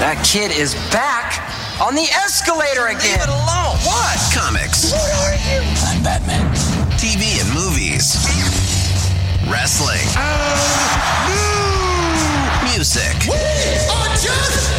That kid is back on the escalator again. Leave it alone. What? Comics, What are you? I'm Batman. TV and movies, wrestling, uh, music. We are just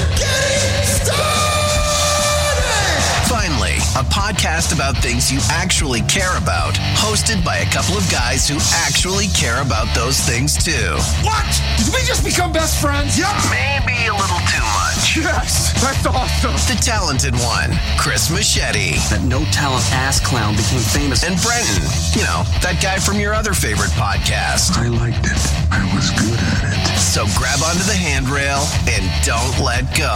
a podcast about things you actually care about, hosted by a couple of guys who actually care about those things too. What? Did we just become best friends? Yep. Maybe a little too much. Yes, that's awesome. The talented one, Chris Machete, That no talent ass clown became famous. and Brenton. You know, that guy from your other favorite podcast. I liked it. I was good at it. So grab onto the handrail and don't let go.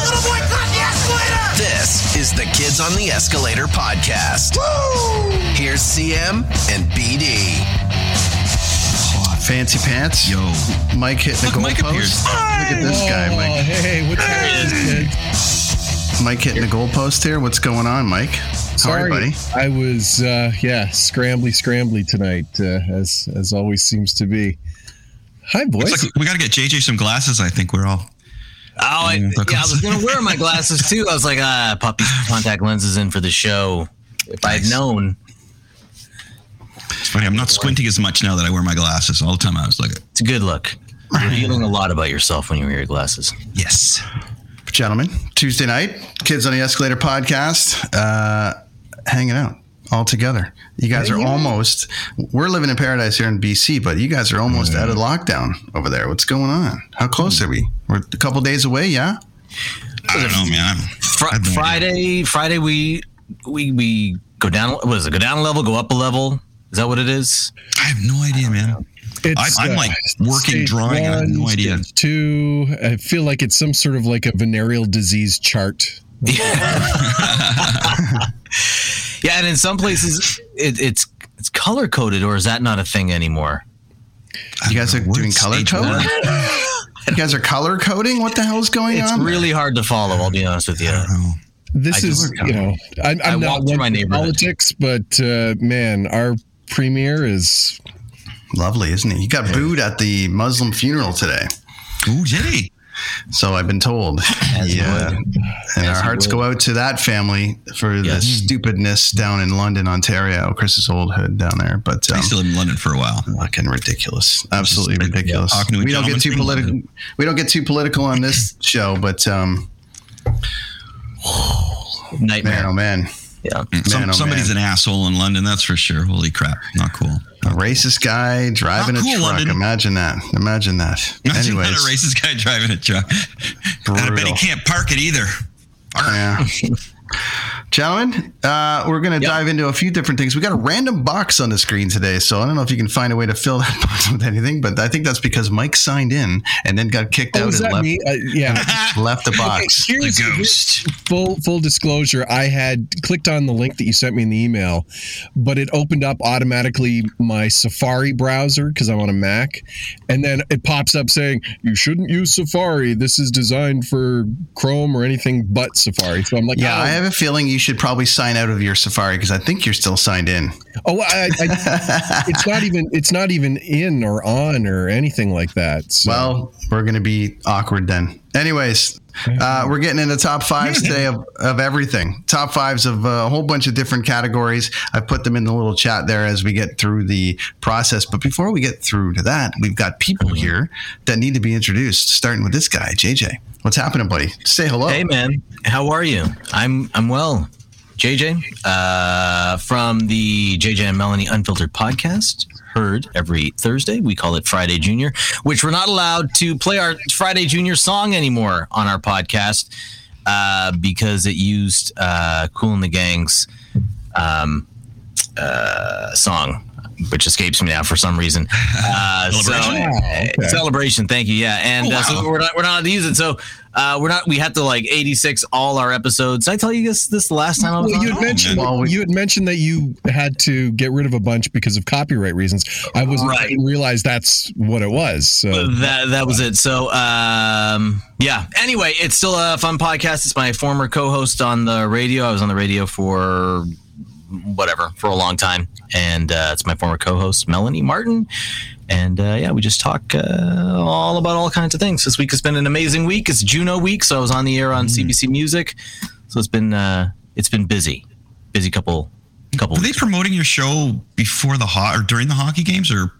There's a little boy caught the escalator. This is the Kids on the Escalator podcast. Here's CM and BD. Fancy pants. Yo. Mike hitting the Look, Mike goalpost. Look at this guy, Mike. Hey, what's Mike hitting the goalpost here. What's going on, Mike? How are Sorry, buddy? I was uh, yeah, scrambly, scrambly tonight, uh, as as always seems to be. Hi, boys. It's like we got to get JJ some glasses. I think we're all. Oh, I, Yeah, yeah, I was gonna wear my glasses too. I was like, ah, pop these contact lenses in for the show. If I'd Nice. known, It's funny. I'm not squinting as much now that I wear my glasses. All the time I was like, it's a good look. You're revealing a lot about yourself when you wear your glasses. yes. Gentlemen, Tuesday night, Kids on the Escalator podcast, uh, hanging out all together. You guys are almost, we're living in paradise here in BC, but you guys are almost out of lockdown over there. What's going on? How close are we? We're a couple days away, yeah? I don't know, man. Fr- I idea. Friday, Friday, we we we go down. What is it? Go down a level, go up a level. Is that what it is? I have no idea, man. It's, I- I'm, like, uh, working, stage drawing, I have no idea. stage Two. I feel like it's some sort of like a venereal disease chart. Yeah, yeah, and in some places it, it's it's color coded, or is that not a thing anymore? You guys are doing color stage code? one? You guys are color coding? What the hell is going It's on? It's really hard to follow. I'll be honest with you. I don't know. This I is, you know, I'm, I I'm walk not through one my neighborhood. politics, but uh, man, our premier is Lovely, isn't he? He got booed at the Muslim funeral today. Ooh, did he? So I've been told. As yeah. And As our hearts would. go out to that family for the stupidness down in London, Ontario. Chris's old hood down there. But um, I still in London for a while. fucking ridiculous. Absolutely ridiculous. talking to a we don't get too political. We don't get too political on this show, but um, Nightmare. man, oh man, Yeah. Mm, some, Man, oh, somebody's man. an asshole in London, that's for sure. Holy crap. Not cool. a racist guy driving Not a truck. London. Imagine that. Imagine that. Imagine Anyways, not a racist guy driving a truck. And I bet he can't park it either. Yeah. Gentlemen, uh, we're going to dive into a few different things. We got a random box on the screen today, so I don't know if you can find a way to fill that box with anything, but I think that's because Mike signed in and then got kicked Oh, out and left. Uh, yeah. left the Okay, box. here's, The here's full full disclosure. I had clicked on the link that you sent me in the email, but it opened up automatically my Safari browser because I'm on a Mac, and then it pops up saying you shouldn't use Safari. This is designed for Chrome or anything but Safari. So I'm like, Yeah, oh, I have a feeling you should probably sign out of your Safari because I think you're still signed in. oh, I, I, it's not even it's not even in or on or anything like that. So. Well, we're going to be awkward then. Anyways, uh, we're getting into top fives today of, of everything. Top fives of uh, a whole bunch of different categories. I put them in the little chat there as we get through the process. But before we get through to that, we've got people here that need to be introduced, starting with this guy, JJ. What's happening, buddy? Say hello. Hey man, how are you? I'm I'm well. JJ uh, from the JJ and Melanie Unfiltered podcast. Heard every Thursday. We call it Friday Junior, which we're not allowed to play our Friday Junior song anymore on our podcast uh, because it used uh, Kool & the Gang's um, uh, song, which escapes me now for some reason. Uh, so, Celebration? Oh, okay. celebration. Thank you. Yeah, and Oh, uh, so we're not we're not allowed to use it. So uh, we're not. We had to like eighty six all our episodes. Did I tell you this this the last time I was Well, on? you had mentioned Well, we- you had mentioned that you had to get rid of a bunch because of copyright reasons. I was I Right. didn't realize that's what it was. So that that was it. So um, yeah. Anyway, it's still a fun podcast. It's my former co-host on the radio. I was on the radio for whatever for a long time, and uh, it's my former co-host Melanie Martin. And uh, yeah, we just talk uh, all about all kinds of things. This week has been an amazing week. It's Juno week, so I was on the air on CBC Music. So it's been uh, it's been busy, busy couple couple. Were they promoting your show before the hot or during the hockey games or?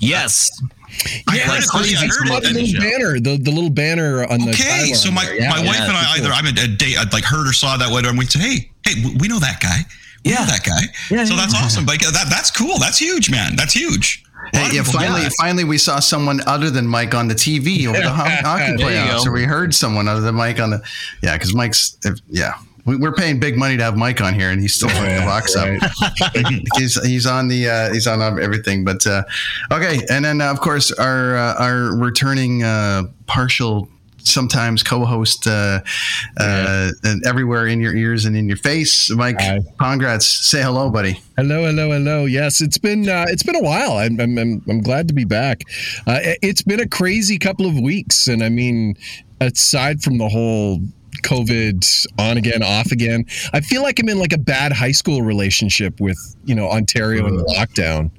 Yes, I Yeah, heard it. I it's heard the it. little show. banner, the, the little banner on the. Okay, so my, there. Yeah, my yeah, wife and I it's either cool. I'm a, a date I'd like heard or saw that one and we said, hey, hey, we know that guy. We Yeah. that guy. Yeah, so yeah. that's awesome. Like that, that's cool. That's huge, man. That's huge. Hey, yeah, finally, that. finally, we saw someone other than Mike on the TV over the ho- hockey There you playoffs, or we heard someone other than Mike on the. Yeah, because Mike's. if- Yeah, we, we're paying big money to have Mike on here, and he's still putting the box up. he's he's on the uh, he's on everything. But uh, okay, and then uh, of course our uh, our returning uh, partial. Sometimes co-host uh, uh, and everywhere in your ears and in your face, Mike. Hi. Congrats! Say hello, buddy. Hello, hello, hello. Yes, it's been uh, it's been a while. I'm I'm I'm, I'm glad to be back. Uh, it- it's been a crazy couple of weeks, and I mean, aside from the whole COVID on again, off again, I feel like I'm in like a bad high school relationship with you know Ontario and lockdown.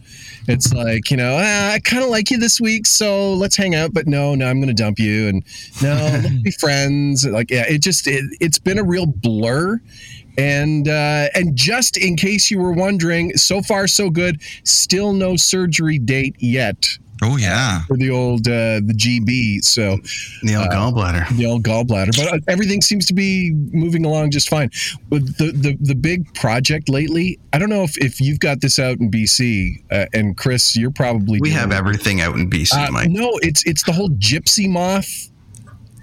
It's like you know ah, I kind of like you this week, so let's hang out. But no, no, I'm going to dump you, and no, let's be friends. Like yeah, it just it, it's been a real blur. And uh, and just in case you were wondering, so far so good. Still no surgery date yet Oh yeah. for the old uh, the GB. So The old gallbladder. the old gallbladder, but uh, everything seems to be moving along just fine. But the the, the big project lately, I don't know if, if you've got this out in BC, uh, and Chris, you're probably We dealing have with- everything out in BC, Uh, Mike. no, it's it's the whole gypsy moth.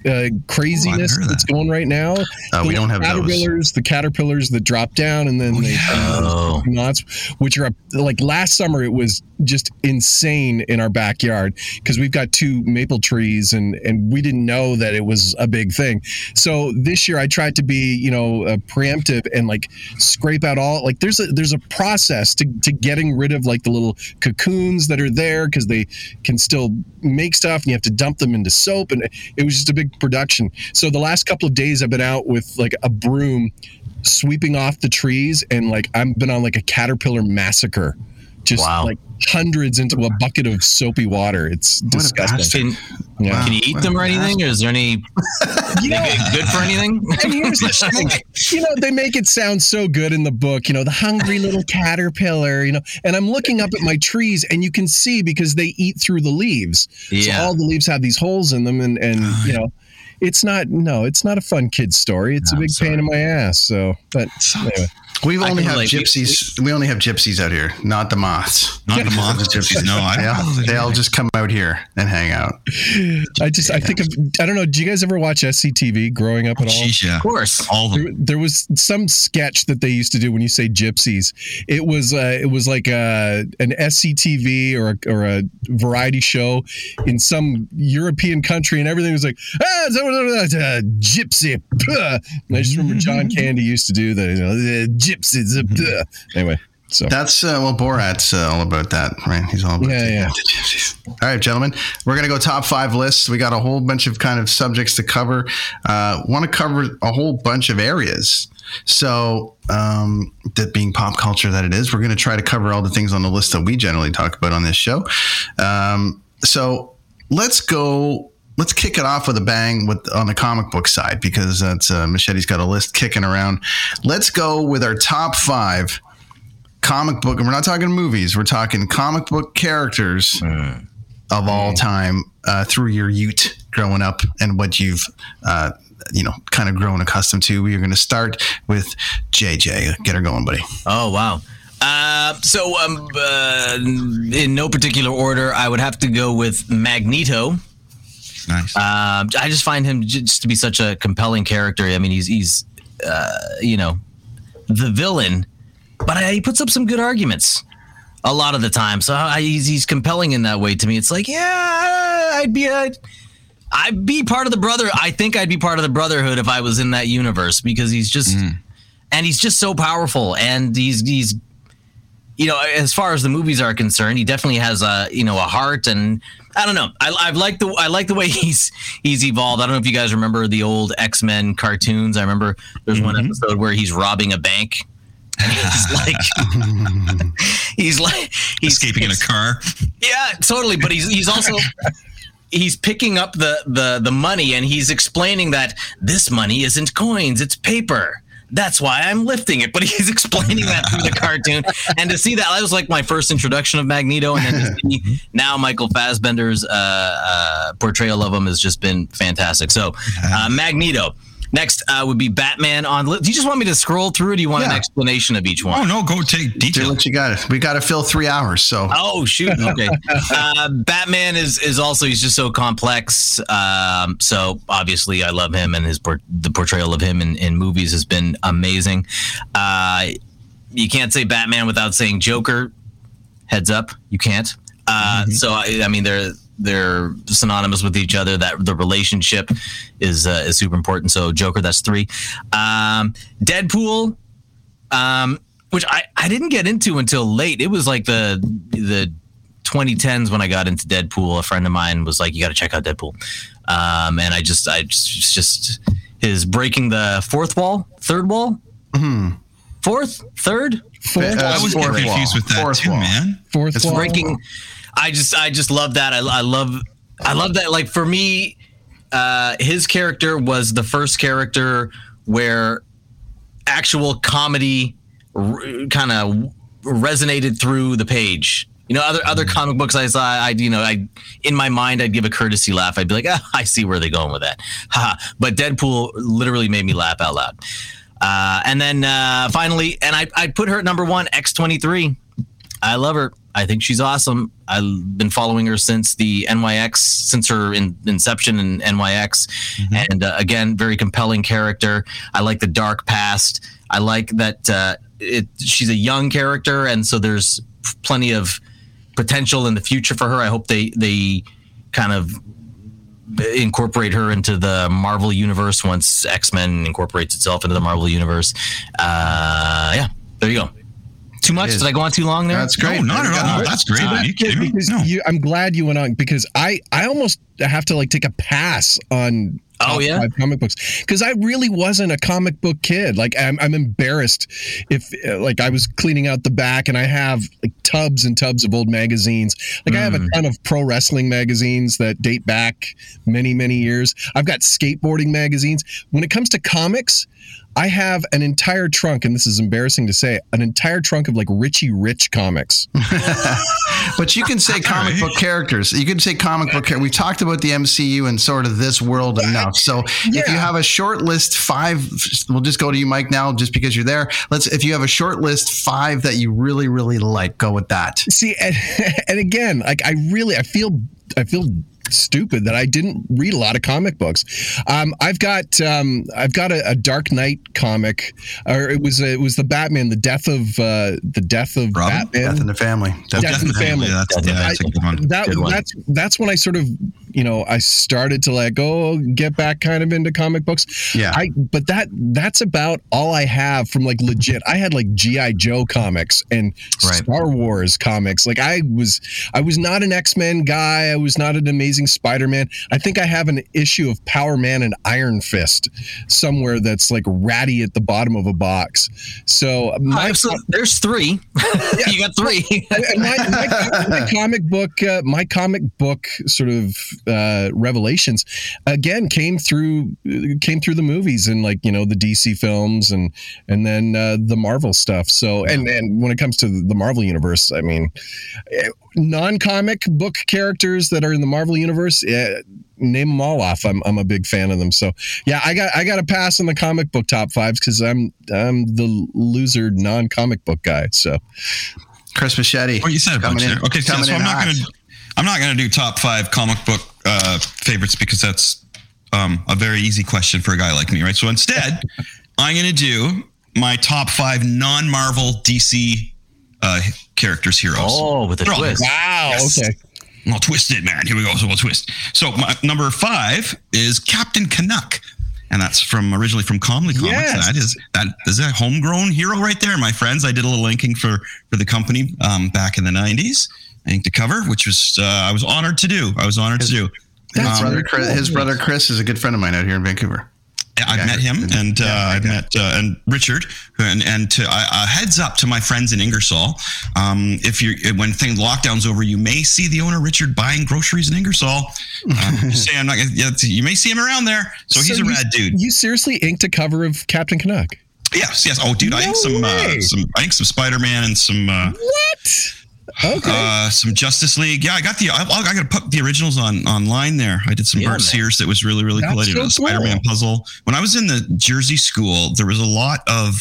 Uh, craziness of that's that. going right now. Uh, we don't have those. caterpillars. The caterpillars that drop down and then they Oh. moths, which are like last summer. It was just insane in our backyard because we've got two maple trees and and we didn't know that it was a big thing. So this year I tried to be you know uh, preemptive and like scrape out all like there's a there's a process to to getting rid of like the little cocoons that are there because they can still make stuff and you have to dump them into soap and it was just a big production. So the last couple of days I've been out with like a broom sweeping off the trees and like I've been on like a caterpillar massacre. Just Wow. like hundreds into a bucket of soapy water. It's a disgusting. Can, Yeah. can you eat what them or anything? Or is there any You know, they good for anything? and here's the thing, you know, they make it sound so good in the book, you know, the hungry little caterpillar, you know, and I'm looking up at my trees and you can see because they eat through the leaves. So Yeah. all the leaves have these holes in them and, and, uh, you know, it's not, no, it's not a fun kid story. It's a big pain in my ass. So, but anyway. We I only have relate. gypsies. We only have gypsies out here, not the moths. Not the moths gypsies. No, I They all, they all just come out here and hang out. I just, I think of, I don't know. Do you guys ever watch SCTV growing up at all? Sheesh, yeah. Of course. All of There, them. there was some sketch that they used to do when you say gypsies. It was uh, it was like a, an SCTV or a, or a variety show in some European country, and everything was like ah, so- so- so- uh, gypsy. And I just remember John Candy used to do that. You know, the gypsies. puh." Anyway, so That's uh, well, Borat's uh, all about that, right? He's all about Yeah, yeah. the gypsies. All right, gentlemen, we're gonna go top five lists. We got a whole bunch of kind of subjects to cover. Uh, Want to cover a whole bunch of areas. So, um, that being pop culture that it is, we're going to try to cover all the things on the list that we generally talk about on this show. Um, so, let's go. Let's kick it off with a bang with on the comic book side because that's uh, Machete's got a list kicking around. Let's go with our top five comic book. And we're not talking movies. We're talking comic book characters of all time uh, through your Ute growing up and what you've uh, you know kind of grown accustomed to. We are going to start with JJ. Get her going, buddy. Oh wow. Uh, so um, uh, in no particular order, I would have to go with Magneto. Nice. Um, I just find him just to be such a compelling character. I mean, he's he's uh, you know the villain, but I, he puts up some good arguments a lot of the time. So I, he's he's compelling in that way to me. It's like yeah, I'd be I'd, I'd be part of the brother. I think I'd be part of the brotherhood if I was in that universe because he's just and he's just so powerful and he's he's you know as far as the movies are concerned he definitely has a you know a heart and i don't know i, I like the i like the way he's he's evolved i don't know if you guys remember the old x-men cartoons i remember there's one mm-hmm. episode where he's robbing a bank He's like, he's like, he's Escaping in a car. Yeah, totally. But he's he's also he's picking up the the the money and he's explaining that this money isn't coins, it's paper. That's why I'm lifting it. But he's explaining that through the cartoon. And to see that, that was like my first introduction of Magneto. And then to see now Michael Fassbender's uh, uh, portrayal of him has just been fantastic. So, uh, Magneto. Next uh, would be Batman on. Do you just want me to scroll through? Or do you want an explanation of each one? Oh no, go take Do detail. what you got. We got to fill three hours. So Oh shoot! Okay, uh, Batman is is also he's just so complex. Um, so obviously, I love him, and his the portrayal of him in, in movies has been amazing. Uh, you can't say Batman without saying Joker. Heads up, you can't. Uh, So I, I mean, they're they're synonymous with each other. That the relationship is uh, is super important. So Joker, that's three. Um, Deadpool um, which I, I didn't get into until late. It was like the the 2010s when I got into Deadpool. A friend of mine was like, "You got to check out Deadpool," um, and I just I just it's just his breaking the fourth wall, third wall, fourth, third, Fourth, Uh, I was fourth confused wall. with that Fourth too, wall. man. fourth It's wall. breaking. I just I just love that. I, I love I love that. Like for me, uh, his character was the first character where actual comedy r- kind of resonated through the page. You know, other other comic books I saw, I you know, I in my mind I'd give a courtesy laugh. I'd be like, ah, I see where they're going with that. Haha. but Deadpool literally made me laugh out loud. Uh, and then uh, finally, and I I put her at number one, X twenty three. I love her. I think she's awesome. I've been following her since the NYX, since her in, inception in NYX, and uh, again, very compelling character. I like the dark past. I like that uh, it. She's a young character, and so there's plenty of potential in the future for her. I hope they they kind of incorporate her into the Marvel universe once X Men incorporates itself into the Marvel universe. Uh, yeah, there you go. Too much? Did I go on too long there? that's great. No, not There at you all. go. No, that's great. Are you kidding me? No. you, I'm glad you went on because I I almost have to like take a pass on. Oh, yeah? five comic books because I really wasn't a comic book kid. Like I'm, I'm embarrassed if uh, like I was cleaning out the back and I have like tubs and tubs of old magazines. Like I have Hmm. a ton of pro wrestling magazines that date back many many years. I've got skateboarding magazines. When it comes to comics. I have an entire trunk, and this is embarrassing to say, an entire trunk of like Richie Rich comics. But you can say comic book characters. You can say comic book. Char- we talked about the MCU and sort of this world enough. So if you have a short list, five. We'll just go to you, Mike. Now, just because you're there. Let's. If you have a short list, five that you really, really like, go with that. See, and, and again, like I really, I feel, I feel stupid that I didn't read a lot of comic books. Um, I've got, um, I've got a, a Dark Knight comic, or it was, it was the Batman, the death of, uh, the death of Robin? Death Batman. in the family. That's Death in the Family. That's, Death in the that's a good one. that Good one. that's that's when I sort of you know I started to like go get back kind of into comic books. Yeah. I but that that's about all I have from like legit. I had like GI Joe comics and Right. Star Wars comics. Like I was I was not an X Men guy. I was not an Amazing Spider Man. I think I have an issue of Power Man and Iron Fist somewhere that's like ratty at the bottom of a box. So my so there's three. you got three. my, my, my comic book, uh, my comic book sort of uh, revelations, again came through came through the movies and like you know the DC films and and then uh, the Marvel stuff. So and and when it comes to the Marvel universe, I mean, non comic book characters that are in the Marvel universe. eh, Name them all off. I'm, I'm a big fan of them. So yeah, I got I got to pass on the comic book top fives because I'm I'm the loser non comic book guy. So Chris Machete. What you said about bunch coming in- Okay, so, coming so I'm not hot. gonna I'm not gonna do top five comic book uh, favorites because that's um, a very easy question for a guy like me, right? So instead, I'm gonna do my top five non-Marvel DC uh, characters, heroes. Oh, with a They're all- twist. wow, Yes. okay. I'll twist it, man. Here we go. So we'll twist. So my number five is Captain Canuck. And that's from originally from Comely Comix. Yes. That is that is a homegrown hero right there, my friends. I did a little linking for for the company um, back in the '90s. I think to cover, which was uh, I was honored to do. I was honored to do. His Um, brother, Chris, his brother Chris is a good friend of mine out here in Vancouver. I've Yeah, met him, and uh, yeah, I've met uh, and Richard, and and to, uh, uh, heads up to my friends in Ingersoll. Um, if you when thing lockdown's over, you may see the owner Richard buying groceries in Ingersoll. Um, just saying, I'm not. Yeah, you may see him around there. So, he's a you- rad dude. You seriously inked a cover of Captain Canuck. Yes, yes. Oh, dude, I inked some, uh, some, I think some Spider Man and some. Uh, What? Okay. uh, some Justice League. Yeah, I got the. I, I got to put the originals on online there. I did some Yeah, Bert man. Sears that was really really cool. I did a. Spider Man puzzle. When I was in the Jersey school, there was a lot of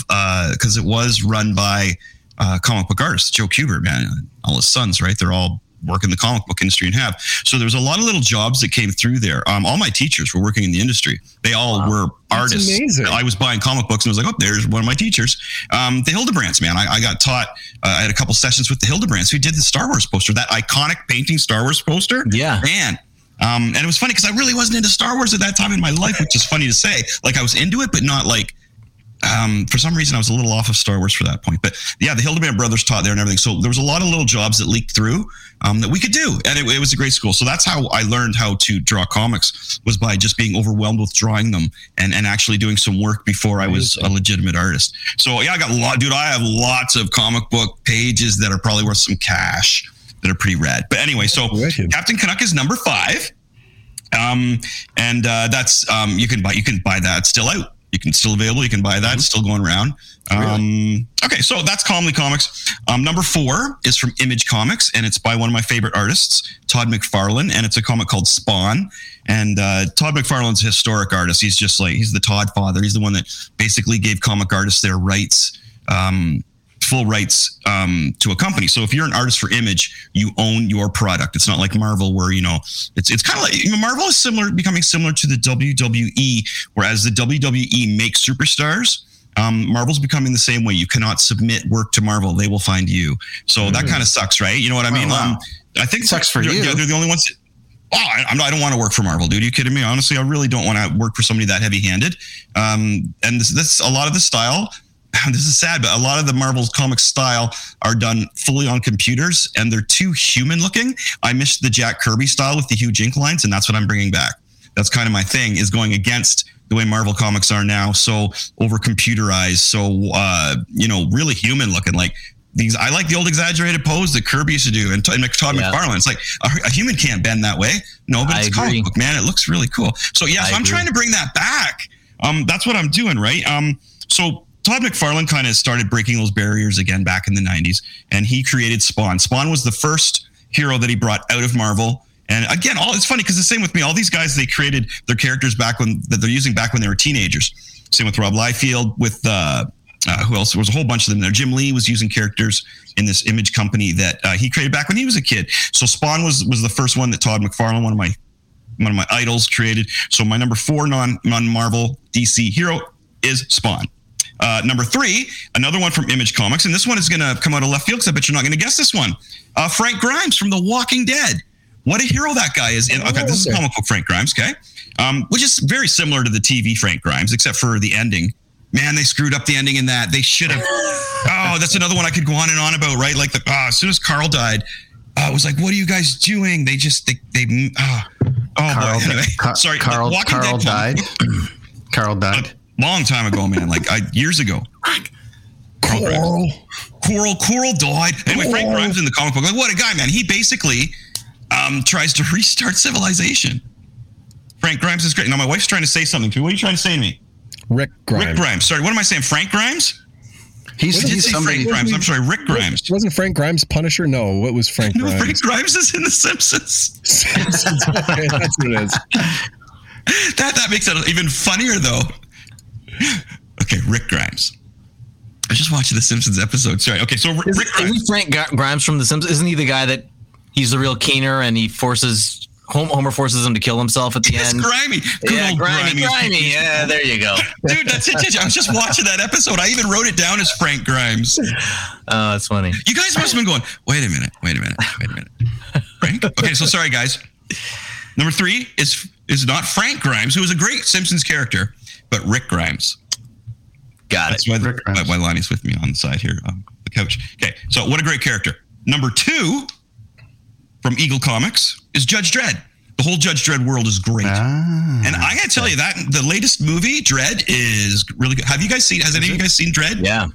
because it was run by uh, comic book artists. Joe Kubert, man, all his sons, right? They're all work in the comic book industry and have. So there was a lot of little jobs that came through there. Um, all my teachers were working in the industry. They all were artists. amazing. I was buying comic books and was like, oh, there's one of my teachers. Um, the Hildebrandts, man. I, I got taught. Uh, I had a couple sessions with the Hildebrandts who did the Star Wars poster, that iconic painting Star Wars poster. Yeah. man. Um, and it was funny because I really wasn't into Star Wars at that time in my life, which is funny to say. Like I was into it, but not like. Um, for some reason, I was a little off of Star Wars for that point. But yeah, the Hildebrandt brothers taught there and everything. So there was a lot of little jobs that leaked through um, that we could do, and it, it was a great school. So that's how I learned how to draw comics was by just being overwhelmed with drawing them and, and actually doing some work before I was a legitimate artist. So yeah, I got a lot, dude. I have lots of comic book pages that are probably worth some cash that are pretty rad. But anyway, so Captain Canuck is number five. Um, and uh, that's um, you can buy you can buy that still out. You can still available. You can buy that. It's still going around. Um, okay, so that's Comely Comix. Um, number four is from Image Comics, and it's by one of my favorite artists, Todd McFarlane, and it's a comic called Spawn. And uh, Todd McFarlane's a historic artist. He's just like he's the Todd father. He's the one that basically gave comic artists their rights. Um, full rights um, to a company. So if you're an artist for Image, you own your product. It's not like Marvel, where you know it's it's kind of like you know, Marvel is similar, becoming similar to the WWE, whereas the WWE makes superstars. Um, Marvel's becoming the same way. You cannot submit work to Marvel; they will find you. So that kind of sucks, right? You know what I mean? Oh, wow. Um, I think Sucks for you. Yeah, they're the only ones. That, Oh, I, I'm not, I don't want to work for Marvel, dude. Are you kidding me? Honestly, I really don't want to work for somebody that heavy-handed. Um, and this, this, a lot of the style. This is sad, but a lot of the Marvel's comic style are done fully on computers, and they're too human-looking. I miss the Jack Kirby style with the huge ink lines, and that's what I'm bringing back. That's kind of my thing is going against the way Marvel comics are now, so over computerized, so uh, you know, really human looking. Like these, I like the old exaggerated pose that Kirby used to do, and, and Todd Yeah. McFarlane. It's like a, a human can't bend that way. No, but I it's agree. comic book, man. It looks really cool. So yeah, so I'm agree. trying to bring that back. Um, that's what I'm doing, right? Um, so Todd McFarlane kind of started breaking those barriers again back in the 90s, and he created Spawn. Spawn was the first hero that he brought out of Marvel. And again, all it's funny because the same with me. All these guys they created their characters back when that they're using back when they were teenagers. Same with Rob Liefeld. With uh, uh, who else? There was a whole bunch of them there. Jim Lee was using characters in this image company that uh, he created back when he was a kid. So Spawn was was the first one that Todd McFarlane, one of my one of my idols, created. So my number four non non Marvel DC hero is Spawn. Uh, number three, another one from Image Comics, and this one is going to come out of left field because I bet you're not going to guess this one. Uh, Frank Grimes from The Walking Dead. What a hero that guy is! In, okay, this is comic book Frank Grimes, okay, um, which is very similar to the TV Frank Grimes, except for the ending. Man, they screwed up the ending in that. They should have. oh, that's another one I could go on and on about, right? Like the ah, as soon as Carl died, uh, it was like, what are you guys doing? They just they they. ah. oh Carl, boy. Anyway, Car- sorry. Carl, Carl died. Carl died. Long time ago, man. Like I, years ago. Carl Grimes. Coral. Coral, Coral died. Anyway, Frank Grimes in the comic book, like what a guy, man. He basically um, tries to restart civilization. Frank Grimes is great. Now my wife's trying to say something to me. What are you trying to say to me? Rick Grimes. Rick Grimes. Sorry, what am I saying? Frank Grimes? He's, he's somebody, Frank Grimes. I'm sorry, Rick Grimes. Wasn't Frank Grimes Punisher? No, what was Frank No, Grimes? Frank Grimes is in The Simpsons. okay, that's what it is. That that makes it even funnier though. Okay, Rick Grimes. I was just watching The Simpsons episode. Sorry. Okay, so Rick Is, Grimes. isn't Frank Grimes from The Simpsons? Isn't he the guy that he's the real keener and he forces Homer forces him to kill himself at the It's end? grimy. Good yeah, grimy, grimy. grimy. Yeah, there you go. Dude, that's it. I was just watching that episode. I even wrote it down as Frank Grimes. Oh, that's funny. You guys must have been going, wait a minute, wait a minute, wait a minute. Frank? Okay, so sorry, guys. Number three is is not Frank Grimes, who was a great Simpsons character, but Rick Grimes. Got it. That's why, Rick Grimes. why Lonnie's with me on the side here, um, the couch. Okay, so what a great character. Number two from Eagle Comics is Judge Dredd. The whole Judge Dredd world is great. Ah. and I gotta tell you that the latest movie, Dredd, is really good. Have you guys seen? Has any of you guys seen Dredd? Yeah.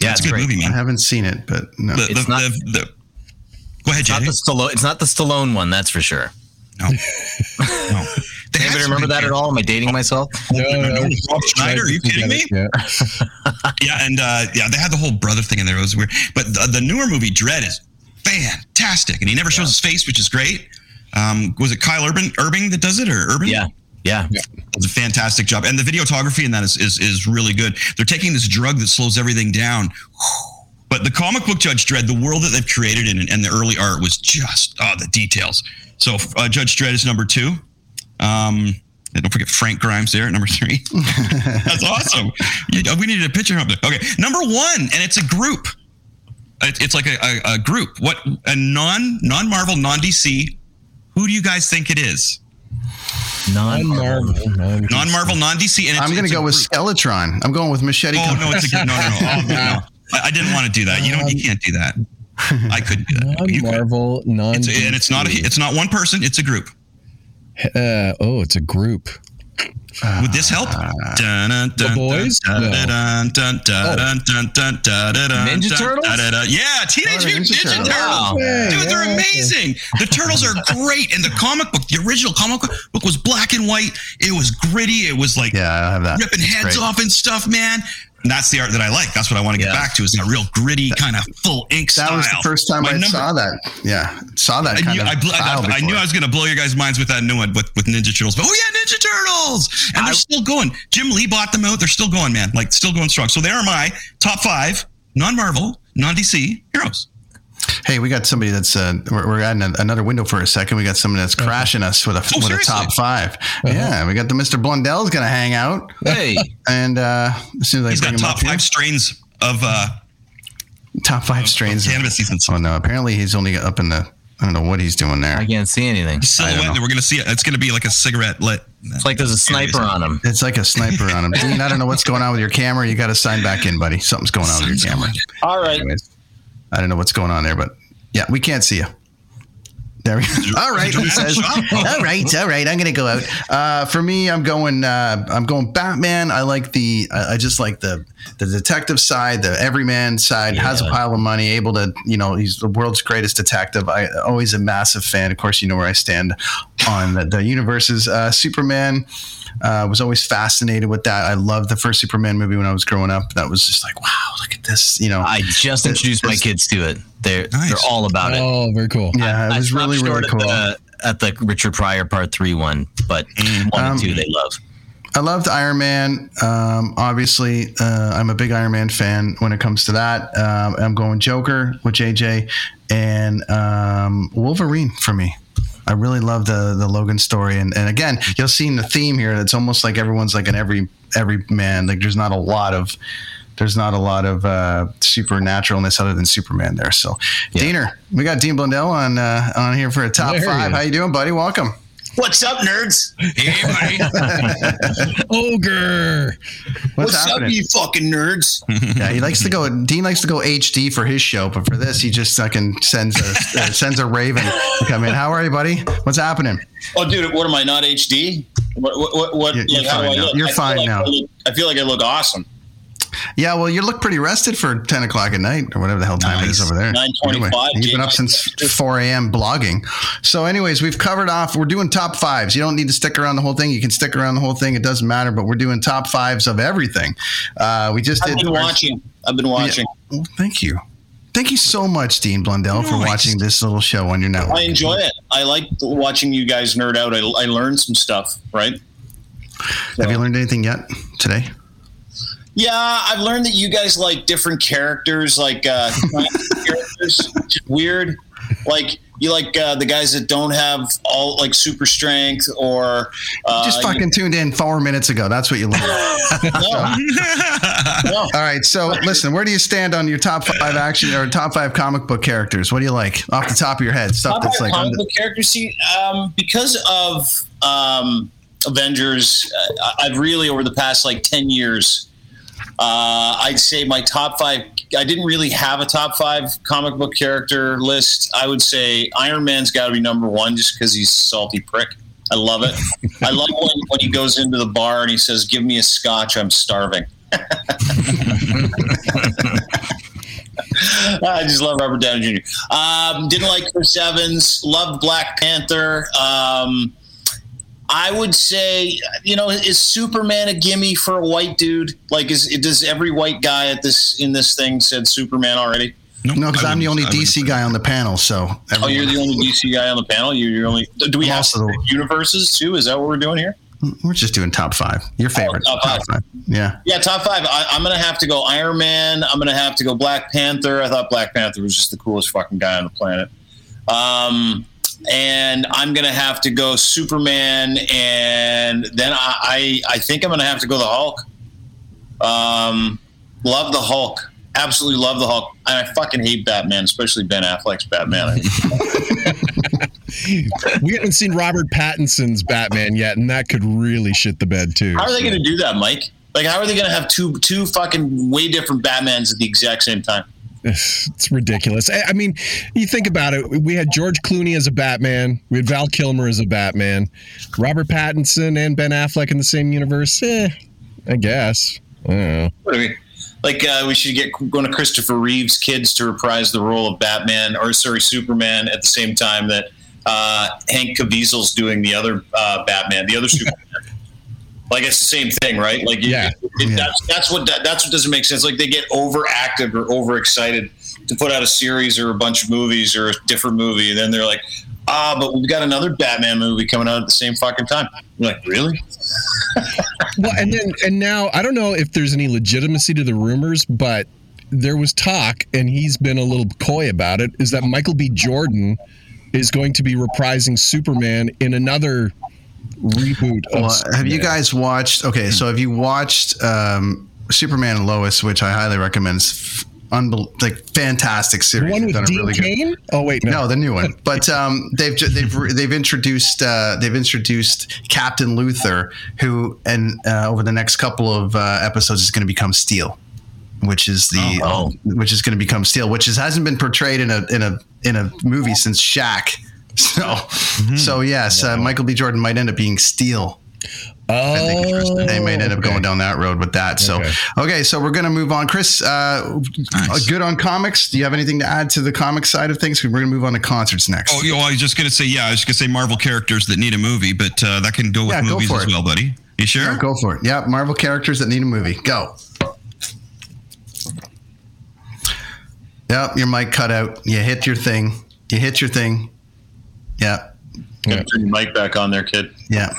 Yeah, it's it's a good great. movie, man. I haven't seen it, but no. The, It's the, not- the, the, go ahead, It's not the Stallone. It's not the Stallone one, that's for sure. No, no. They had Anybody remember that at all? Am I dating myself? No, no, Rob Schneider, are you kidding me? Yeah. Yeah, and uh, yeah, they had the whole brother thing in there. It was weird. But the, the newer movie, Dredd, is fantastic, and he never shows his face, which is great. Um, was it Kyle Urban Irving that does it, or Urban? Yeah. Yeah. It's a fantastic job, and the videography in that is, is is really good. They're taking this drug that slows everything down. But the comic book Judge Dredd, the world that they've created and, and the early art was just oh the details. So uh, Judge Dredd is number two. Um, and don't forget Frank Grimes there at number three. That's awesome. You- we needed a picture of it. Okay, number one, and it's a group. It- It's like a, a, a group. What a non non Marvel non DC. Who do you guys think it is? Non-Marvel. Non-Marvel. Non DC. And it's, I'm going to a go with group. Skeletron. I'm going with Machete. Oh Company. no, it's a good no, no, no. Oh, no, no. I, I didn't want to do that. You know, you can't do that. I couldn't do that. Non-Marvel, non. And it's not a, it's not one person. It's a group. Uh, oh, it's a group. Would this help? The Boys? Ninja Turtles? Yeah, Teenage Oh, Mutant Ninja Turtles. Turtles. Dude, they're amazing. The turtles are great. And the comic book, the original comic book was black and white. It was gritty. It was like Yeah, I have that. ripping heads off and stuff, man. And that's the art that I like. That's what I want to get Yeah. back to is that real gritty kind of full ink That style. was the first time My I number- saw that. Yeah, saw that I kind knew, of I, bl- I, I knew. I was going to blow your guys' minds with that new one with, with Ninja Turtles. But oh yeah, Ninja Turtles, and they're still going. Jim Lee bought them out. They're still going, man. Like still going strong. So they are my top five non-Marvel, non-DC heroes. Hey, we got somebody that's uh, we're, we're adding a, another window for a second. We got somebody that's crashing us with a with a Oh, seriously? top 5 Yeah, we got the Mr. Blundell's going to hang out, Hey. and uh, as soon as I He's bring got him top up here, five strains of uh, top five strains. of- cannabis seasons. Oh no, apparently he's only up in the. I don't know what he's doing there. I can't see anything. silhouette. know. We're going to see it. It's going to be like a cigarette lit. It's like there's a sniper on him. It's like a sniper on him. Dean, I don't know what's going on with your camera. You got to sign back in, buddy. Something's going on with your camera. All right. Anyways, I don't know what's going on there, but yeah, we can't see you. There we go. All right, he says. All right, all right. I'm gonna go out. Uh, for me, I'm going. Uh, I'm going Batman. I like the. I I just like the the detective side, the everyman side. Has a pile of money, able to. You know, he's the world's greatest detective. I always a massive fan. Of course, you know where I stand on the, the universes. Uh, Superman. Uh, was always fascinated with that. I loved the first Superman movie when I was growing up. That was just like, wow, look at this. You know, I just introduced my kids to it. They're Nice. they're all about it. Oh, very cool. yeah, it I was stopped really really cool. At the, at the Richard Pryor Part Three one, but one Um, and two they love. I loved Iron Man. Um, obviously, uh, I'm a big Iron Man fan when it comes to that. Um, I'm going Joker with JJ and um, Wolverine for me. I really love the the Logan story, and, and again, you'll see in the theme here. It's almost like everyone's like an every every man. Like there's not a lot of there's not a lot of uh, supernaturalness other than Superman there. So, Diener, we got Dean Blundell on uh, on here for a top There five. is. How you doing, buddy? Welcome. What's up, nerds? Hey, buddy. Ogre. What's, happening? you fucking nerds? Yeah, he likes to go. Dean likes to go HD for his show, but for this, he just fucking sends a uh, sends a Raven to come in. How are you, buddy? What's happening? Oh, dude, what am I not HD? What? What? What? what You're- you're like, how do fine I now. look? You're I fine like now. I, look, I feel like I look awesome. Yeah, well, you look pretty rested for ten o'clock at night or whatever the hell time it is over there. 9:25, you've been up since four a.m. blogging. So, anyways, we've covered off. We're doing top fives. You don't need to stick around the whole thing. You can stick around the whole thing. It doesn't matter. But we're doing top fives of everything. Uh, we just I've did. been our- watching. I've been watching. Well, thank you. Thank you so much, Dean Blundell, for watching this little show on your network. I enjoy it. I like watching you guys nerd out. I, I learned some stuff, right? Have you learned anything yet today? Yeah, I've learned that you guys like different characters, like uh, characters, which is weird. Like you like uh, the guys that don't have all like super strength, or uh, Just fucking tuned in four minutes ago. That's what you learned. no, no. All right. So listen, where do you stand on your top five action or top five comic book characters? What do you like off the top of your head? Stuff Top that's like comic under- book characters. See, um, because of um, Avengers, uh, I've really over the past like ten years, Uh, I'd say my top five. I didn't really have a top five comic book character list. I would say Iron Man's got to be number one just because he's a salty prick. I love it. I love when, when he goes into the bar and he says, "Give me a scotch. I'm starving." I just love Robert Downey Jr. Um, didn't like Chris Evans. Loved Black Panther. Um, I would say, you know, is Superman a gimme for a white dude? Like, is does every white guy at this in this thing said Superman already? No, because I I'm the only I DC guy on the panel. So Oh, you're the only DC guy on the panel. You're, you're only. Do we I'm have the- universes too? Is that what we're doing here? we're just doing top five. Your favorite Oh, top five. Yeah. Yeah, top five. I, I'm gonna have to go Iron Man. I'm gonna have to go Black Panther. I thought Black Panther was just the coolest fucking guy on the planet. Um, and I'm gonna have to go Superman, and then I, I, I think I'm gonna have to go the Hulk. Um, love the Hulk. Absolutely love the Hulk. And I fucking hate Batman, especially Ben Affleck's Batman. We haven't seen Robert Pattinson's Batman yet, and that could really shit the bed too. How are they gonna do that, Mike? Like, how are they gonna have two two fucking way different Batmans at the exact same time? It's ridiculous. I I mean, you think about it. We had George Clooney as a Batman. We had Val Kilmer as a Batman. Robert Pattinson and Ben Affleck in the same universe. Eh, I guess. I don't know. What do we? Like uh, we should get one of Christopher Reeve's kids to reprise the role of Batman or sorry Superman at the same time that uh, Hank Caviezel's doing the other uh, Batman, the other Superman. Like it's the same thing, right? Like you- Yeah. it- Yeah. that's that's what that's what doesn't make sense. Like they get overactive or overexcited to put out a series or a bunch of movies or a different movie, and then they're like, ah, but we've got another Batman movie coming out at the same fucking time. You're like, really? Well, and then and now I don't know if there's any legitimacy to the rumors, but there was talk, and he's been a little coy about it. Is that Michael B. Jordan is going to be reprising Superman in another reboot? Of Well, have you guys watched? Okay, so have you watched um, Superman and Lois, which I highly recommend? It's unbel- like fantastic the series. one with done Dean really good- Oh wait, no. No, the new one. But um, they've ju- they've re- they've introduced uh, they've introduced Captain Luther, who and uh, over the next couple of uh, episodes is going to become Steel, which is the Oh. which is going to become Steel, which is, hasn't been portrayed in a in a in a movie since Shaq. So so yes, uh, Michael B. Jordan might end up being Steel. I think Chris, they might end up going down that road with that. So, Okay. okay, so we're gonna move on. Chris, uh, Nice. good on comics. Do you have anything to add to the comic side of things? We're gonna move on to concerts next. Oh, you know, I was just gonna say, yeah, I was gonna say Marvel characters that need a movie, but uh, that can go with Yeah, movies for as it. well, buddy. You sure? Yeah, go for it. Yeah, Marvel characters that need a movie. Go. Yep, your mic cut out. You hit your thing. You hit your thing. Yeah, Gotta Turn your mic back on there, kid. yeah.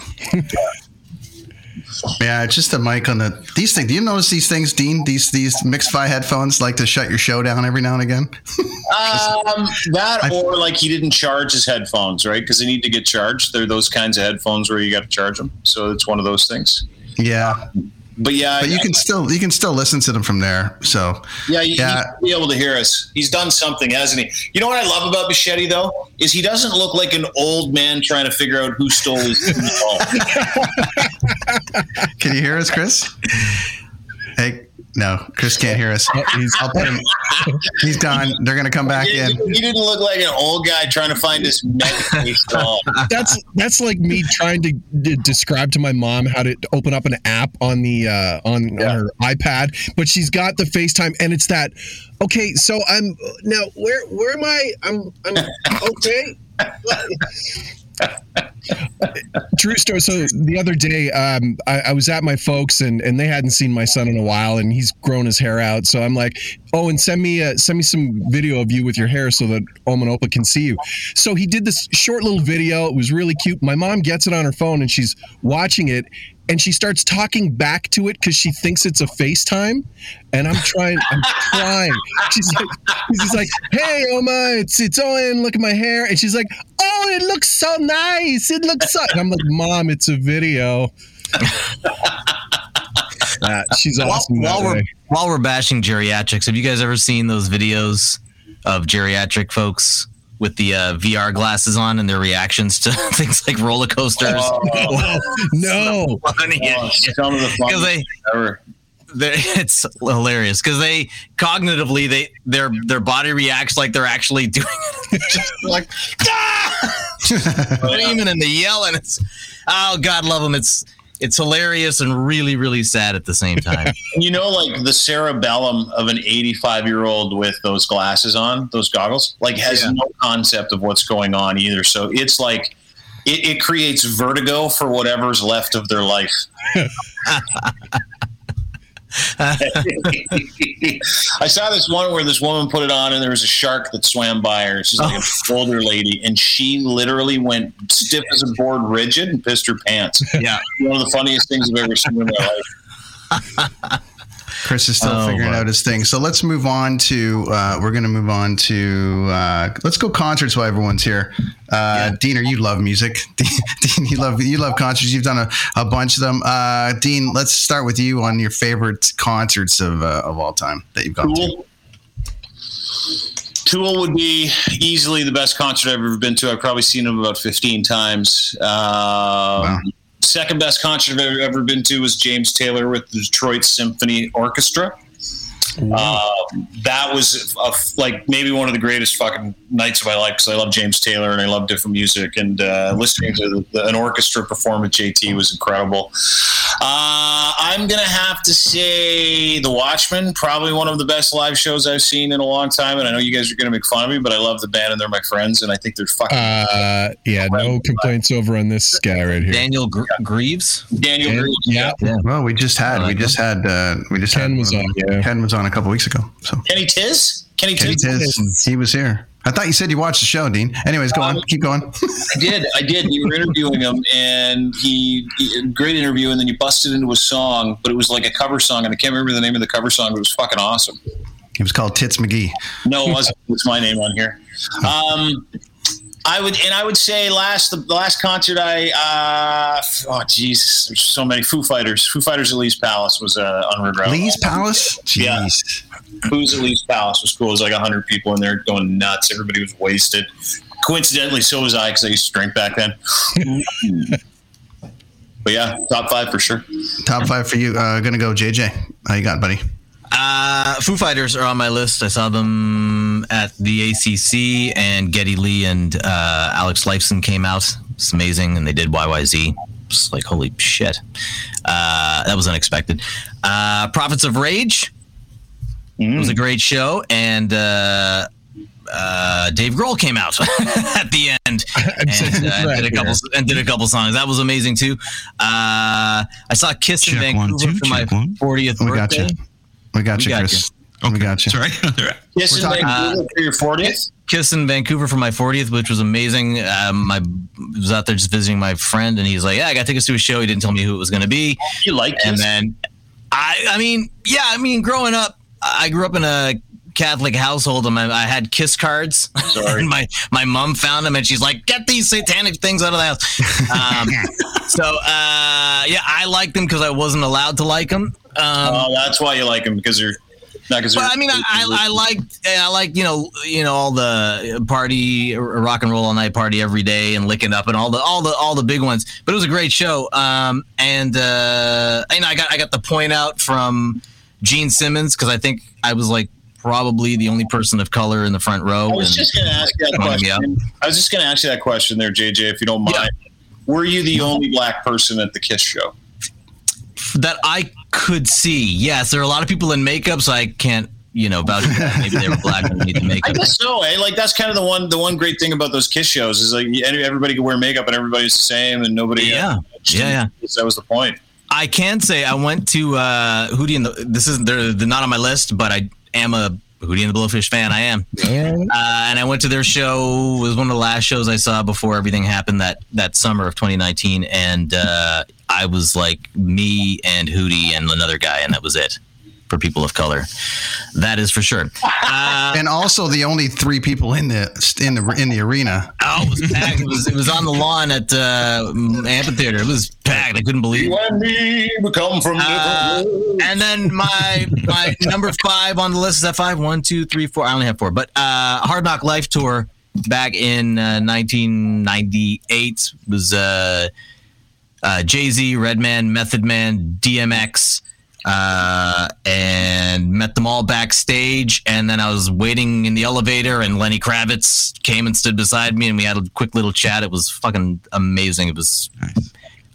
Yeah, it's just a mic on the these things. Do you notice these things, Dean? These these Mixify headphones like to shut your show down every now and again. Um, that I- or like he didn't charge his headphones, right? Because they need to get charged. They're those kinds of headphones where you got to charge them. So it's one of those things. Yeah, But yeah, but you I- can still you can still listen to them from there. So yeah, you, yeah. be able to hear us. He's done something, hasn't he? You know what I love about Bichetti though is he doesn't look like an old man trying to figure out who stole his phone. can you hear us, Chris? Hey, no, Chris can't hear us. He's- I'll put him. He's gone. They're gonna come back he, in. he didn't look like an old guy trying to find his Medicaid that's that's like me trying to d- describe to my mom how to open up an app on the uh, on, on her iPad, but she's got the FaceTime, and it's that. Okay, so I'm now where where am I? I'm I'm okay. True story. So the other day, um, I, I was at my folks, and and they hadn't seen my son in a while, and he's grown his hair out. So I'm like, oh, and send me uh, send me some video of you with your hair so that and Opa can see you. So he did this short little video. It was really cute. My mom gets it on her phone, and she's watching it. And she starts talking back to it because she thinks it's a FaceTime, and I'm trying. I'm trying. She's like, she's like, "Hey, Oma, it's it's Owen. Look at my hair." And she's like, "Oh, it looks so nice. It looks so." And I'm like, "Mom, it's a video." Uh, she's awesome. that while we're while we're bashing geriatrics, have you guys ever seen those videos of geriatric folks with the uh, VR glasses on and their reactions to things like roller coasters? no, Funny Oh, as shit. some of the Because funniest they ever. it's hilarious because they cognitively they their their body reacts like they're actually doing it. Just like ah! screaming and the yelling. It's oh God, love them. It's it's hilarious and really really sad at the same time. You know, like the cerebellum of an 85 year old with those glasses on, those goggles, like has Yeah. no concept of what's going on either. So it's like it, it creates vertigo for whatever's left of their life. I saw this one where this woman put it on and there was a shark that swam by her. She's like an oh. older lady, and she literally went stiff as a board, rigid, and pissed her pants. yeah. One of the funniest things I've ever seen in my life. Chris is still Oh, figuring out his thing. So let's move on to. Uh, we're going to move on to. Uh, let's go concerts while everyone's here. Uh, Dean, are you love music. Dean, you love you love concerts. You've done a, a bunch of them. Uh, Dean, let's start with you on your favorite concerts of uh, of all time that you've gone to. Tool. Would be easily the best concert I've ever been to. I've probably seen them about 15 times. Um, Second best concert I've ever, been to was James Taylor with the Detroit Symphony Orchestra. Um, that was a, like maybe one of the greatest fucking nights of my life because I love James Taylor and I love different music and uh, listening to the, the, an orchestra perform at JT was incredible. Uh, I'm gonna have to say The Watchmen, probably one of the best live shows I've seen in a long time. And I know you guys are gonna make fun of me, but I love the band and they're my friends, and I think they're fucking Uh, yeah, no complaints over on this guy right here. Daniel Gr- Greaves. Daniel. Dan- Greaves. yeah, Well, we just had we just had uh, we just Ken had was on. Yeah, Ken was on a couple weeks ago. So Kenny Tiz. Kenny Kenny Tiz. Tiz, he was here. I thought you said you watched the show, Dean. Anyways, go on, keep going. I did. I did. You were interviewing him, and he, he great interview. And then you busted into a song, but it was like a cover song, and I can't remember the name of the cover song. But it was fucking awesome. It was called Tits McGee. No, it wasn't. It's my name on here. Um, I would, and I would say last the, the last concert I, uh, oh Jesus, there's so many Foo Fighters. Foo Fighters at Lee's Palace was uh, unregrettable. Lee's Palace. Yeah. Jeez. Who's at Lee's Palace was cool. It was like hundred people in there going nuts. Everybody was wasted. Coincidentally, so was I because I used to drink back then. but yeah, top five for sure. Top five for you. Uh, gonna go JJ. How you got, buddy? Uh, Foo Fighters are on my list. I saw them at the ACC, and Geddy Lee and uh, Alex Lifeson came out. It's amazing, and they did YYZ. It's like holy shit, uh, that was unexpected. Uh, Prophets of Rage it was a great show, and uh, uh, Dave Grohl came out at the end and uh, did a couple and did a couple songs. That was amazing too. Uh, I saw Kiss in Check one, Vancouver two, for my one. 40th We got birthday. you. We got We you, got Chris. We got you. Sorry. Yes, We're in talking- Vancouver for your fortieth. Kiss in Vancouver for my 40th, which was amazing. Um, I was out there just visiting my friend, and he's like, "Yeah, I got tickets to a show." He didn't tell me who it was going to be, You like and Kiss? then I, I mean, yeah, I mean, growing up, I grew up in a Catholic household, and I, I had Kiss cards. Sorry. and my my mom found them, and she's like, "Get these satanic things out of the house." Um, so, uh, yeah, I liked them because I wasn't allowed to like them. Um, Oh, that's why you like them because because. but I mean, I, I, I liked, I like, you know, you know, all the party, rock and roll all night party every day, and licking up, and all the, all the, all the big ones. But it was a great show. Um, and uh, know, I got, I got the point out from Gene Simmons because I think I was like probably the only person of color in the front row. I was and- just going to ask you that yeah. question. I was just going to ask you that question there, JJ, if you don't mind. Were you the only black person at the Kiss show? that I could see. Yes, there are a lot of people in makeup, so I can't, you know, that. Maybe they were black underneath the I guess so. Eh? Like that's kind of the one. The one great thing about those Kiss shows is like everybody could wear makeup and everybody's the same, and nobody. Yeah. Yeah, yeah. That was the point. I can say I went to uh, Hootie and the. This is they're, they're not on my list, but I am a Hootie and the Blowfish fan. I am, uh, and I went to their show. It was one of the last shows I saw before everything happened that that summer of 2019, and uh, I was like me and Hootie and another guy, and that was it for people of color. That is for sure. Uh, And also the only three people in the in the in the arena. oh, it was packed. It was, it was on the lawn at uh, amphitheater. It was packed. I couldn't believe. it. And me, we come from Uh, and then my my number five on the list is that five one two three four. I only have four, but uh, Hard Knock Life tour back in uh, 1998 was uh, uh, Jay Z, Redman, Method Man, DMX, uh, and met them all backstage. And then I was waiting in the elevator, and Lenny Kravitz came and stood beside me, and we had a quick little chat. It was fucking amazing. It was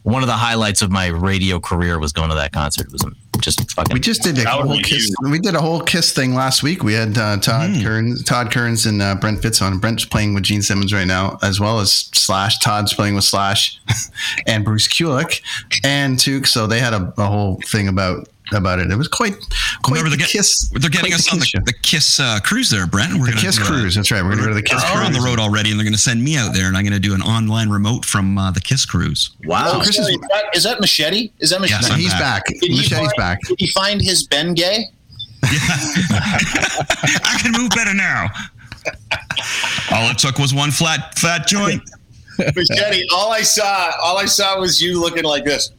one of the highlights of my radio career. Was going to that concert. It was just fucking. We just did a whole kiss. you. We did a whole kiss thing last week. We had uh, Todd Kearns, Todd Kearns, and uh, Brent Fitz on. Brent's playing with Gene Simmons right now, as well as Slash. Todd's playing with Slash, and Bruce Kulick, and Took. So they had a, a whole thing about about it. It was quite quite Remember, the they're, get- kiss. they're getting quite us on kiss the, show. the Kiss uh, cruise there, Brent. We're The gonna Kiss do a- cruise. That's right. We're gonna go to the Kiss We're on the road already, and they're going to send me out there, and I'm going to do an online remote from uh, the Kiss cruise. wow. Oh, Chris is- is, that, is that Machete? Is that Machete? Yes, No, he's back. back. Did Machete's find- back. Did he find his Bengay? Yeah. I can move better now. All it took was one flat fat joint. Machete. All I saw, all I saw was you looking like this.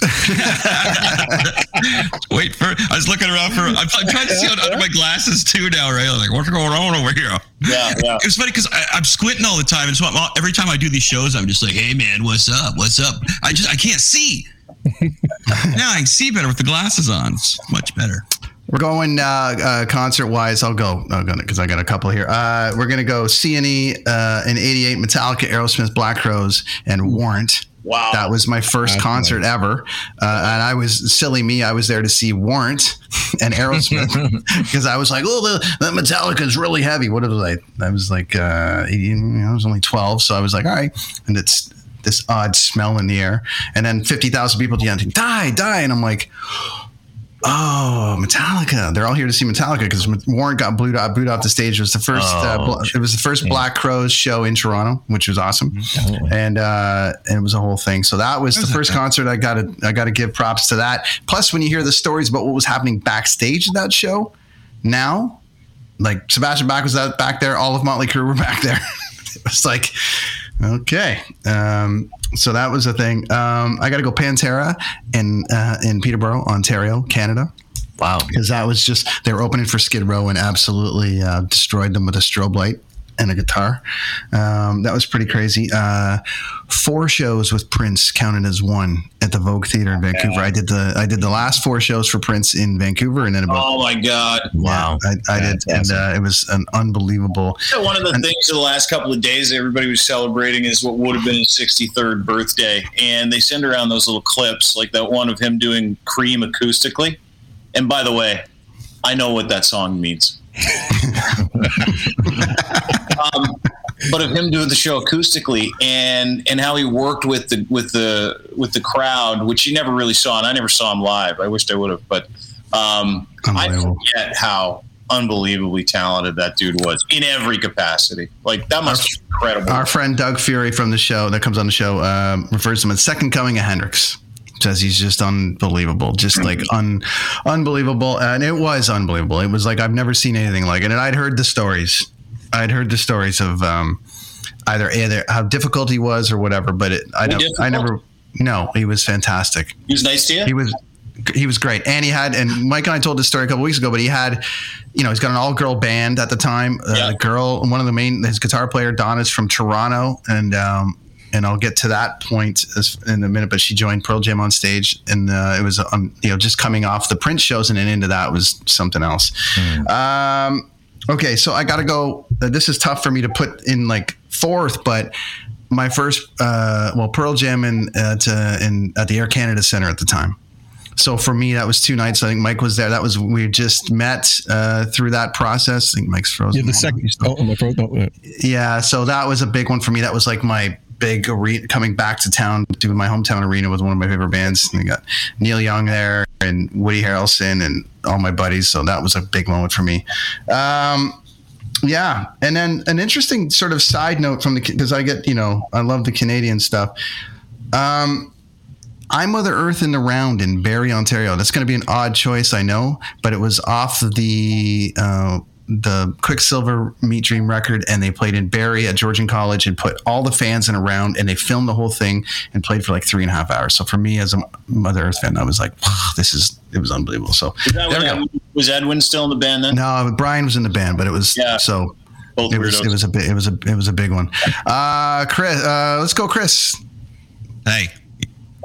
Wait for. I was looking around for. I'm, I'm trying to see under my glasses too now, right? Like, what's going on over here? Yeah, yeah. It was funny because I'm squinting all the time, and so I'm, every time I do these shows, I'm just like, "Hey, man, what's up? What's up?" I just I can't see. now I can see better with the glasses on. It's much better. We're going uh, uh, concert wise. I'll go. I'm gonna because I got a couple here. Uh, we're gonna go CNE uh, in '88, Metallica, Aerosmith, Black Crowes, and Warrant. Wow. That was my first That's concert ever, uh, and I was silly me. I was there to see Warrant and Aerosmith because I was like, "Oh, the, the Metallica is really heavy." What was I? I was like, uh, 18, I was only 12, so I was like, "All right," and it's this odd smell in the air, and then 50,000 people chanting, "Die, die," and I'm like. Oh, Metallica! They're all here to see Metallica because Warren got booed out, booed off the stage. It was the first. uh, Oh, bl- it was the first Black Crowes show in Toronto, which was awesome, and uh, and it was a whole thing. So that was the first concert. I got to I got to give props to that. Plus, when you hear the stories about what was happening backstage at that show, now, like Sebastian Bach was out back there, all of Motley Crue were back there. it was like, okay. Um, so that was a thing. Um, I got to go Pantera in uh, in Peterborough, Ontario, Canada Wow. because that was just they were opening for Skid Row and absolutely uh, destroyed them with a strobe light and a guitar. Um, that was pretty crazy. Uh, four shows with Prince counted as one at the Vogue Theater in Vancouver. I did the I did the last four shows for Prince in Vancouver, and then about Oh my God. Wow. I, I did, and uh, it was an unbelievable. One of the things of the last couple of days everybody was celebrating is what would have been his 63rd birthday. And they send around those little clips, like that one of him doing Cream acoustically. And by the way, I know what that song means. Um, but of him doing the show acoustically and and how he worked with the with the with the crowd, which you never really saw, and I never saw him live. I wished I would have, but um, I forget how unbelievably talented that dude was in every capacity. Like that must be incredible. Our friend Doug Fury from the show that comes on the show um, refers to him as second coming of Hendrix. Says he's just unbelievable, just like un, unbelievable, and it was unbelievable. It was like I've never seen anything like it, and I'd heard the stories. I'd heard the stories of um, either either how difficult he was or whatever, but it, I don't, I never. No, he was fantastic. he was nice to you. He was he was great, and he had and Mike and I told this story a couple weeks ago, but he had, you know, he's got an all girl band at the time. Uh, Yeah. The girl, one of the main, his guitar player Don is from Toronto, and um, and I'll get to that point in a minute. But she joined Pearl Jam on stage, and uh, it was um, you know just coming off the Prince shows, and then into that was something else. Um, okay, so I got to go. Uh, this is tough for me to put in like fourth, but my first, uh, well, Pearl Jam in at uh, in at the Air Canada Center at the time. So for me, that was two nights. I think Mike was there. That was we just met uh, through that process. I think Mike's frozen. Yeah, the second. Oh, my throat. Uh, Yeah, so that was a big one for me. That was like my big arena coming back to town, doing my hometown arena with one of my favorite bands. And we got Neil Young there and Woody Harrelson and all my buddies. So that was a big moment for me. Um, yeah, and then an interesting sort of side note from the because I get you know I love the Canadian stuff. Um, I'm Mother Earth in the Round in Barrie, Ontario. That's going to be an odd choice, I know, but it was off the uh, the Quicksilver Meat Dream record, and they played in Barrie at Georgian College and put all the fans in a round, and they filmed the whole thing and played for like three and a half hours. So for me as a Mother Earth fan, I was like, wow, this is it was unbelievable. So there when we go. Was Edwin still in the band then? No, Brian was in the band, but it was Yeah. so Both it was it was a big it was a it was a big one. Uh, Chris, uh, let's go, Chris. Hey,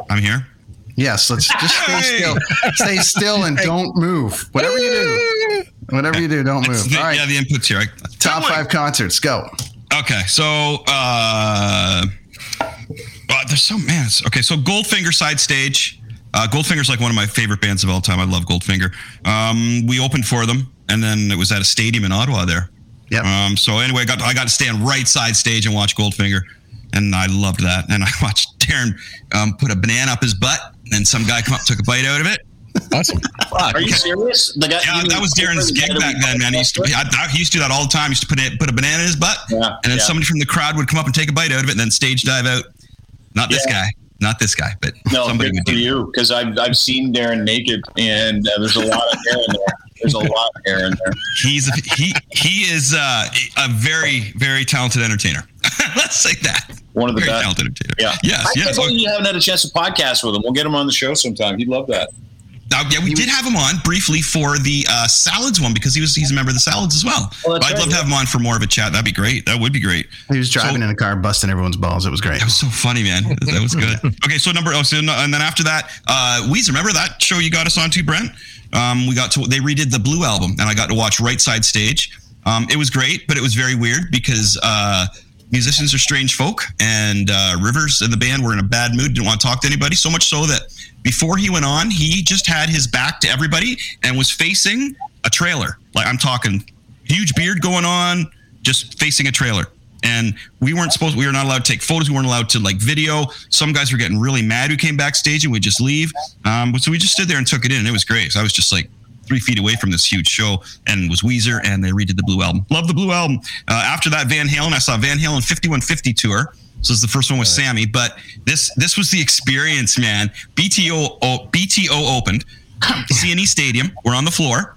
I'm here. Yes, let's just stay still. Stay still and don't move. Whatever you do, whatever you do, don't It's move. the, All right, Yeah, the inputs here. Top five concerts. Go. Okay, so uh, uh there's so man. Okay, so Goldfinger side stage. Uh, Goldfinger's like one of my favorite bands of all time. I love Goldfinger. Um, we opened for them, and then it was at a stadium in Ottawa there. Yep. Um, so anyway, I got I got to stand right side stage and watch Goldfinger, and I loved that. And I watched Darren um, put a banana up his butt, and some guy come up took a bite out of it. Awesome. Are you serious? The guy, Yeah, that was Darren's gig back then, man. He used to, I, I, he used to do that all the time. He used to put it, put a banana in his butt, Yeah, and then yeah. somebody from the crowd would come up and take a bite out of it, and then stage dive out. Not this Yeah. guy, not this guy, but No, somebody good would for do. you because I've I've seen Darren naked and uh, there's a lot of hair in there. There's a lot of hair in there. He's he he is uh, a very very talented entertainer. Let's say that. One of the very best. talented entertainer. Yeah. Yes. I Yes. can't believe you haven't had a chance to podcast with him. We'll get him on the show sometime. He'd love that. Uh, yeah, we did have him on briefly for the uh, salads one because he was he's a member of the salads as well. That's I'd right, love to have him on for more of a chat. That'd be great. That would be great. He was driving in a car, busting everyone's balls. It was great. That was so funny, man. That was good. Okay, so number oh, so no, and then after that, uh, Weezer. Remember that show you got us on to, Brent? Um, we got to they redid the Blue album, and I got to watch Right Side Stage. Um, it was great, but it was very weird because uh, musicians are strange folk, and uh, Rivers and the band were in a bad mood, didn't want to talk to anybody. So much so that before he went on, he just had his back to everybody and was facing a trailer. Like I'm talking, huge beard going on, just facing a trailer and we weren't supposed we were not allowed to take photos we weren't allowed to like video some guys were getting really mad who came backstage and we'd just leave um, so we just stood there and took it in and it was great so i was just like three feet away from this huge show and it was weezer and they redid the blue album love the blue album uh, after that van halen i saw van halen 5150 tour so this is the first one with Sammy, but this this was the experience, man. BTO BTO opened, CNE Stadium. We're on the floor,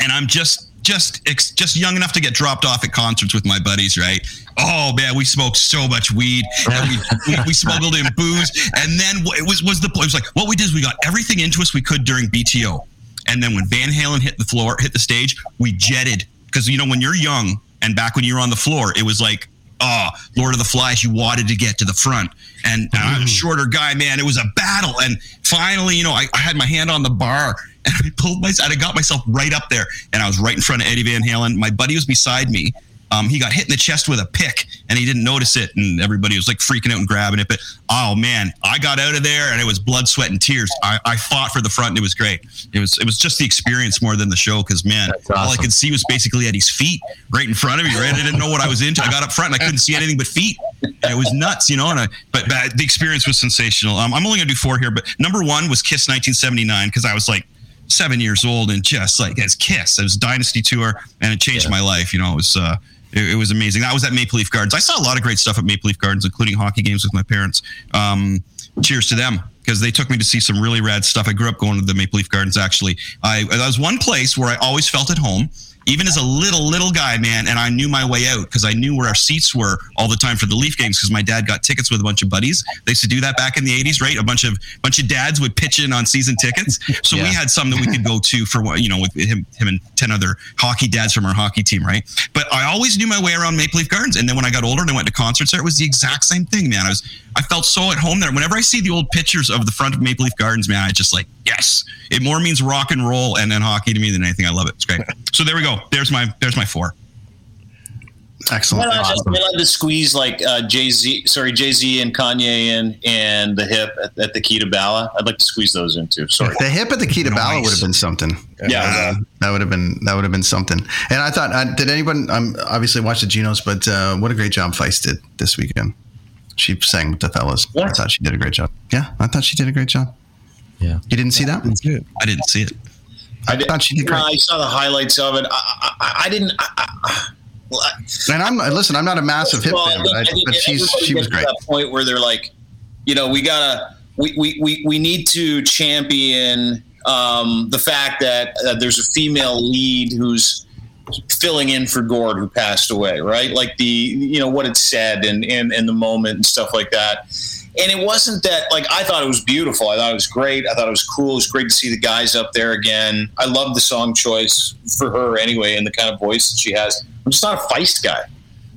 and I'm just just just young enough to get dropped off at concerts with my buddies, right? Oh man, we smoked so much weed, and we, we, we smuggled in booze, and then it was was the it was like what we did is we got everything into us we could during BTO, and then when Van Halen hit the floor, hit the stage, we jetted because you know when you're young and back when you were on the floor, it was like. Oh, Lord of the Flies, you wanted to get to the front. And I'm a mm-hmm. shorter guy, man. It was a battle. And finally, you know, I, I had my hand on the bar and I pulled myself, I got myself right up there and I was right in front of Eddie Van Halen. My buddy was beside me. Um, he got hit in the chest with a pick and he didn't notice it. And everybody was like freaking out and grabbing it. But oh man, I got out of there and it was blood, sweat, and tears. I, I fought for the front and it was great. It was, it was just the experience more than the show. Cause man, all I could see was basically Eddie's feet right in front of me, right? I didn't know what I was into. I got up front and I couldn't see anything but feet. And it was nuts, you know. And I, but, but the experience was sensational. Um, I'm only gonna do four here, but number one was Kiss 1979 because I was like seven years old and just like as Kiss. It was Dynasty tour and it changed my life. You know, it was uh, it, it was amazing. That was at Maple Leaf Gardens. I saw a lot of great stuff at Maple Leaf Gardens, including hockey games with my parents. Um, cheers to them because they took me to see some really rad stuff. I grew up going to the Maple Leaf Gardens. Actually, I that was one place where I always felt at home. Even as a little little guy, man, and I knew my way out because I knew where our seats were all the time for the Leaf games because my dad got tickets with a bunch of buddies. They used to do that back in the '80s, right? A bunch of bunch of dads would pitch in on season tickets, so we had some that we could go to for what you know with him, him and ten other hockey dads from our hockey team, right? But I always knew my way around Maple Leaf Gardens, and then when I got older and I went to concerts there, it was the exact same thing, man. I was I felt so at home there. Whenever I see the old pictures of the front of Maple Leaf Gardens, man, I just like yes, it more means rock and roll and then hockey to me than anything. I love it. It's great. So there we go. There's my there's my four. Excellent. Why not, why not to squeeze like uh, Jay Z, sorry Jay Z and Kanye in, and the hip at, at the Kee to Bala? I'd like to squeeze those in too. Sorry. The hip at the Kee to Bala would have been something. Yeah. That would have been that would have been something. And I thought, uh, did anyone? I'm obviously watched the Junos, but uh, what a great job Feist did this weekend. She sang with the fellas. I thought she did a great job. Yeah, I thought she did a great job. Yeah. You didn't see that? That's it. I didn't see it. I thought she did great. I saw the highlights of it. I, I, I didn't. I, And I'm listen. I'm not a massive hip fan, but, I, but she's she was great. That point where they're like, you know, we gotta, we we we, we need to champion um, the fact that uh, there's a female lead who's filling in for Gord who passed away, right? Like the you know what it said and and and the moment and stuff like that. And it wasn't that like I thought it was beautiful. I thought it was great. I thought it was cool. It was great to see the guys up there again. I love the song choice for her anyway and the kind of voice that she has. I'm just not a Feist guy.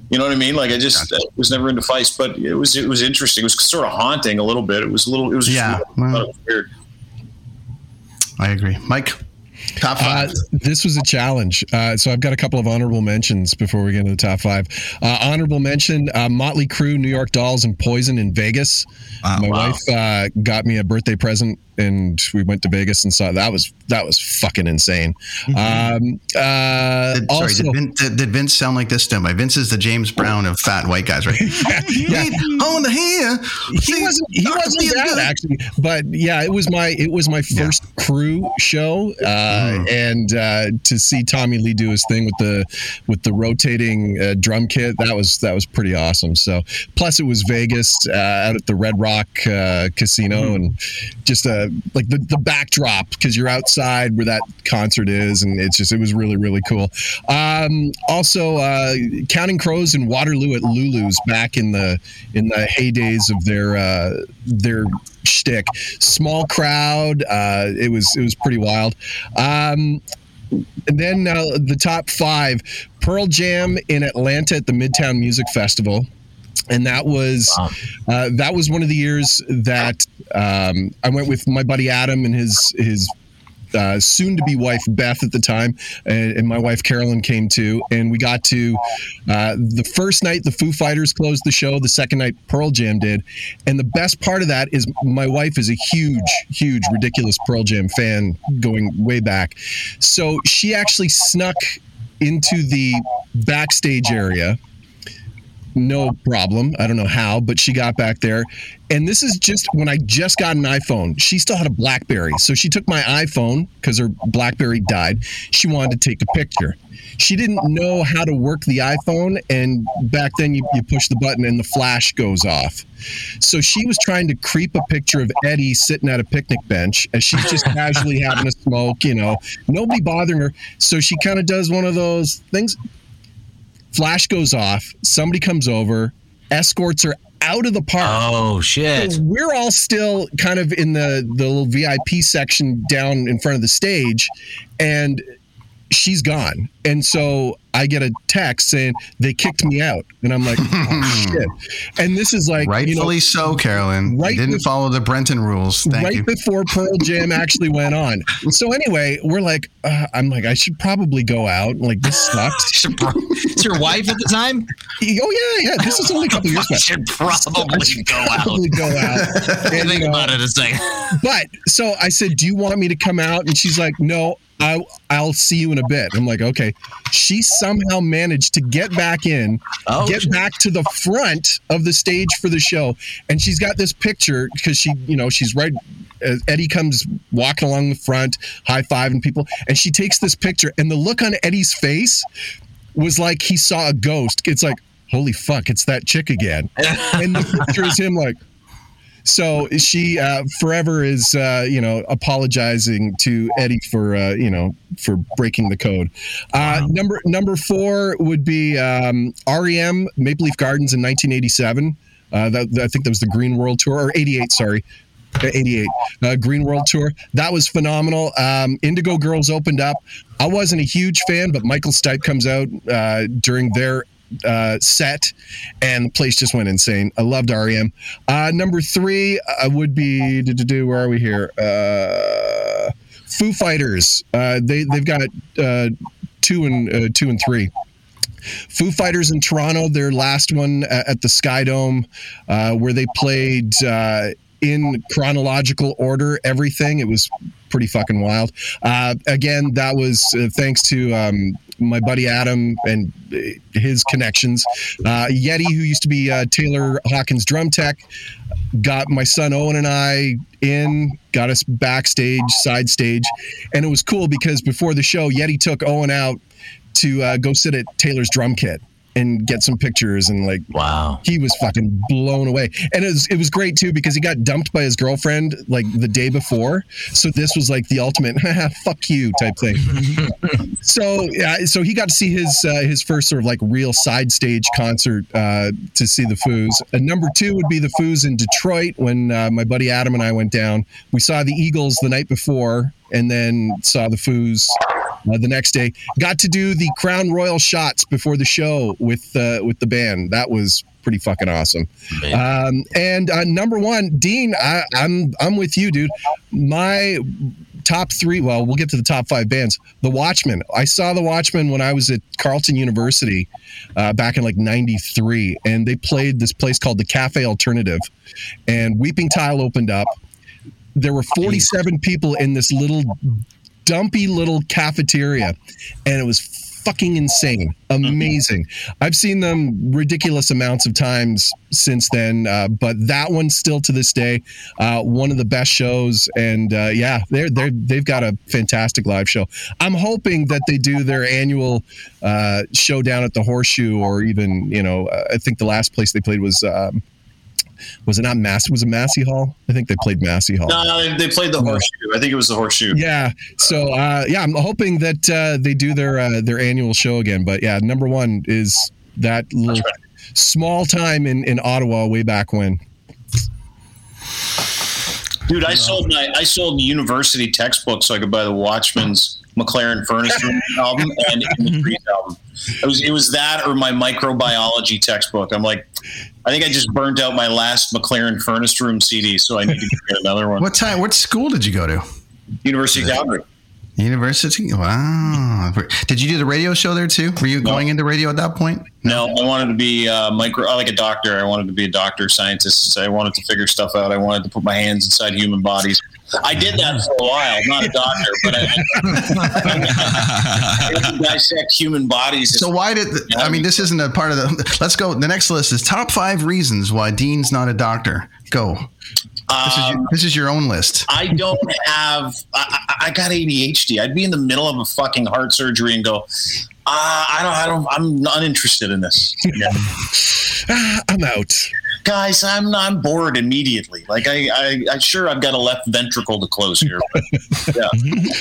You know what I mean? Like I just I uh, was never into feist, but it was it was interesting. It was sort of haunting a little bit. It was a little. It was just Yeah. Well- it was weird. I agree. Mike, top Uh, five. this was a challenge. Uh, so I've got a couple of honorable mentions before we get into the top five. Uh, honorable mention: uh, Motley Crue, New York Dolls, and Poison in Vegas. Wow. My Wow. wife uh, got me a birthday present, and we went to Vegas and saw that was that was fucking insane. Um, uh, Did, sorry, also, did, Vin, did, did Vince sound like this to my Vince is the James Brown of fat white guys, right? Yeah. on the hair. he wasn't he wasn't bad actually but yeah it was my it was my first crew show uh and uh to see tommy lee do his thing with the with the rotating uh, drum kit that was that was pretty awesome. So plus it was vegas uh, out at the red rock uh, casino and just uh like the the backdrop because you're outside where that concert is and it's just it was really really cool. Um also uh counting crows and waterloo at lulu's back in the in the heydays of their uh their shtick. Small crowd. Uh, it was it was pretty wild. Um, and then uh, the top five: Pearl Jam in Atlanta at the Midtown Music Festival, and that was Wow. uh, that was one of the years that um, I went with my buddy Adam and his his uh, soon to be wife Beth at the time, and, and my wife Carolyn came too. And we got to uh, the first night the Foo Fighters closed the show, the second night Pearl Jam did. And the best part of that is my wife is a huge, huge, ridiculous Pearl Jam fan going way back. So she actually snuck into the backstage area no problem. I don't know how, but she got back there. And this is just when I just got an iPhone. She still had a Blackberry. So she took my iPhone because her Blackberry died. She wanted to take a picture. She didn't know how to work the iPhone. And back then, you, you push the button and the flash goes off. So she was trying to creep a picture of Eddie sitting at a picnic bench as she's just casually having a smoke, you know, nobody bothering her. So she kind of does one of those things flash goes off somebody comes over escorts her out of the park Oh shit! So we're all still kind of in the the little vip section down in front of the stage and she's gone and so i get a text saying they kicked me out and i'm like oh, shit and this is like Rightfully you know, so, Carolyn. right didn't bef- follow the Brenton rules. Thank right you. before Pearl Jam actually went on. So anyway, we're like, uh, I'm like, I should probably go out. Like this sucks. it's your wife at the time? oh yeah, yeah. This is only a couple years I back. should probably go out. Go out. And, Think you know, about it a second. But so I said, "Do you want me to come out?" And she's like, "No, I, I'll see you in a bit." I'm like, "Okay." She somehow managed to get back in, Oh, get shit. back to the front of the stage for the show, and she's got this picture because she, you know, she's right. Uh, Eddie comes walking along the front, high fiving people, and she takes this picture, and the look on Eddie's face was like he saw a ghost. It's like, holy fuck, it's that chick again. and the picture is him like, so she uh, forever is, uh, you know, apologizing to Eddie for, uh, you know, for breaking the code. Uh, Number number four would be um, REM Maple Leaf Gardens in 1987. Uh, that, I think that was the Green World Tour or 88. Sorry. uh, 88 uh, Green World Tour. That was phenomenal. Um, Indigo Girls opened up. I wasn't a huge fan, but Michael Stipe comes out uh, during their uh, set, and the place just went insane. I loved REM. Uh, number three uh, would be do, do, where are we here? Uh, Foo Fighters. Uh, they they've got uh, two and uh, two and three. Foo Fighters in Toronto, their last one at the Sky Dome, uh, where they played uh, in chronological order, everything. It was pretty fucking wild. Uh, again, that was uh, thanks to um, my buddy Adam and uh, his connections. Uh, Yeti, who used to be uh, Taylor Hawkins' drum tech, got my son Owen and I in, got us backstage, side stage, and it was cool because before the show, Yeti took Owen out to uh, go sit at Taylor's drum kit and get some pictures and like Wow. he was fucking blown away. And it was it was great too because he got dumped by his girlfriend like the day before. So this was like the ultimate fuck you type thing. So yeah so he got to see his uh, his first sort of like real side stage concert uh, to see the Foos. And number two would be the Foos in Detroit when uh, my buddy Adam and I went down. We saw the Eagles the night before and then saw the Foos uh, the next day. Got to do the Crown Royal shots before the show with uh, with the band. That was pretty fucking awesome. Um, and uh, number one, Dean, I, I'm I'm with you, dude. My top three. Well, we'll get to the top five bands. The Watchmen. I saw the Watchmen when I was at Carleton University uh, back in like '93, and they played this place called the Cafe Alternative, and Weeping Tile opened up. There were 47 people in this little dumpy little cafeteria, and it was fucking insane, amazing. I've seen them ridiculous amounts of times since then, uh, but that one still to this day, uh, one of the best shows. And uh, yeah, they're they're they've got a fantastic live show. I'm hoping that they do their annual uh, show down at the Horseshoe, or even you know, uh, I think the last place they played was. Um, was it not Mass? Was it Massey Hall? I think they played Massey Hall. No, no, they, played the horseshoe. I think it was the horseshoe. Yeah. So uh, yeah, I'm hoping that uh, they do their uh, their annual show again. But yeah, number one is that little small time in in Ottawa way back when. Dude, I sold my I sold university textbook so I could buy the Watchman's McLaren Furnace Room album and In the Trees album. It was it was that or my microbiology textbook. I'm like, I think I just burnt out my last McLaren Furnace Room CD, so I need to get another one. What time? What school did you go to? University of Calgary. University. Wow. Did you do the radio show there too? Were you going into radio at that point? No, I wanted to be uh, micro, like a doctor. I wanted to be a doctor, scientist. I wanted to figure stuff out. I wanted to put my hands inside human bodies. I did that for a while. I'm Not a doctor, but I, I dissect human bodies. So why did I mean this isn't a part of the let's go the next list is top five reasons why Dean's not a doctor. Go. This is, your, this is your own list. I don't have. I, I I got ADHD. I'd be in the middle of a fucking heart surgery and go, uh, I don't. I don't. I'm uninterested in this. Yeah. I'm out. Guys, I'm I'm bored immediately. Like I, I, I sure I've got a left ventricle to close here. But, yeah.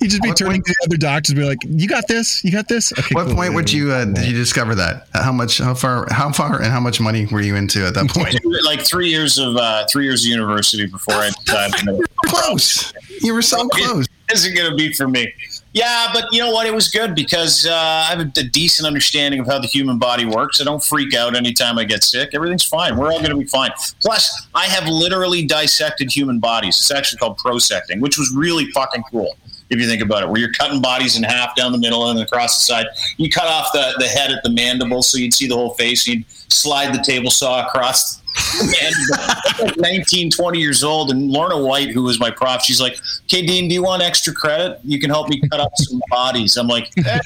You just be turning to the other doctors and be like, "You got this. You got this." Okay, What cool. point would you uh, did you discover that? How much? How far? How far? And how much money were you into at that point? like three years of uh, three years of university before I decided. close. You were so close. It isn't going to be for me. Yeah, but you know what? It was good because uh, I have a, a decent understanding of how the human body works. I don't freak out anytime I get sick. Everything's fine. We're all going to be fine. Plus, I have literally dissected human bodies. It's actually called prosecting, which was really fucking cool if you think about it, where you're cutting bodies in half down the middle and across the side. You cut off the, the head at the mandible so you'd see the whole face. You'd slide the table saw across mandible. like 19, 20 years old. And Lorna White, who was my prof, she's like, okay, Dean, do you want extra credit? You can help me cut up some bodies. I'm like, eh.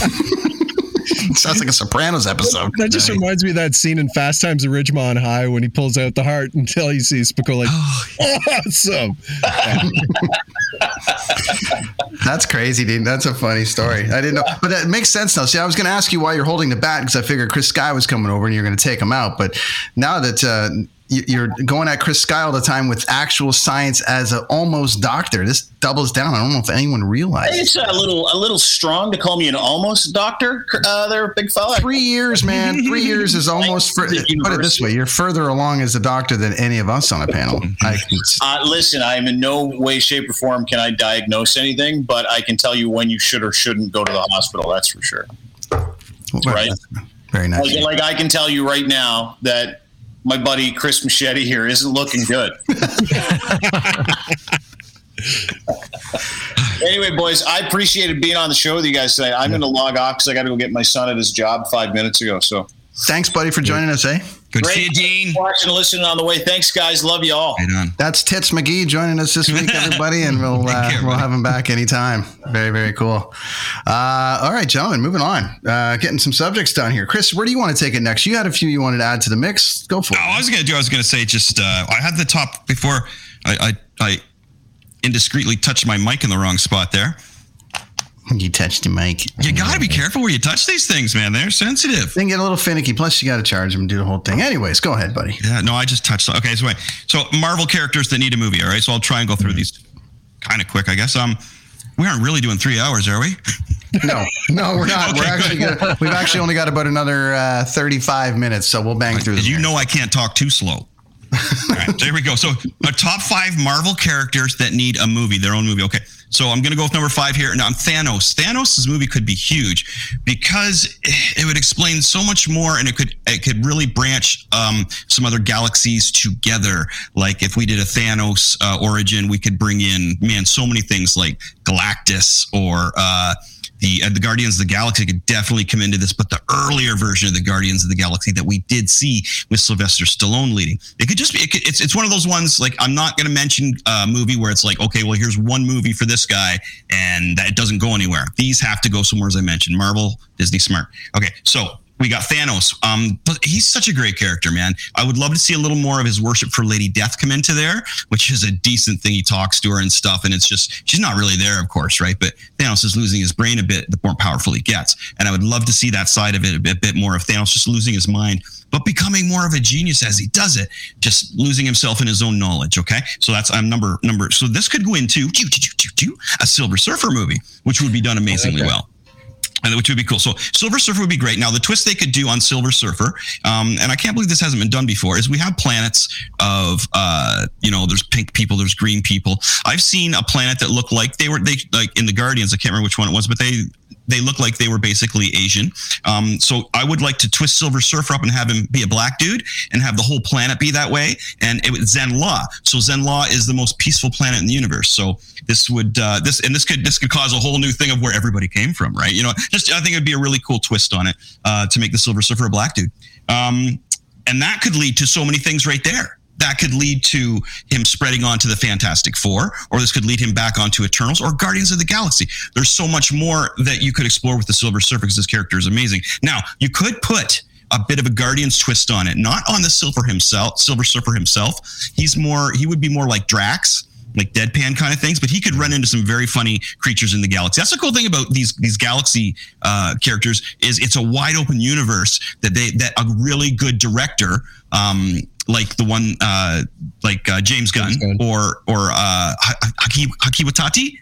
Sounds like a Sopranos episode. That just reminds me of that scene in Fast Times at Ridgemont High when he pulls out the heart until he sees Spicoli like, awesome. That's crazy, Dean. That's a funny story. I didn't know, but that makes sense now. See, I was going to ask you why you're holding the bat because I figured Chris Sky was coming over and you're going to take him out. But now that uh, you're going at Chris Sky all the time with actual science as an almost doctor, this doubles down. I don't know if anyone realized. it's a little a little strong to call me an almost doctor uh, there, big fella. Three years, man. Three years is almost. Fur- put it this way: you're further along as a doctor than any of us on a panel. I can, Uh, listen, I am in no way, shape, or form can I diagnose anything, but I can tell you when you should or shouldn't go to the hospital. That's for sure. Right. Very nice. Like, like I can tell you right now that my buddy Chris Machete here isn't looking good. anyway, boys, I appreciated being on the show with you guys tonight. I'm going to log off because I got to go get my son at his job five minutes ago. So Thanks, buddy, for joining us, eh? Good to great see you, Dean. watching and listening on the way. Thanks, guys. Love you all. Right on. That's Tits McGee joining us this week, everybody, and we'll uh, care, we'll have him back anytime. Very very cool. Uh, all right, gentlemen, moving on. Uh, getting some subjects done here. Chris, where do you want to take it next? You had a few you wanted to add to the mix. Go for it. I was gonna do. I was gonna say just. Uh, I had the top before. I, I I indiscreetly touched my mic in the wrong spot there. You touched the mic. You got to be careful where you touch these things, man. They're sensitive. Then get a little finicky. Plus, you got to charge them and do the whole thing. Anyways, go ahead, buddy. Yeah, no, I just touched. Okay, so wait. So Marvel characters that need a movie. All right, so I'll try and go through these kind of quick, I guess. Um, we aren't really doing three hours, are we? No, no, we're not. Okay, we're actually gonna, we've actually only got about another uh, thirty-five minutes, so we'll bang through. Them you here. know I can't talk too slow. All right, there we go. So, a top five Marvel characters that need a movie, their own movie. Okay, So I'm going to go with number five here. Now, I'm Thanos. Thanos' movie could be huge because it would explain so much more, and it could it could really branch um, some other galaxies together. Like if we did a Thanos uh, origin, we could bring in man so many things like Galactus or. Uh, the uh, the Guardians of the Galaxy could definitely come into this, but the earlier version of the Guardians of the Galaxy that we did see with Sylvester Stallone leading, it could just be. It could, it's it's one of those ones like I'm not going to mention a movie where it's like okay, well here's one movie for this guy and that it doesn't go anywhere. These have to go somewhere, as I mentioned. Marvel, Disney, smart. Okay, so we got Thanos. Um, but he's such a great character, man. I would love to see a little more of his worship for Lady Death come into there, which is a decent thing. He talks to her and stuff, and it's just she's not really there, of course, right? But Thanos is losing his brain a bit the more powerful he gets, and I would love to see that side of it a bit, a bit more of Thanos just losing his mind. But becoming more of a genius as he does it, just losing himself in his own knowledge. Okay, so that's I'm number number. So this could go into a Silver Surfer movie, which would be done amazingly Okay. well which would be cool. So Silver Surfer would be great. Now the twist they could do on Silver Surfer, um, and I can't believe this hasn't been done before, is we have planets of, uh, you know, there's pink people, there's green people. I've seen a planet that looked like they were they like in the Guardians. I can't remember which one it was, but they they look like they were basically Asian. Um, so I would like to twist Silver Surfer up and have him be a black dude and have the whole planet be that way. And it was Zenn-La. So Zenn-La is the most peaceful planet in the universe. So this would uh, this and this could this could cause a whole new thing of where everybody came from, right? You know, just I think it'd be a really cool twist on it uh, to make the Silver Surfer a black dude. Um, and that could lead to so many things right there. That could lead to him spreading onto the Fantastic Four, or this could lead him back onto Eternals or Guardians of the Galaxy. There's so much more that you could explore with the Silver Surfer because this character is amazing. Now, you could put a bit of a Guardians twist on it, not on the Silver himself, Silver Surfer himself. He's more, he would be more like Drax, like deadpan kind of things, but he could run into some very funny creatures in the galaxy. That's the cool thing about these these galaxy uh, characters is it's a wide open universe that they that a really good director, um, like the one uh, like uh, James Gunn, Gunn. or or uh, Ha- Haki Haki Watati.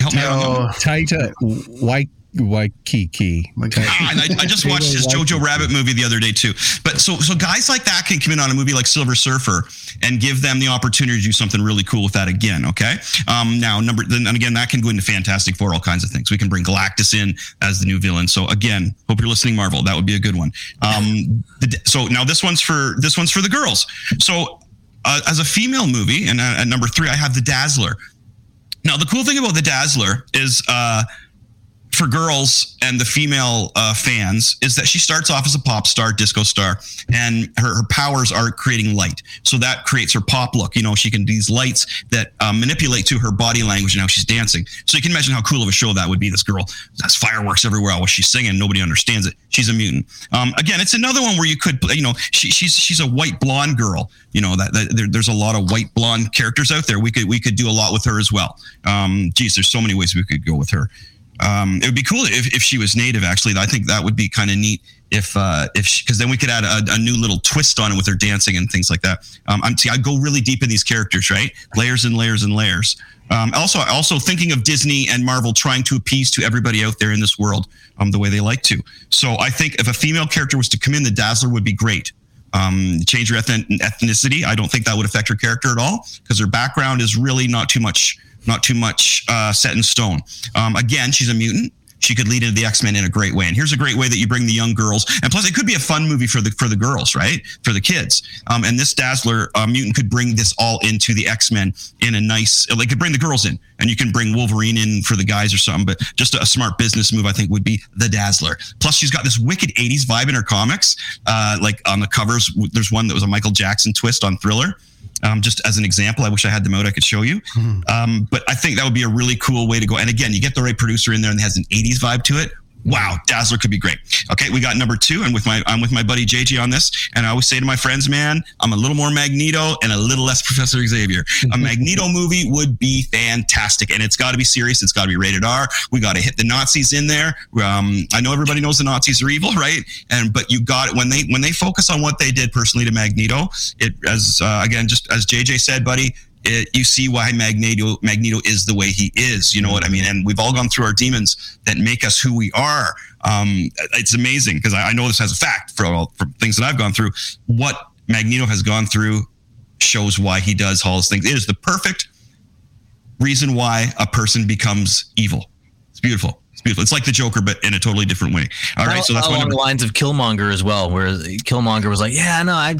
Help me out. No, Taita Wai Waikiki. Ah, and I, I just watched his Jojo Rabbit movie the other day too. But so so guys like that can come in on a movie like Silver Surfer and give them the opportunity to do something really cool with that again. Okay. Um, now number then and again that can go into Fantastic Four, all kinds of things. We can bring Galactus in as the new villain. So again, hope you're listening, Marvel. That would be a good one. Um, the, so now this one's for this one's for the girls. So uh, as a female movie, and uh, at number three, I have the Dazzler. Now the cool thing about the Dazzler is. Uh, for girls and the female uh, fans is that she starts off as a pop star, disco star, and her, her powers are creating light. So that creates her pop look. You know, she can these lights that um, manipulate to her body language and how she's dancing. So you can imagine how cool of a show that would be. This girl has fireworks everywhere while she's singing. Nobody understands it. She's a mutant. Um, again, it's another one where you could, you know, she, she's she's a white blonde girl. You know that, that there, there's a lot of white blonde characters out there. We could we could do a lot with her as well. Um, geez, there's so many ways we could go with her. Um, it would be cool if, if she was native. Actually, I think that would be kind of neat if uh, if because then we could add a, a new little twist on it with her dancing and things like that. Um, I'm see, I go really deep in these characters, right? Layers and layers and layers. Um, also, also thinking of Disney and Marvel trying to appease to everybody out there in this world um, the way they like to. So I think if a female character was to come in, the Dazzler would be great. Um, change her ethnicity. I don't think that would affect her character at all because her background is really not too much, not too much uh, set in stone. Um, again, she's a mutant. She could lead into the X Men in a great way, and here's a great way that you bring the young girls. And plus, it could be a fun movie for the for the girls, right? For the kids. Um, and this Dazzler uh, mutant could bring this all into the X Men in a nice. Like, could bring the girls in, and you can bring Wolverine in for the guys or something. But just a, smart business move, I think, would be the Dazzler. Plus, she's got this wicked '80s vibe in her comics. Uh, like on the covers, there's one that was a Michael Jackson twist on Thriller. Um, just as an example, I wish I had the mode I could show you. Um, but I think that would be a really cool way to go. And again, you get the right producer in there and it has an 80s vibe to it. Wow, Dazzler could be great. Okay, we got number two, and with my I'm with my buddy JJ on this. And I always say to my friends, man, I'm a little more Magneto and a little less Professor Xavier. a Magneto movie would be fantastic, and it's got to be serious. It's got to be rated R. We got to hit the Nazis in there. Um, I know everybody knows the Nazis are evil, right? And but you got it when they when they focus on what they did personally to Magneto. It as uh, again just as JJ said, buddy, it, you see why Magneto Magneto is the way he is. You know what I mean? And we've all gone through our demons that make us who we are. Um, it's amazing because I, I know this as a fact for all for things that I've gone through. What Magneto has gone through shows why he does all those things. It is the perfect reason why a person becomes evil. It's beautiful. It's beautiful. It's like the Joker, but in a totally different way. All right, so that's along the lines of Killmonger as well, where Killmonger was like, "Yeah, no, I,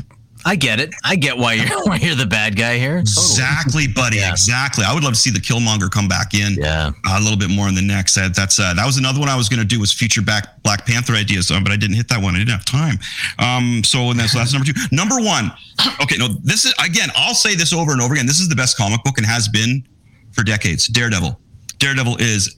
I get it. I get why you're why you're the bad guy here." Totally. Exactly, buddy. Yeah. Exactly. I would love to see the Killmonger come back in. Yeah. a little bit more in the next. That, that's uh, that was another one I was going to do was feature back Black Panther ideas, um, but I didn't hit that one. I didn't have time. Um, so and that's, so that's number two. Number one. Okay, no, this is again. I'll say this over and over again. This is the best comic book and has been for decades. Daredevil. Daredevil is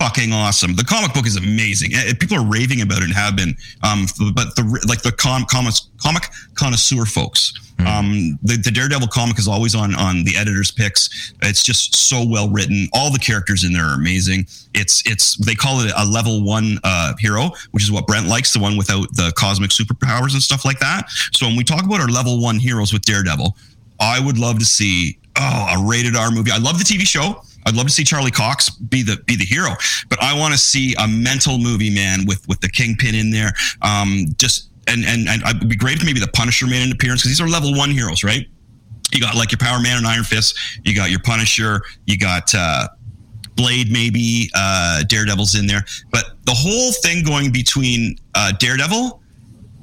fucking awesome. The comic book is amazing. Eh, People are raving about it and have been. Um, but the like the com- comics, comic connoisseur folks. Um, the, the Daredevil comic is always on on the editor's picks. It's just so well written. All the characters in there are amazing. It's it's they call it a level one uh, hero, which is what Brent likes, the one without the cosmic superpowers and stuff like that. So when we talk about our level one heroes with Daredevil, I would love to see oh a rated R movie. I love the TV show. I'd love to see Charlie Cox be the be the hero, but I want to see a mental movie, man, with with the Kingpin in there. Um, just and and and it'd be great if maybe the Punisher made an appearance because these are level one heroes, right? You got like your Power Man and Iron Fist. You got your Punisher. You got uh, Blade, maybe uh, Daredevil's in there, but the whole thing going between uh, Daredevil,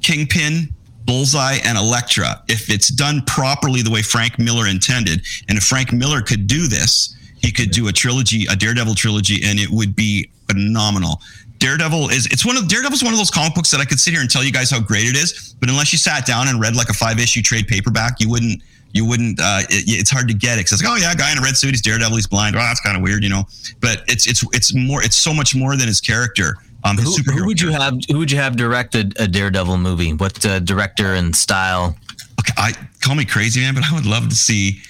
Kingpin, Bullseye, and Elektra, if it's done properly the way Frank Miller intended, and if Frank Miller could do this, he could do a trilogy, a Daredevil trilogy, and it would be phenomenal. Daredevil is it's one of Daredevil's one of those comic books that I could sit here and tell you guys how great it is, but unless you sat down and read like a five issue trade paperback, you wouldn't you wouldn't uh, it, it's hard to get it because it's like oh yeah, guy in a red suit, he's Daredevil, he's blind. Oh, that's kind of weird, you know. But it's it's it's more it's so much more than his character. Um, his Who, superhero who would you character. have? Who would you have directed a Daredevil movie? What uh, director and style? Okay, I call me crazy, man, but I would love to see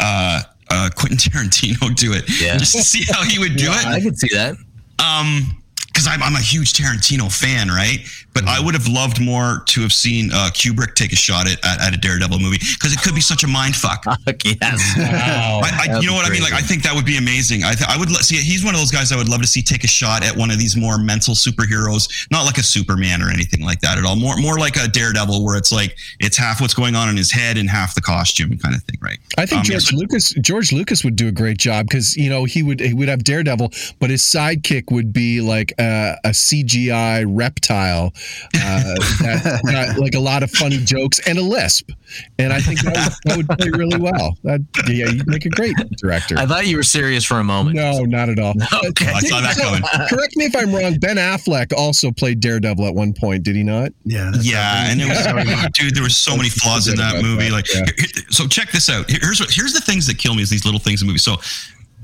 uh, uh, Quentin Tarantino do it. Yeah. just to see how he would do I it. I could see that. Um, because I'm, I'm a huge Tarantino fan, right? But I would have loved more to have seen uh, Kubrick take a shot at, at, at a Daredevil movie because it could be such a mind fuck. Fuck yes. Wow. I, I, you know be what I mean? Like, I think that would be amazing. I, th- I would let, see. He's one of those guys I would love to see take a shot at one of these more mental superheroes, not like a Superman or anything like that at all. More, more like a Daredevil, where it's like it's half what's going on in his head and half the costume kind of thing, right? I think Um, yeah, George so- Lucas George Lucas would do a great job because you know he would he would have Daredevil, but his sidekick would be like a, a CGI reptile uh, that got like a lot of funny jokes and a lisp, and I think that would, that would play really well. That, yeah, you'd make a great director. I thought you were serious for a moment. No, not at all. Okay. I saw that coming. Correct me if I'm wrong. Ben Affleck also played Daredevil at one point, did he not? Yeah. that's Yeah, and it was dude. There were so many flaws in that movie. that, Like, yeah. here- here- so check this out. Here's what, here's the things that kill me is these little things in movies. So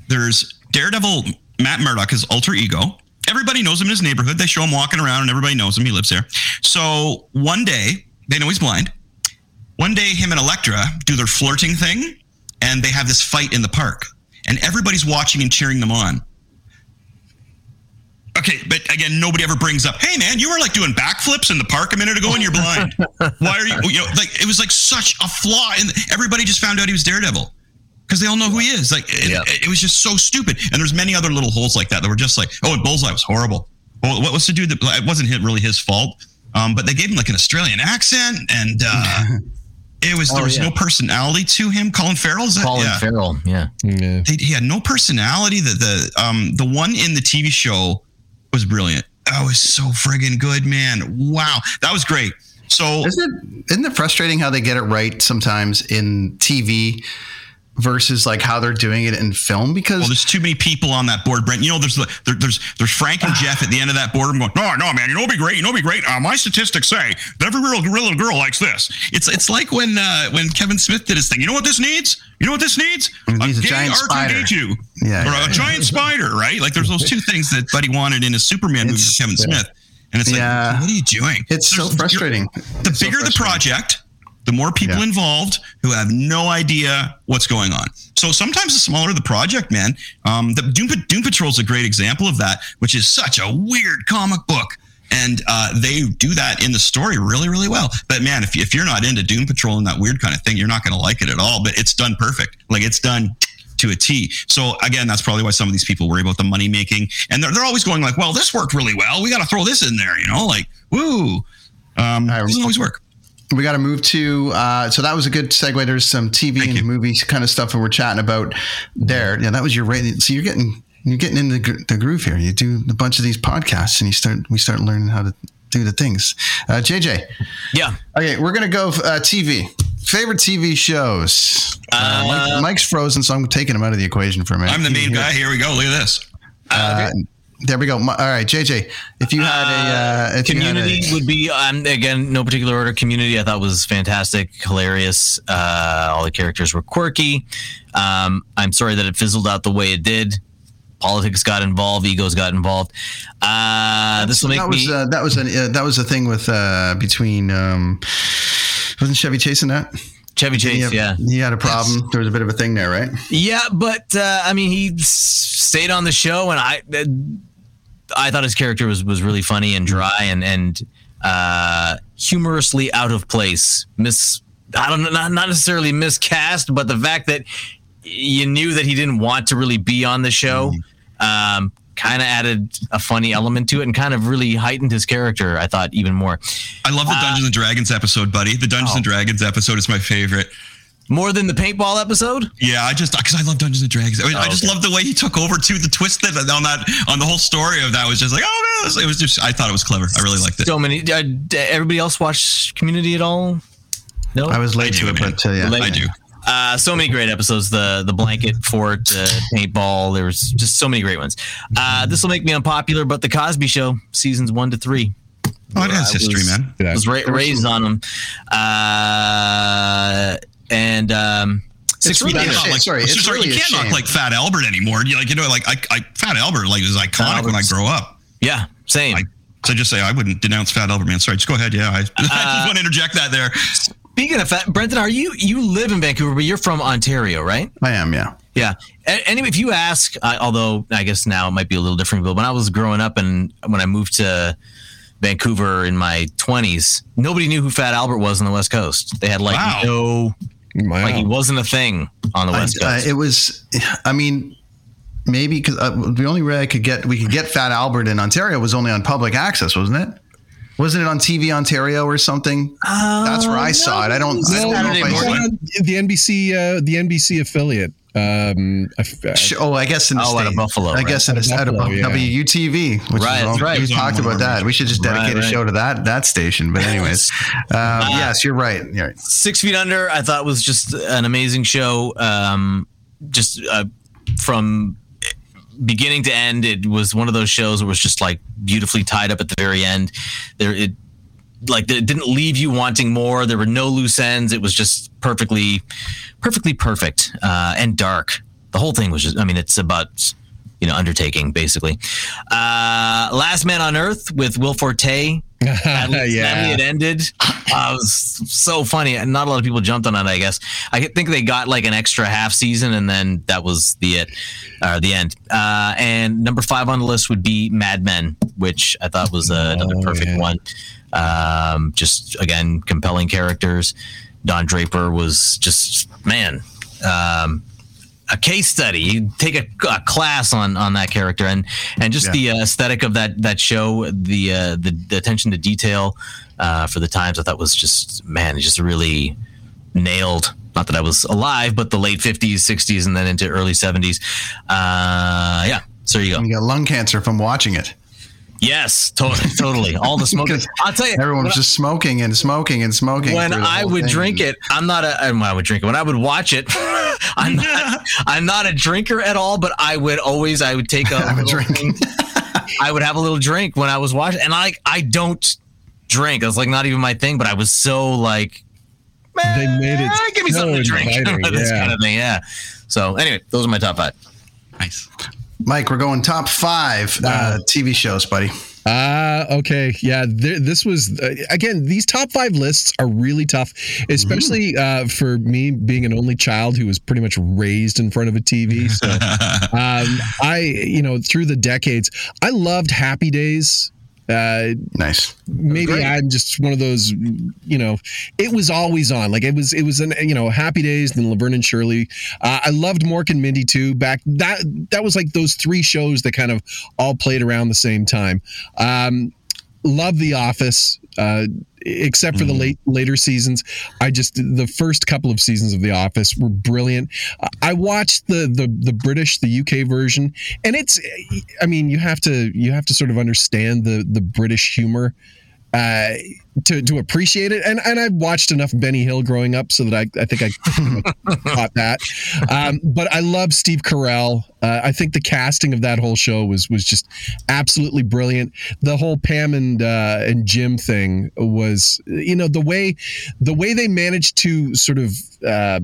there's Daredevil. Matt Murdock, his alter ego. Everybody knows him in his neighborhood. They show him walking around, and everybody knows him. He lives there. So one day they know he's blind. One day, him and Elektra do their flirting thing, and they have this fight in the park, and everybody's watching and cheering them on. Okay, but again, nobody ever brings up, "Hey, man, you were like doing backflips in the park a minute ago, and you're blind. Why are you?" You know, like it was like such a flaw, and everybody just found out he was Daredevil because they all know who he is. Like it, Yeah. it was just so stupid. And there's many other little holes like that that were just like, "Oh, and Bullseye was horrible." Well, what was the dude that it wasn't hit- really his fault, um, but they gave him like an Australian accent, and uh, it was there Oh, was yeah. no personality to him. Colin Farrell, is that? Colin yeah Farrell. Yeah. Yeah. they, he had no personality. The the um the one in the TV show was brilliant. That was so friggin' good, man. Wow, that was great. So Isn't it, isn't it frustrating how they get it right sometimes in TV versus like how they're doing it in film? Because well, there's too many people on that board, Brent. You know, there's the- there, there's there's Frank and Jeff at the end of that board. I'm going, no, no, man. You know, it'd be great. You know, it'd be great. Uh, my statistics say that every real, real little girl likes this. It's it's like when uh, when Kevin Smith did his thing. You know what this needs? You know what this needs? It needs a gay giant spider. R2D2. Yeah, or yeah, a yeah. giant spider, right? Like there's those two things that Buddy wanted in a Superman movie with Kevin Smith. And it's Yeah. like, what are you doing? it's so frustrating. the It's so bigger the project, the more people Yeah. involved who have no idea what's going on. So sometimes the smaller the project, man. Um, the Doom, Doom Patrol is a great example of that, which is such a weird comic book. And uh, they do that in the story really, really well. But man, if, if you're not into Doom Patrol and that weird kind of thing, you're not going to like it at all. But it's done perfect. Like it's done to a T. So again, that's probably why some of these people worry about the money making, and they're, they're always going like, "Well, this worked really well. We got to throw this in there," you know, like, "Woo." Um, I- doesn't always work. We got to move to. Uh, so that was a good segue. There's some TV Thank and you. movies kind of stuff that we're chatting about there. Yeah, that was your rating. So you're getting you're getting in the, the groove here. You do a bunch of these podcasts, and you start we start learning how to do the things. Uh, JJ, Yeah. okay, we're gonna go uh, TV. Favorite TV shows. Uh, Mike, Mike's frozen, so I'm taking him out of the equation for a minute. I'm the He main guy. Here we go. Look at this. Uh, there we go. All right, JJ, if you had a uh, if Community a, would be um, again no particular order. Community I thought was fantastic, hilarious. Uh, all the characters were quirky. Um, I'm sorry that it fizzled out the way it did. Politics got involved, egos got involved. Uh, this will make that was me. uh, that was a uh, that was a thing with uh, between um, wasn't Chevy chasing that? Chevy He Chase, had, yeah, he had a problem. There was a bit of a thing there, right? yeah, but uh, I mean, he stayed on the show, and I, uh, I thought his character was was really funny and dry and and uh, humorously out of place. Miss, I don't know, not not necessarily miscast, but the fact that you knew that he didn't want to really be on the show. Um, kind of added a funny element to it and kind of really heightened his character i thought even more I love the Dungeons and Dragons episode, buddy. The Dungeons and Dragons episode is my favorite. More than the paintball episode Yeah, I just because I love Dungeons and Dragons. I, mean, I just okay. love the way he took over to The twist that on that on the whole story of that was just like, oh man, it was, it was just. I thought it was clever. I really liked it. so many uh, everybody else watch community at all no I was late I to do, it, man. but uh, yeah, I do. Uh, so many great episodes. The the blanket fort, uh, paintball. There was just so many great ones. Uh, this will make me unpopular, but the Cosby Show seasons one to three Oh, it has history, was- man. Yeah. was ra- raised on them. Uh, and um, six really feet a under. shame. Like, sorry, it's sorry, really you can't knock like Fat Albert anymore. You like you know like I, I Fat Albert like is iconic when I grow up. Yeah, same. I, so just say I wouldn't denounce Fat Albert, man. Sorry, just go ahead. Yeah, I, I just want to interject that there. Speaking of fat, Brenton, are you you live in Vancouver, but you're from Ontario, right? I am. Yeah, Yeah. A- Anyway, if you ask, uh, although I guess now it might be a little different, but when I was growing up and when I moved to Vancouver in my 20s, nobody knew who Fat Albert was on the West Coast. They had like Wow. no, Wow. like he wasn't a thing on the West uh, Coast. it was. I mean, maybe because uh, the only way I could get we could get Fat Albert in Ontario was only on public access, wasn't it? Wasn't it on TV Ontario or something? That's where I saw it. I don't. I don't know if I morning. the NBC, uh, the NBC affiliate. Um, I f- uh, Sh- Oh, I guess in the Oh, out state. of Buffalo, I right. guess in Out of the out of Buffalo, yeah. WUTV, which Right, is all, that's right. we talked about that. We should just Right, dedicate a show to that that station. But anyways, um, yes, you're right. You're right. Six Feet Under, I thought was just an amazing show. Um, just uh, from beginning to end, it was one of those shows that was just like beautifully tied up at the very end. There, it like it didn't leave you wanting more. There were no loose ends. It was just perfectly, perfectly perfect uh, and dark. The whole thing was just. I mean, it's about you know undertaking basically. Uh, Last Man on Earth with Will Forte. Sadly, Yeah. it ended. Uh, it was so funny. and Not a lot of people jumped on it. I guess. I think they got like an extra half season, and then that was the it, uh, the end. Uh, and number five on the list would be Mad Men, which I thought was uh, another Oh, perfect yeah. one. Um, just again, compelling characters. Don Draper was just man. Um, a case study. You take a, a class on on that character, and and just the uh, aesthetic of that that show, the uh, the, the attention to detail uh, for the times, I thought was just man, just really nailed. Not that I was alive, but the late fifties, sixties, and then into early seventies. Uh, yeah. So there you go. You got lung cancer from watching it. Yes, totally, totally. All the smoke. Because I'll tell you, Everyone was just smoking and smoking and smoking. when I would thing. drink it, I'm not a. When I would drink it, when I would watch it, I'm not. I'm not a drinker at all. But I would always. I would take a. Have a drink. thing- I would have a little drink when I was watching, and I I don't drink. It's like not even my thing. But I was so like, They made it "Ah, give me so something to drink. inviting, this kind of thing. Yeah. So anyway, those are my top five. Nice. Mike, we're going top five uh, TV shows, buddy. Ah, okay. Yeah, th- this was uh, again. These top five lists are really tough, especially uh, for me being an only child who was pretty much raised in front of a TV. So, um, I, you know, through the decades, I loved Happy Days. Uh, Nice. maybe Great. I'm just one of those, you know, it was always on. Like it was, it was an, you know, Happy Days and Laverne and Shirley. Uh, I loved Mork and Mindy too. Back that that was like those three shows that kind of all played around the same time. Um, love The Office. Uh, except for the late later seasons, I just the first couple of seasons of The Office were brilliant. I watched the the the British, the UK version, and it's. I mean, you have to you have to sort of understand the the British humor uh, to to appreciate it. And and I watched enough Benny Hill growing up so that I I think I caught that. Um, but I love Steve Carell. Uh, I think the casting of that whole show was was just absolutely brilliant. The whole Pam and uh, and Jim thing was you know the way the way they managed to sort of. Uh,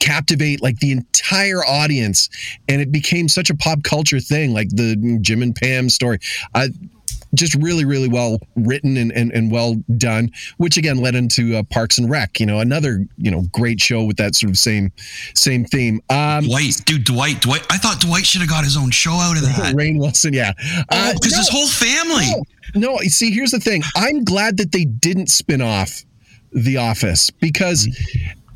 captivate like the entire audience and it became such a pop culture thing like the jim and pam story I, just really, really well written and, and, and well done, which again led into uh, Parks and Rec. You know, another you know great show with that sort of same same theme. Um, Dwight, dude, Dwight, Dwight. I thought Dwight should have got his own show out of that. Rainn Wilson, yeah, uh, Because no, his whole family. no, you see, here's the thing. I'm glad that they didn't spin off The Office because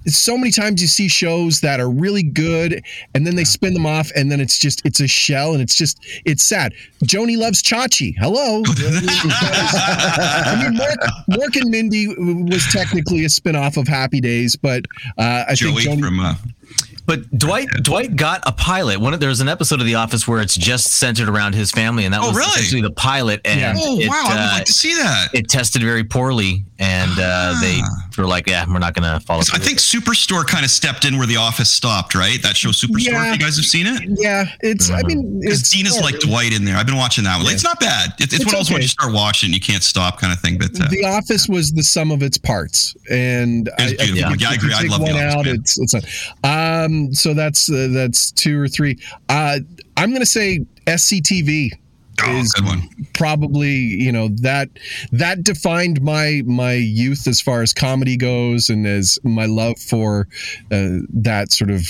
so many times you see shows that are really good and then they spin them off and then it's just it's a shell and it's just it's sad. Joanie loves Chachi. Hello. I mean, Mark, Mork and Mindy was technically a spin-off of Happy Days, but uh, I Joey think Joanie, from uh, But Dwight Dwight got a pilot. One of, there's an episode of The Office where it's just centered around his family, and that Oh, was really? essentially the pilot. And Yeah. Oh it, wow, I would uh, like to see that. it tested very poorly, and uh, they were like, "Yeah, we're not going to follow." I think with Superstore kind of stepped in where The Office stopped, right? That show Superstore. Yeah. You guys have seen it? yeah, it's I mean Because it's Dina's like Dwight in there. I've been watching that one. It's not bad. It, it's, It's one of those okay. ones you start watching, you can't stop kind of thing. But uh, The Office was the sum of its parts, and It was beautiful. think Yeah, I if agree. you I take love The one Office, out. It's it's a, um. So that's uh, that's two or three. Uh, I'm gonna say SCTV oh, is good one. probably you know that that defined my my youth as far as comedy goes and as my love for uh, that sort of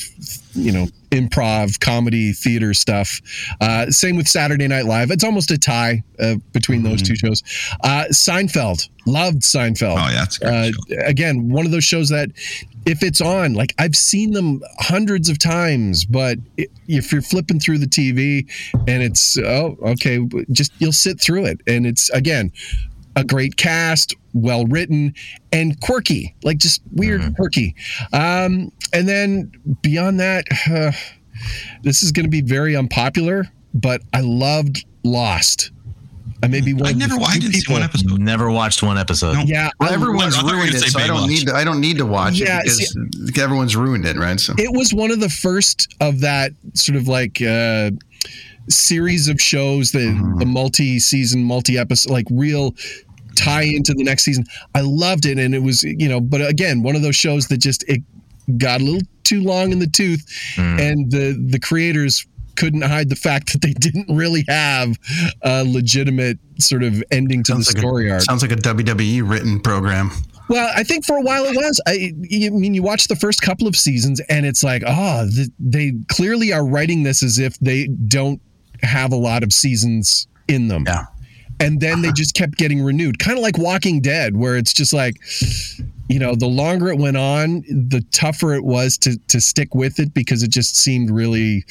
you know improv comedy theater stuff. Uh, same with saturday night live. It's almost a tie uh, between those two shows. Uh, seinfeld. Loved seinfeld. Mm-hmm. Oh yeah, a great uh, again one of those shows that if it's on like i've seen them hundreds of times but i if you're flipping through the tv and it's oh okay just you'll sit through it. And it's again a great cast well written and quirky like just weird quirky um and then beyond that uh, this is going to be very unpopular but i loved lost i may be one I of never. I didn't see one episode. Never watched one episode. No. yeah Well, everyone's I thought you were ruined it, so I don't Baywatch. need to, I don't need to watch Yeah, it because everyone's ruined it, right? So it was one of the first of that sort of like uh series of shows that the multi-season multi-episode like real tie into the next season i loved it and it was you know but again one of those shows that just it got a little too long in the tooth mm. and the the creators couldn't hide the fact that they didn't really have a legitimate sort of ending to the like story a, arc sounds like a WWE written program. well, I think for a while it was. I, I mean, you watch the first couple of seasons, and it's like, ah, oh, th- they clearly are writing this as if they don't have a lot of seasons in them. Yeah. And then they uh-huh. just kept getting renewed, kind of like Walking Dead, where it's just like, you know, the longer it went on, the tougher it was to to stick with it because it just seemed really.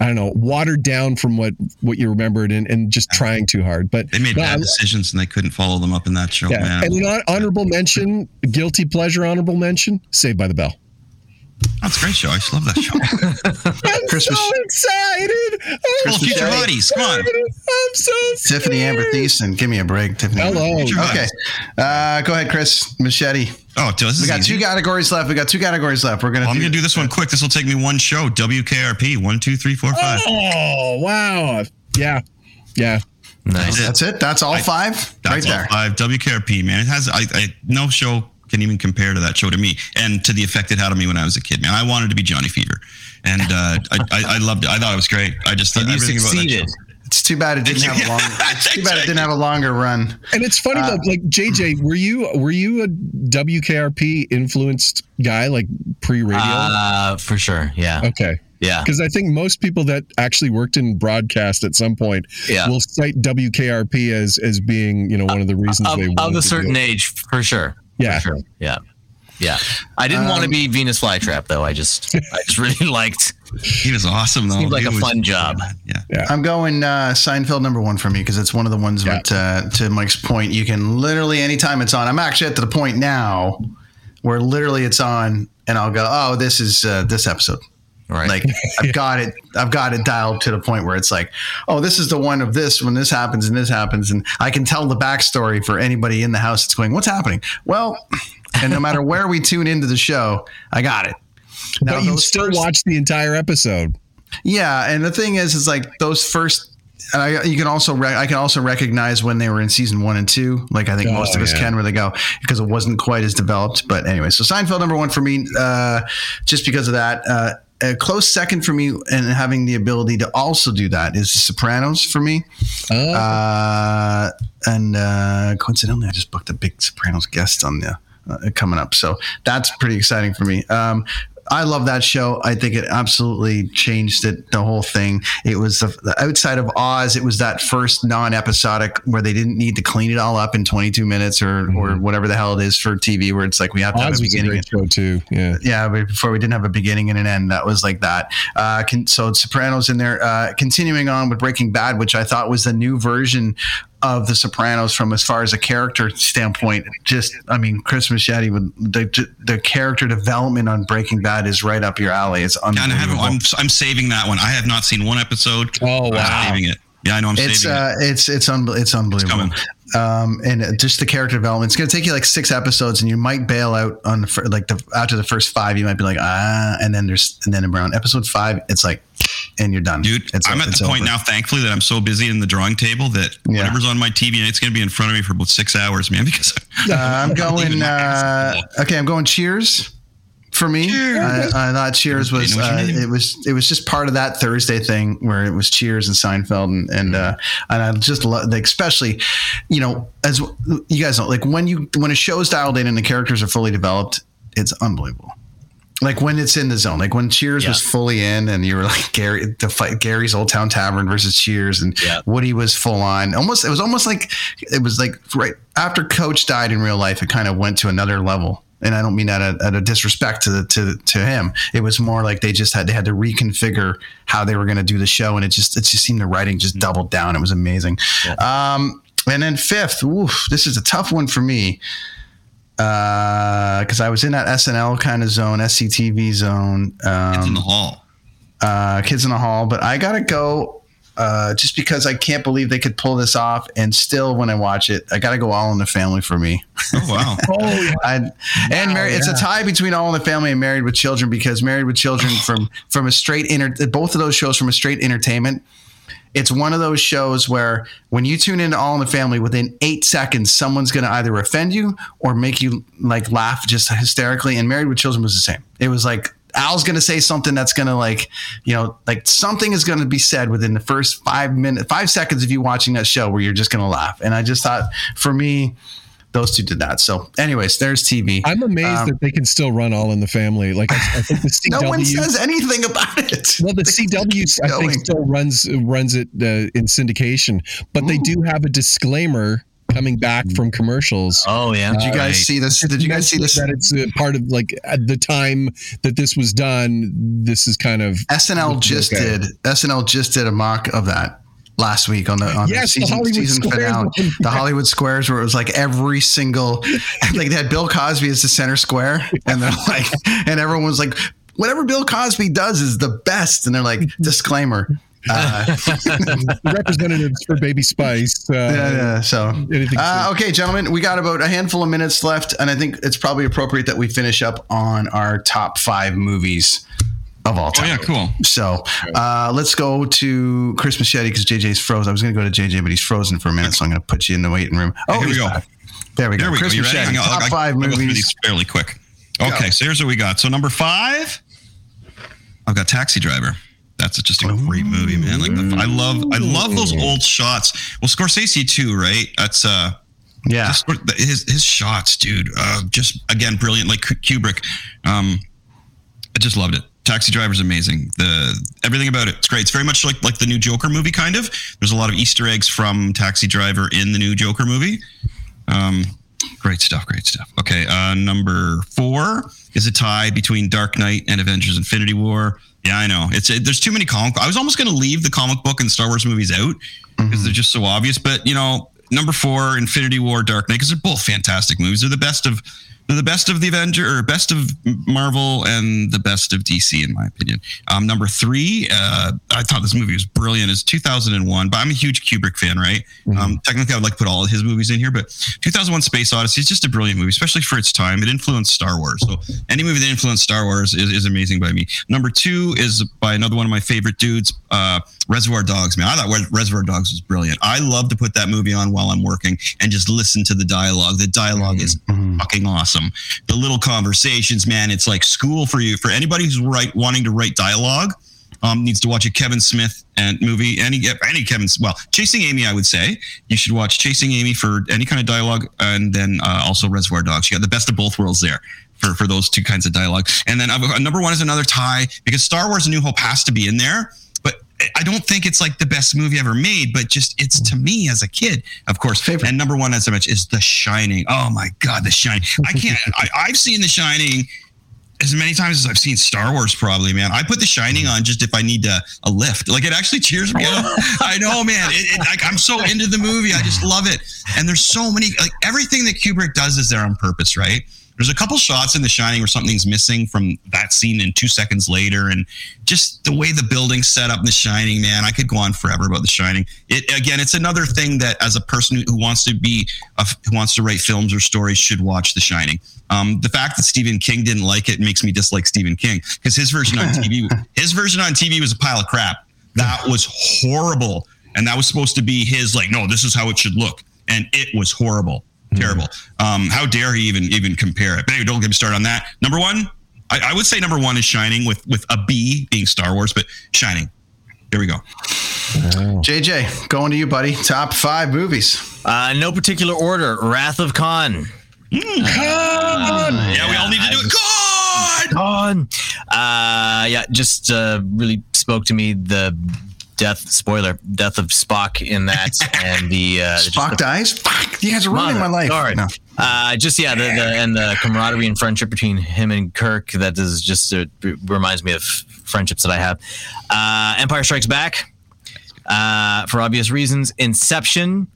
I don't know, watered down from what what you remembered, and, and just trying too hard. But They made no, bad decisions and they couldn't follow them up in that show, yeah, man. and an honorable mention, guilty pleasure honorable mention, Saved by the Bell. That's a great show. I just love that show. I'm Christmas- so excited. I'm Well, so future buddies, come on. excited. I'm so Tiffany scared. Amber Thiessen, give me a break, Tiffany. Hello. Okay, uh, go ahead, Chris Machete. Oh, this is We got easy. two categories left. We got two categories left. We're gonna. Well, I'm going to do this one quick. This will take me one show. WKRP. One, two, three, four, five. Oh wow! Yeah, yeah. Nice. That's it. That's all five. right That's all there. five. WKRP, man. It has I, I no show can even compare to that show to me and to the effect it had on me when I was a kid, man. I wanted to be Johnny Fever. And uh, I, I, I loved it. I thought it was great. I just And you everything about that succeeded. show- It's too bad it didn't have a long. It's too bad it didn't have a longer run. And it's funny though, like JJ, were you were you a WKRP influenced guy, like pre-radio? Uh, for sure. Yeah. okay. Yeah. Because I think most people that actually worked in broadcast at some point Yeah. will cite WKRP as as being you know one of the reasons Of, they of wanted a to do certain it. age, for sure. Yeah. For sure. Yeah. Yeah, I didn't want to be Venus flytrap though. I just, I just really liked. He was awesome though. He seemed like He a was- fun job. Yeah. I'm going uh, Seinfeld number one for me because it's one of the ones Yeah. that, uh, to Mike's point, you can literally anytime it's on. I'm actually at the point now where literally it's on, and I'll go, "Oh, this is uh, this episode." Right. Like I've got it, I've got it dialed to the point where it's like, "Oh, this is the one of this when this happens and this happens," and I can tell the backstory for anybody in the house that's going, "What's happening?" Well, and no matter where we tune into the show, I got it. Now, but you still first- watch the entire episode. yeah, and the thing is, is like those first. And I, you can also re- I can also recognize when they were in season one and two. Like I think Oh, most of us yeah. can, where they go because it wasn't quite as developed. But anyway, so Seinfeld number one for me, uh, just because of that. Uh, a close second for me, and having the ability to also do that is The Sopranos for me. Oh, Uh, and uh, coincidentally, I just booked a big Sopranos guest on the uh, coming up, so that's pretty exciting for me. Um, I love that show. I think it absolutely changed it, the whole thing. It was the, the outside of Oz. It was that first non-episodic where they didn't need to clean it all up in 22 minutes or or whatever the hell it is for TV, where it's like we have to have Oz a was a beginning. great show too. Yeah. Yeah, before we didn't have a beginning and an end. That was like that. Uh, con- so Sopranos in there. Uh, continuing on with Breaking Bad, which I thought was the new version of The Sopranos from as far as a character standpoint. Just, I mean, Chris Machete with the the character development on Breaking Bad is right up your alley. It's And I haven't, unbelievable. I'm I'm saving that one. I have not seen one episode. Oh, I'm wow. saving it. Yeah, I know. I'm It's saving uh, it's it's unbe- it's unbelievable. coming. um, and uh, just the character development. It's going to take you like six episodes, and you might bail out on the fir- like the after the first five. You might be like ah, and then there's and then around episode five, it's like, and you're done. Dude, It's, I'm at it's the point over. now, thankfully, that I'm so busy in the drawing table that Yeah. whatever's on my TV, it's going to be in front of me for about six hours, man. Because Uh, I'm going. Uh, okay, I'm going. Cheers. For me, I, I thought Cheers was know what you uh, it was it was just part of that Thursday thing where it was Cheers and Seinfeld and and uh, and I just love like especially you know as you guys know like when you when a show's dialed in and the characters are fully developed, it's unbelievable. Like when it's in the zone, like when Cheers was fully in, and you were like Gary, the fight Gary's Old Town Tavern versus Cheers, and Yeah. Woody was full on. Almost, it was almost like it was like right after Coach died in real life. It kind of went to another level, and I don't mean that at, at a disrespect to the, to to him. It was more like they just had they had to reconfigure how they were going to do the show, and it just it just seemed the writing just doubled down. It was amazing. Um, and then fifth, oof, this is a tough one for me because I was in that SNL kind of zone, SCTV zone. Um, it's in the hall. uh, Kids in the Hall, but I gotta go uh, just because I can't believe they could pull this off. And still, when I watch it, I gotta go All in the Family for me. Oh, wow. Oh, yeah. I, and Mar- it's a tie between All in the Family and Married with Children because Married with Children from from a straight inter- both of those shows from a straight entertainment. It's one of those shows where when you tune into All in the Family, within eight seconds, someone's going to either offend you or make you like laugh just hysterically. And Married with Children was the same. It was like Al's going to say something that's going to like, you know, like something is going to be said within the first five minutes, five seconds of you watching that show where you're just going to laugh. And I just thought, for me, those two did that. So, anyways, there's TV. I'm amazed Um, that they can still run All in the Family. Like I, I think the CW. no one says anything about it. Well, the CW, I think, still runs runs it uh, in syndication, but they do have a disclaimer coming back from commercials. Oh yeah. Did you guys see this? Did you guys see this? That it's uh, part of like at the time that this was done. This is kind of SNL just Okay. did. SNL just did a mock of that last week on the on Yes, the the season, Hollywood season finale. The Hollywood Squares, where it was like every single, like they had Bill Cosby as the center square, and they're like, and everyone was like, whatever Bill Cosby does is the best, and they're like, disclaimer. Uh, representatives for Baby Spice. Uh, yeah, yeah, so uh, okay, gentlemen, we got about a handful of minutes left, and I think it's probably appropriate that we finish up on our top five movies of all time. Oh, yeah, cool. So uh, let's go to Chris Machete because JJ's frozen. I was going to go to JJ, but he's frozen for a minute, so I'm going to put you in the waiting room. Oh, here we go. back. There we go. There we Chris go. Machete, I'll- I'll- top I'll- 5 I'll go through movies. these fairly quick. Okay, so here's what we got. So number five, I've got Taxi Driver. That's just a great movie, man. Like the, I love, I love those old shots. Well, Scorsese too, right? That's uh, Yeah. just his his shots, dude. Uh, just again, brilliant. Like Kubrick. Um, I just loved it. Taxi Driver's amazing. The everything about it, it's great. It's very much like like the new Joker movie, kind of. There's a lot of Easter eggs from Taxi Driver in the new Joker movie. Um, Great stuff. Great stuff. Okay. Uh, number four is a tie between Dark Knight and Avengers Infinity War. Yeah, I know. It's it, there's too many comic. I was almost going to leave the comic book and Star Wars movies out because they're just so obvious. But you know, number four, Infinity War, Dark Knight, because they're both fantastic movies. They're the best of the best of the Avenger or best of Marvel and the best of DC, in my opinion. Um, number three, uh, I thought this movie was brilliant. Is 2001, but I'm a huge Kubrick fan, right? Um, technically, I would like to put all of his movies in here, but 2001: Space Odyssey is just a brilliant movie, especially for its time. It influenced Star Wars, so any movie that influenced Star Wars is, is amazing by me. Number two is by another one of my favorite dudes, uh, Reservoir Dogs. Man, I thought Reservoir Dogs was brilliant. I love to put that movie on while I'm working and just listen to the dialogue. The dialogue is fucking awesome. The little conversations, man, it's like school for you. For anybody who's right wanting to write dialogue, um, needs to watch a Kevin Smith and movie. Any any Kevin well, Chasing Amy, I would say you should watch Chasing Amy for any kind of dialogue, and then uh, also Reservoir Dogs. You got the best of both worlds there. For, for those two kinds of dialogue, and then uh, number one is another tie because Star Wars: A New Hope has to be in there, I don't think it's like the best movie ever made, but just it's to me as a kid, of course. And number one, as I mentioned, is The Shining. Oh my God, The Shining! I can't. I, I've seen The Shining as many times as I've seen Star Wars, probably, man. I put The Shining on just if I need a, a lift. Like it actually cheers me up. I know, man. It, it, like, I'm so into the movie. I just love it. And there's so many, like everything that Kubrick does is there on purpose, right? There's a couple shots in The Shining where something's missing from that scene, and two seconds later, and just the way the building's set up in The Shining, man, I could go on forever about The Shining. It again, it's another thing that as a person who, wants to be, a, who wants to write films or stories, should watch The Shining. Um, the fact that Stephen King didn't like it makes me dislike Stephen King because his version on TV, his version on TV was a pile of crap. That was horrible, and that was supposed to be his like, no, this is how it should look, and it was horrible, terrible. Um, how dare he even even compare it? But anyway, don't get me started on that. Number one, I, I would say number one is Shining with with a B being Star Wars, but Shining. Here we go. JJ, going to you, buddy. Top five movies. Uh, no particular order. Wrath of Khan. yeah, we all need to do it. God! Khan. Uh, yeah, just uh, really spoke to me. The death spoiler, death of Spock in that, and the uh, Spock the- dies. Fuck, you guys are ruining my life. Sorry. No. Uh, just yeah, the, the and the camaraderie and friendship between him and Kirk that is just uh, reminds me of friendships that I have. Uh, Empire Strikes Back, uh, for obvious reasons. Inception,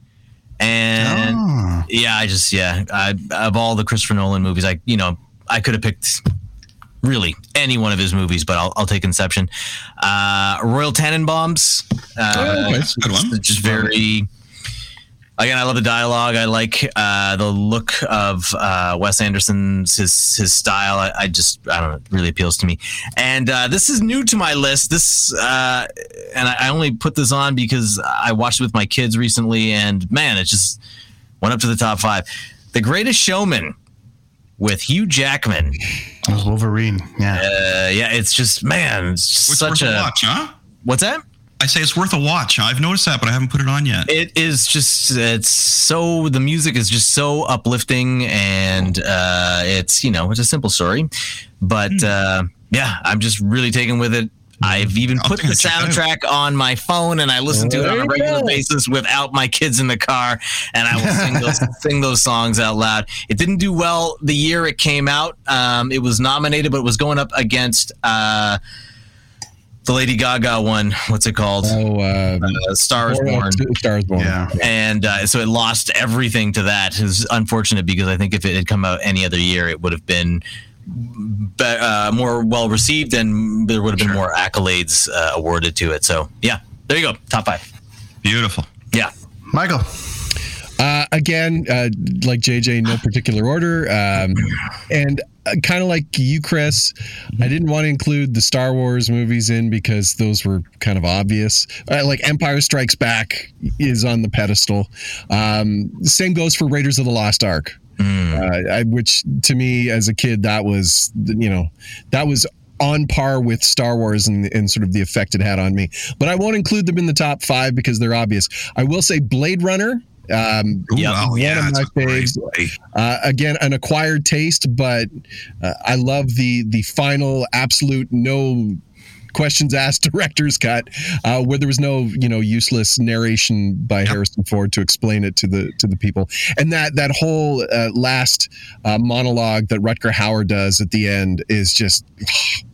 and Oh. yeah, I just yeah, I, of all the Christopher Nolan movies, I you know I could have picked really any one of his movies, but I'll, I'll take Inception. Uh, Royal Tenenbaums, uh, Oh, okay. Good one. just very again i love the dialogue i like uh, the look of uh, wes anderson's his his style I, I just i don't know it really appeals to me and uh, this is new to my list this uh, and I, I only put this on because i watched it with my kids recently and man it just went up to the top five the greatest showman with hugh jackman That was Wolverine. Yeah. uh, yeah it's just man it's just It's such worth a a watch, huh? what's that I say it's worth a watch. I've noticed that, but I haven't put it on yet. it is just it's so the music is just so uplifting and uh it's you know it's a simple story but Hmm. uh yeah i'm just really taken with it i've even put the take out. soundtrack on my phone and i listen to it on a regular basis without my kids in the car and i will sing those sing those songs out loud it didn't do well the year it came out um it was nominated but it was going up against uh the lady gaga one what's it called Oh, uh, uh, star is born Stars Born. Yeah. and uh, so it lost everything to that. It was unfortunate because I think if it had come out any other year, it would have been be- uh, more well received and there would have been more accolades uh, awarded to it. So yeah, there you go, top five. Beautiful. Yeah, Michael. Uh, again, uh, like JJ, no particular order. Um, and uh, kind of like you, Chris, I didn't want to include the Star Wars movies in because those were kind of obvious. Uh, like Empire Strikes Back is on the pedestal. Um, same goes for Raiders of the Lost Ark. Uh, I, which to me as a kid that was you know that was on par with Star Wars and, and sort of the effect it had on me. But I won't include them in the top five because they're obvious. I will say Blade Runner. Um, Ooh, Yeah, wow, one yeah, of my faves. Uh, again, an acquired taste, but uh, I love the the final absolute no questions asked director's cut, uh, where there was no you know useless narration by Harrison Ford to explain it to the to the people, and that that whole uh, last uh, monologue that Rutger Hauer does at the end is just.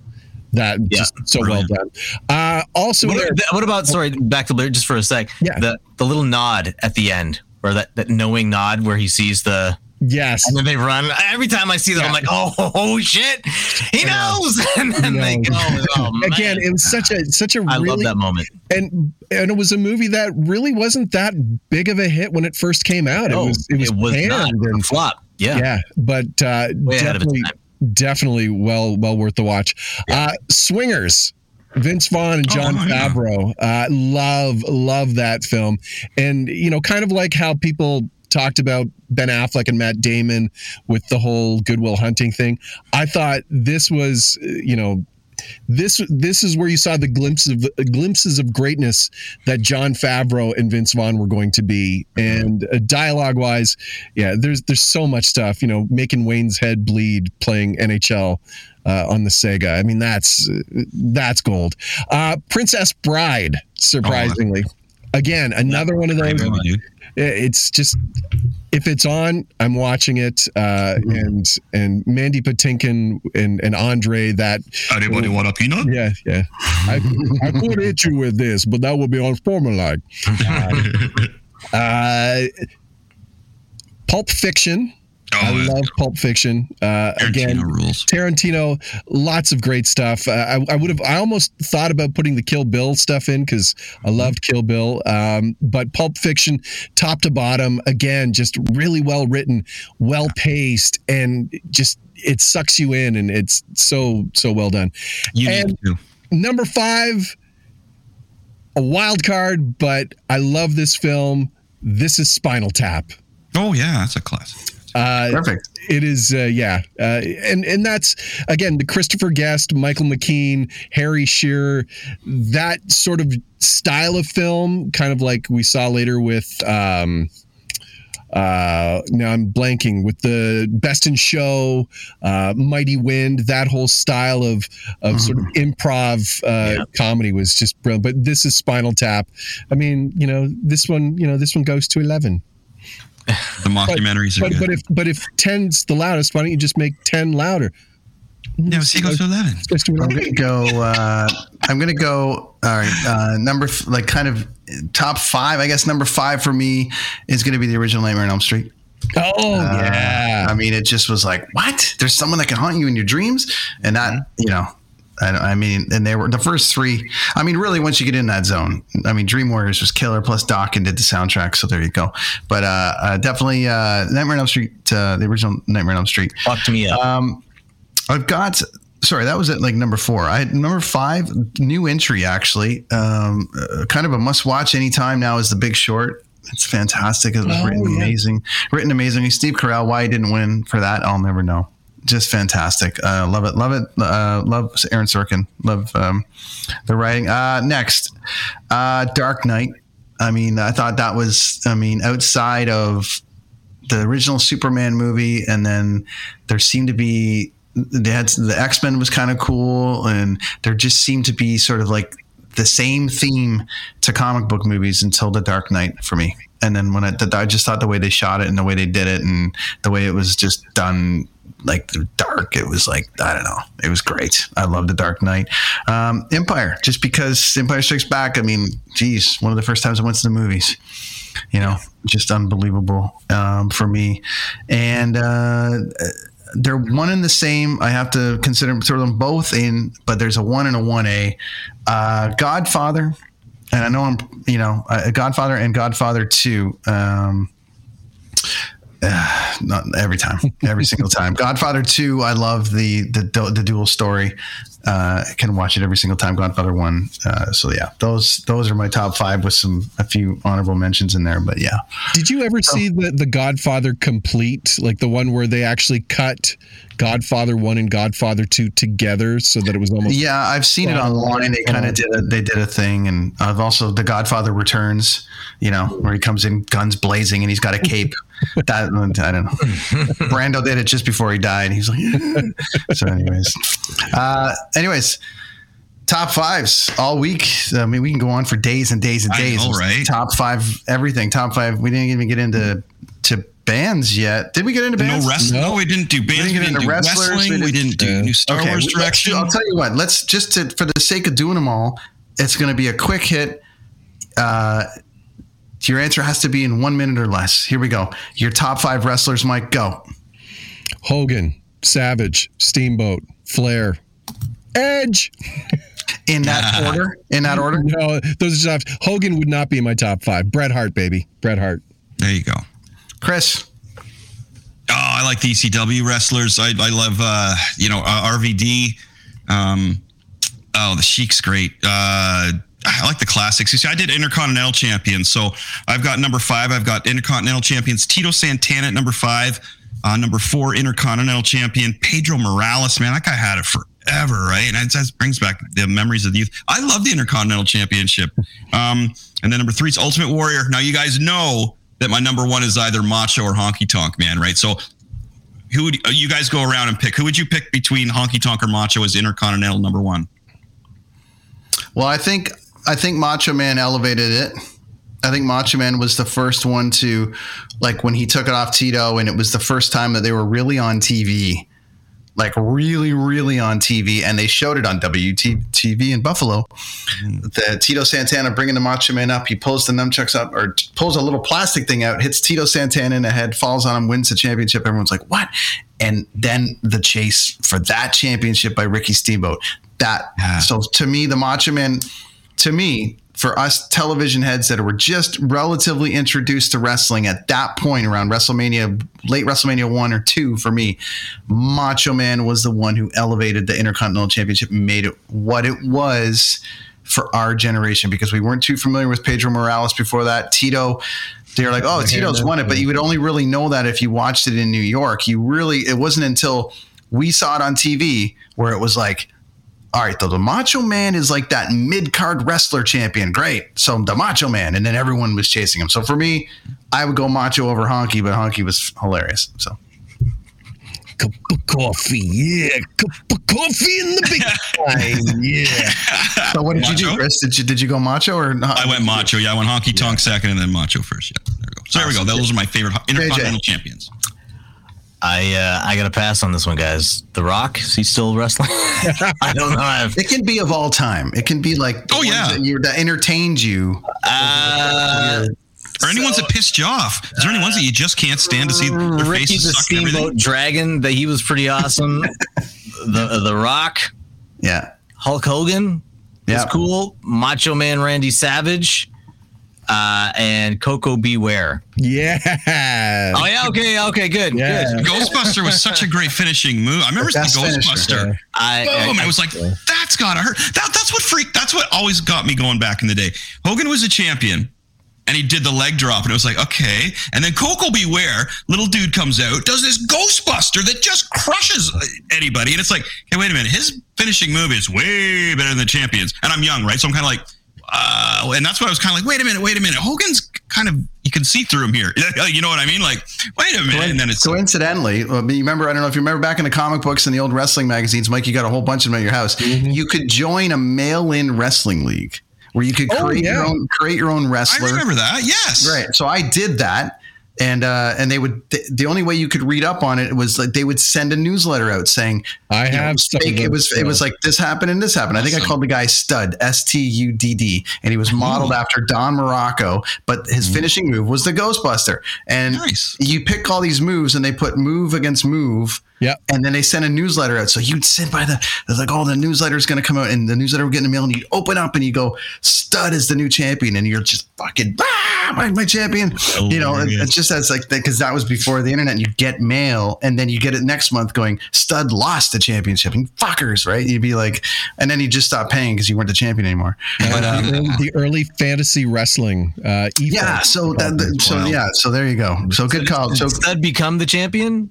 That Yeah, just so brilliant. well done. Uh, also, What, there- what about sorry, back to Blair just for a sec. Yeah. The the little nod at the end, or that, that knowing nod where he sees the yes, and then they run. Every time I see that, I'm like, oh, oh shit, he knows. and then they go. Oh, again, it was such a such a I really love that moment. and and it was a movie that really wasn't that big of a hit when it first came out. It No, was it was, panned not a and flop. Yeah. yeah, but uh, Way ahead of its definitely definitely well well worth the watch. Uh, Swingers. Vince Vaughn and Jon Oh, yeah. Favreau. Uh, love, love that film. And, you know, kind of like how people talked about Ben Affleck and Matt Damon with the whole Good Will Hunting thing. I thought this was, you know, this this is where you saw the glimpses of glimpses of greatness that Jon Favreau and Vince Vaughn were going to be, and uh, dialogue wise, yeah, there's there's so much stuff. You know, making Wayne's head bleed playing NHL uh, on the Sega. I mean, that's that's gold. Uh, Princess Bride, surprisingly, again another one of those. Movie, dude. It's just if it's on, I'm watching it. Uh, and and Mandy Patinkin and and Andre that Anybody want a peanut? yeah, yeah. I, I could hit you with this, but that would be unsportsmanlike. Uh, uh, Pulp Fiction. Oh, I yeah. love Pulp Fiction. Uh, again, Tarantino rules. Tarantino, lots of great stuff. Uh, I, I would have, I almost thought about putting the Kill Bill stuff in because I loved Kill Bill. Um, but Pulp Fiction, top to bottom, again, just really well written, well paced, and just it sucks you in, and it's so so well done. You And- need to. Number five, a wild card, but I love this film. This is Spinal Tap. Oh yeah, that's a classic. Uh, Perfect. it is, uh, yeah, uh, and and that's again the Christopher Guest, Michael McKean, Harry Shearer, that sort of style of film, kind of like we saw later with. Um, uh, now I'm blanking with the Best in Show, uh, Mighty Wind, that whole style of of sort of improv uh, comedy was just brilliant. But this is Spinal Tap. I mean, you know, this one, you know, this one goes to eleven. The mockumentaries are But good. but if but if ten's the loudest, why don't you just make ten louder? yeah, see, it goes to eleven. Just do it I'm gonna go. Uh, I'm gonna go. All right, uh, number f- like kind of top five. I guess number five for me is gonna be the original Nightmare on Elm Street. Oh Uh, yeah. I mean, it just was like, what? There's someone that can haunt you in your dreams, and that you know. I, I mean, and they were the first three. I mean, really, once you get in that zone, I mean, Dream Warriors was killer. Plus, Dokken did the soundtrack, so there you go. But uh, uh, definitely, uh, Nightmare on Elm Street, uh, the original Nightmare on Elm Street. Fucked me up. Um, I've got. Sorry, that was at like number four. I had number five, new entry actually. Um, uh, kind of a must-watch anytime now is The Big Short. It's fantastic. It was Oh, written yeah. amazing, written amazingly. Steve Carell. Why he didn't win for that, I'll never know. Just fantastic. Uh, love it. Love it. Uh, love Aaron Sorkin. Love um, the writing. Uh, next, uh, Dark Knight. I mean, I thought that was. I mean, outside of the original Superman movie, and then there seemed to be they had the X Men was kind of cool, and there just seemed to be sort of like the same theme to comic book movies until The Dark Knight for me. And then when I, I just thought the way they shot it and the way they did it and the way it was just done, like the dark, it was like I don't know, it was great. I love The Dark Knight. Um, Empire, just because Empire Strikes Back. I mean, geez, one of the first times I went to the movies you know, just unbelievable um, for me. And uh, they're one and the same. I have to consider throw them both in, but there's a one and a one A. Uh, Godfather, and I know I'm, you know, uh, Godfather and Godfather Two. Um, uh, not every time, every single time. Godfather Two, I love the the the dual story. Uh, I can watch it every single time. Godfather One. Uh, so yeah, those those are my top five with some a few honorable mentions in there. But yeah, Did you ever see the the Godfather complete, like the one where they actually cut Godfather one and Godfather two together so that it was almost yeah, I've seen it online. They kind of did a, they did a thing, and I've also The Godfather Returns. You know, where he comes in guns blazing and he's got a cape. that I don't know. Brando did it just before he died. He's like, so anyways, uh, anyways, top fives all week. I mean, we can go on for days and days and days. know, right? Top five, everything. Top five. We didn't even get into to bands yet. Did we get into bands? No wrestling. No, we didn't do bands. didn't We get didn't into do wrestlers, we wrestling. We didn't- didn't do new Star Okay, Wars we- let's do- direction. I'll tell you what. Let's just to, for the sake of doing them all, it's going to be a quick hit. Uh, your answer has to be in one minute or less. Here we go. Your top five wrestlers, Mike. Go. Hogan, Savage, Steamboat, Flair, Edge. In that order. In that order. No, those are top. Hogan would not be in my top five. Bret Hart, baby. Bret Hart. There you go. Chris. Oh, I like the ECW wrestlers. I, I love, uh, you know, uh, RVD. Um, oh, the Sheik's great. Uh, I like the classics. You see, I did Intercontinental Champions. So I've got number five. I've got Intercontinental Champions Tito Santana at number five. Uh, number four, Intercontinental Champion Pedro Morales. Man, that guy had it forever, right? And it just brings back the memories of the youth. I love the Intercontinental Championship. Um, and then number three is Ultimate Warrior. Now, you guys know that my number one is either Macho or Honky Tonk Man, right? So who would you guys go around and pick? Who would you pick between Honky Tonk or Macho as Intercontinental number one? Well, I think I think Macho Man elevated it. I think Macho Man was the first one to, like, when he took it off Tito, and it was the first time that they were really on TV, like really, really on TV, and they showed it on WUTV in Buffalo. Mm-hmm. The Tito Santana bringing the Macho Man up, he pulls the nunchucks up or pulls a little plastic thing out, hits Tito Santana in the head, falls on him, wins the championship. Everyone's like, "What?" And then the chase for that championship by Ricky Steamboat. That Yeah. so to me, the Macho Man, to me, for us television heads that were just relatively introduced to wrestling at that point around WrestleMania, late WrestleMania one or two, for me, Macho Man was the one who elevated the Intercontinental Championship and made it what it was for our generation because we weren't too familiar with Pedro Morales before that. Tito, they're like, oh, Tito's won it, but you would only really know that if you watched it in New York. You really, it wasn't until we saw it on TV where it was like, all right, though the Macho Man is like that mid card wrestler champion. Great. So the Macho Man, and then everyone was chasing him. So for me, I would go Macho over Honky, but Honky was hilarious. So Cup of coffee, yeah. Cup of coffee in the big time, yeah. So what did you do, Chris? Did you did you go macho or not? I went Macho. Yeah, I went Honky Tonk second, and then Macho first. Yeah, there we go. So there we go. Those are my favorite Intercontinental champions. I uh, I gotta pass on this one, guys. The Rock, is he still wrestling? I don't know. I've, It can be of all time. It can be like the Oh, yeah. that, you, that entertained you. uh, Or any ones that pissed you off? Is there any ones that you just can't stand to see their Ricky faces the suck and everything? Steamboat Dragon, that he was pretty awesome. the The Rock, Yeah, Hulk Hogan, yeah. was cool. Macho Man Randy Savage, uh, and Koko B. Ware. Yeah. Oh yeah, okay, okay, good, Yeah. good. Ghostbuster was such a great finishing move. I remember seeing Best finisher. Ghostbuster. I, Boom! I- and it was like that's gotta hurt. That, that's what freaked. That's what always got me going back in the day. Hogan was a champion, and he did the leg drop, and it was like okay. And then Koko B. Ware, little dude comes out, does this Ghostbuster that just crushes anybody, and it's like, hey, wait a minute, his finishing move is way better than the champions. And I'm young, right? So I'm kind of like. Uh, and that's what I was kind of like. Wait a minute, wait a minute. Hogan's kind of you can see through him here. You know what I mean? Like, wait a minute, and then it's Coincidentally, you remember, I don't know if you remember back in the comic books and the old wrestling magazines, Mike, you got a whole bunch of them at your house. You could join a mail in wrestling league where you could Oh, create your own create your own I wrestler. remember that. Yes, Right. So I did that. And uh, and they would the, the only way you could read up on it was like they would send a newsletter out saying I you know, have some fake- it was it was like this happened and this happened. I think I called the guy Stud S T U D D, and he was modeled after Don Muraco, but his finishing move was the Ghostbuster. And Nice. you pick all these moves, and they put move against move. Yep. And then they sent a newsletter out. So you'd sit by the, like, oh, the newsletter's going to come out, and the newsletter would get in the mail, and you open up and you go, Stud is the new champion, and you're just fucking, ah, my, my champion. You know, it- it's just that's like, because that was before the internet, and you get mail, and then you get it next month going, Stud lost the championship, and fuckers, right? You'd be like, and then you just stop paying because you weren't the champion anymore. But, um, the, early, the early fantasy wrestling. Uh, yeah, so that, so yeah, so there you go. So good call. So Stud become the champion?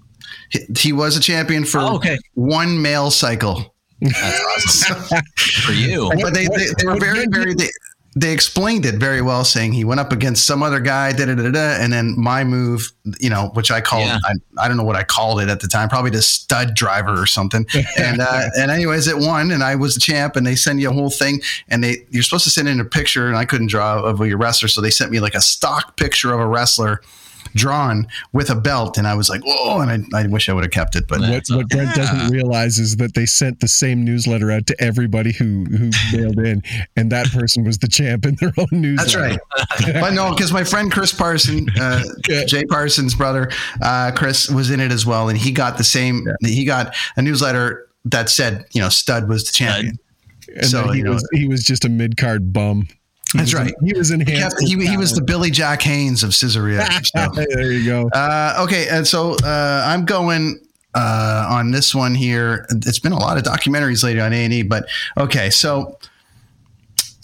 He, he was a champion for Oh, okay. one mail cycle. That's awesome for you. but they, they, they were very very they, they explained it very well, saying he went up against some other guy, da da da da, and then my move, you know, which I called, Yeah. I, I don't know what I called it at the time, probably the stud driver or something. And uh, and anyways, it won, and I was the champ. And they send you a whole thing, and they you're supposed to send in a picture, and I couldn't draw of your wrestler, so they sent me like a stock picture of a wrestler drawn with a belt, and I was like, whoa, and I, I wish I would have kept it, but What, what Brent doesn't realize is that they sent the same newsletter out to everybody who who mailed in, and that person was the champ in their own newsletter. That's right. but no, because my friend Chris Parson, uh, Jay Parsons' brother, uh, Chris was in it as well, and he got the same. He got a newsletter that said, you know, Stud was the champion. And So, he you know- was he was just a mid card bum. He That's right. He was He, enhanced. kept, he, he was the. Billy Jack Haynes of Caesarea. So. there you go. Uh, okay, and so uh, I'm going uh, on this one here. It's been a lot of documentaries lately on A and E, but okay. So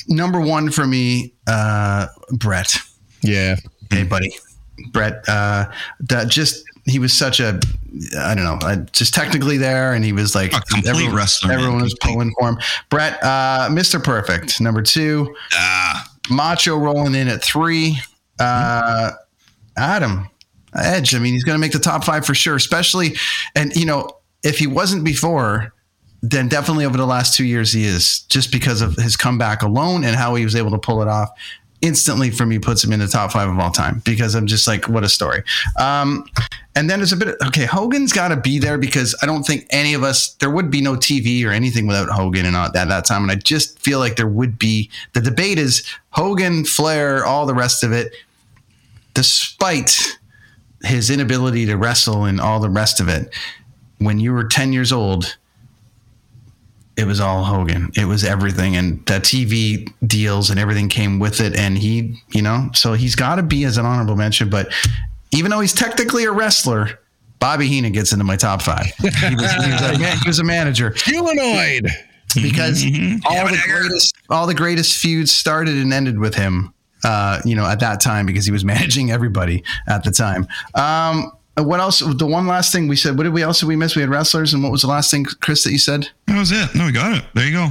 number one for me, uh, Brett. Yeah. Hey, buddy, Brett. Uh, that just he was such a I don't know, uh, just technically there, and he was like A complete everyone, wrestler, man. Everyone was pulling for him. Brett, uh, Mr. Perfect, number two. Ah, Macho rolling in at three. Uh, Adam Edge. I mean, he's going to make the top five for sure. Especially, and you know, if he wasn't before, then definitely over the last two years he is. Just because of his comeback alone and how he was able to pull it off. Instantly, for me, puts him in the top five of all time because I'm just like, what a story. Um, and then there's a bit of, okay, Hogan's got to be there because I don't think any of us, there would be no TV or anything without Hogan and all that that time. And I just feel like there would be, the debate is Hogan, Flair, all the rest of it, despite his inability to wrestle and all the rest of it. When you were 10 years old, it was all Hogan. It was everything. And the TV deals and everything came with it. And he, you know, so he's got to be as an honorable mention. But even though he's technically a wrestler, Bobby Heenan gets into my top five. He was, he was, a, man- he was a manager Humanoid. because Mm-hmm. all the greatest all the greatest feuds started and ended with him. Uh, you know, at that time because he was managing everybody at the time. Um, Uh, what else? The one last thing we said. What did we else did we miss? We had wrestlers, and what was the last thing, Chris, that you said? that was it. No, we got it. There you go.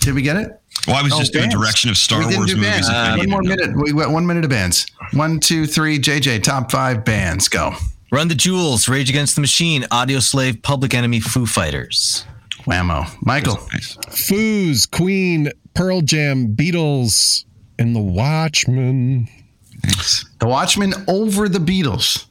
Did we get it? Well, I was Oh, just doing bands. direction of Star we didn't Wars do movies. bands. if I one more minute. We got one minute of bands. One, two, three. JJ, top five bands. Go. Run the Jewels, Rage Against the Machine, Audioslave, Public Enemy, Foo Fighters. Whammo. Michael. Nice. Foos, Queen, Pearl Jam, Beatles, and the Watchmen. Thanks. The Watchmen over the Beatles.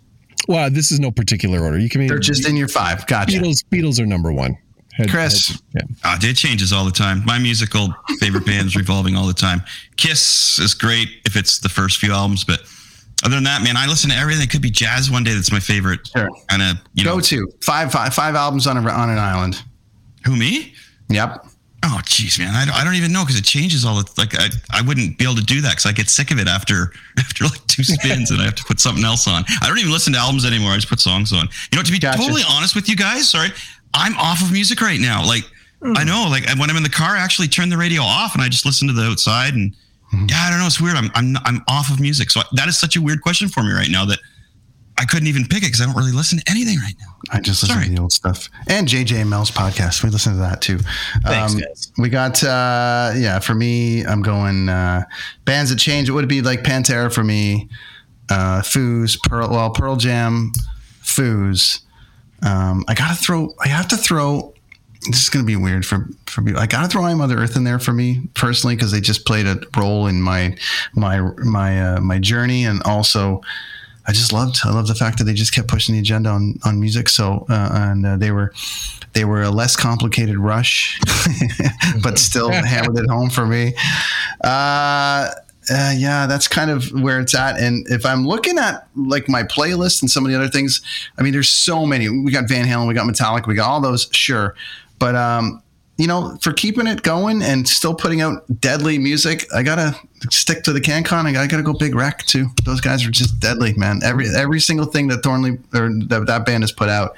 Wow, this is no particular order. You can mean They're just in your five. Gotcha. Beatles. Beatles are number one. Head- Chris. head- yeah. Uh, it changes all the time. My musical favorite bands revolving all the time. Kiss is great if it's the first few albums, but other than that, man, I listen to everything. It could be jazz one day. That's my favorite. Sure. Kind of, you Go know, to five, five, five albums on a, on an island. who me? Yep. Oh, jeez, man, I don't, I don't even know because it changes all the like. I, I wouldn't be able to do that because I get sick of it after after like two spins and I have to put something else on. I don't even listen to albums anymore. I just put songs on. You know, to be Gotcha. totally honest with you guys, sorry, I'm off of music right now. Like hmm. I know, like when I'm in the car, I actually turn the radio off and I just listen to the outside and hmm. yeah, I don't know, it's weird. I'm I'm I'm off of music, so that is such a weird question for me right now that I couldn't even pick it because I don't really listen to anything right now. I just listen Sorry. to the old stuff and JJ Mel's podcast. We listen to that too. Thanks, Um, guys. We got uh, yeah. For me, I'm going uh, bands that change. It would be like Pantera for me. Uh, Foos, Pearl. Well, Pearl Jam, Foos. Um, I gotta throw. I have to throw. This is gonna be weird for for me. I gotta throw I Mother Earth in there for me personally because they just played a role in my my my uh, my journey and also. I just loved. I love the fact that they just kept pushing the agenda on on music. So uh, and uh, they were they were a less complicated Rush, but still hammered it home for me. Uh, uh, yeah, that's kind of where it's at. And if I'm looking at like my playlist and some of the other things, I mean, there's so many. We got Van Halen, we got Metallica, we got all those, sure. But um, you know, for keeping it going and still putting out deadly music, I gotta stick to the CanCon. I gotta, I gotta go Big Wreck too. Those guys are just deadly, man. Every every single thing that Thornley or that, that band has put out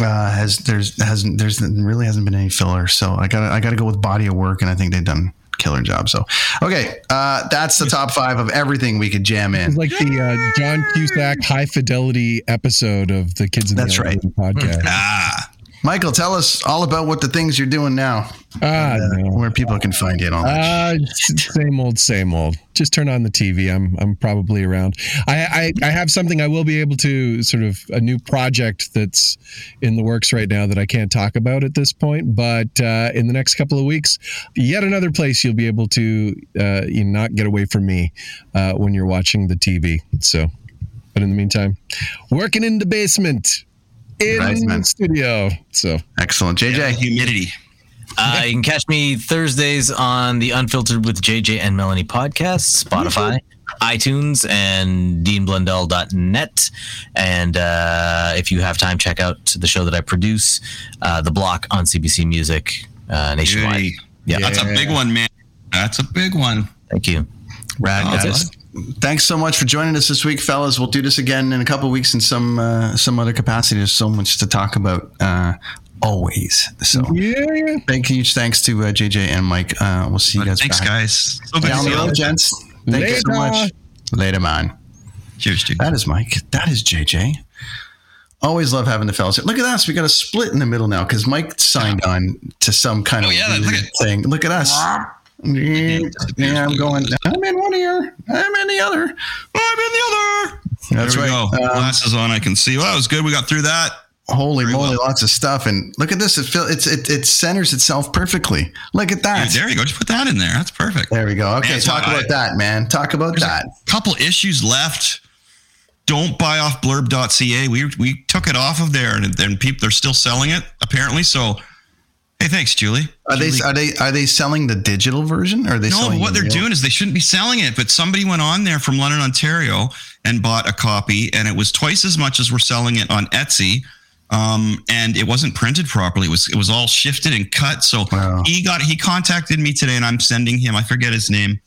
uh, has there's hasn't there's really hasn't been any filler. So I gotta I gotta go with body of work, and I think they've done killer job. So okay, uh, that's the top five of everything we could jam in. It's like the uh, John Cusack high fidelity episode of the Kids in That's the right. Podcast. Ah, Michael, tell us all about what the things you're doing now, Ah, uh, no. where people can find you and all that. Uh, same old, same old. Just turn on the TV. I'm I'm probably around. I, I I have something I will be able to sort of a new project that's in the works right now that I can't talk about at this point. But uh, in the next couple of weeks, yet another place you'll be able to uh, you know, not get away from me uh, when you're watching the TV. So, but in the meantime, working in the basement in Basement. studio. So Excellent, JJ. humidity. Uh, you can catch me Thursdays on the Unfiltered with JJ and Melanie podcast, Spotify, iTunes, and deanblundell.net. And uh, if you have time, check out the show that I produce, uh, The Block on CBC Music uh, nationwide. Beauty. Yeah, That's a big one, man. That's a big one. Thank you. Rad. That's it. Thanks so much for joining us this week, fellas. We'll do this again in a couple weeks in some uh, some other capacity. There's so much to talk about. Uh, always. So yeah, yeah. big huge thanks to uh, JJ and Mike. Uh, we'll see you guys. thanks, back. guys. So good to Down see the you. road, gents. Thank you so Later. much. Later, man. Cheers, dude. That is Mike. That is JJ. Always love having the fellas. here. Look at us. We got a split in the middle now because Mike signed on to some kind Oh, of yeah, look at- thing. Look at us. Yeah, I'm going. I'm in one ear. I'm in the other. I'm in the other. That's there we right. go. Um, Glasses on, I can see. Well, that was good. We got through that. Holy Very moly, well. lots of stuff. And look at this. It it's it, it centers itself perfectly. Look at that. Dude, there you go. Just put that in there. That's perfect. There we go. Okay, Man, talk I- about that, man. Talk about that. a couple issues left. Don't buy off blurb.ca. We we took it off of there and then people they're still selling it apparently. So hey, thanks, Julie. Are they Julie- are they are they selling the digital version? Or are they no, what the they're real- doing is they shouldn't be selling it, but somebody went on there from London, Ontario, and bought a copy, and it was twice as much as we're selling it on Etsy. Um, and it wasn't printed properly. It was it was all shifted and cut. So Wow. he got he contacted me today, and I'm sending him. I forget his name.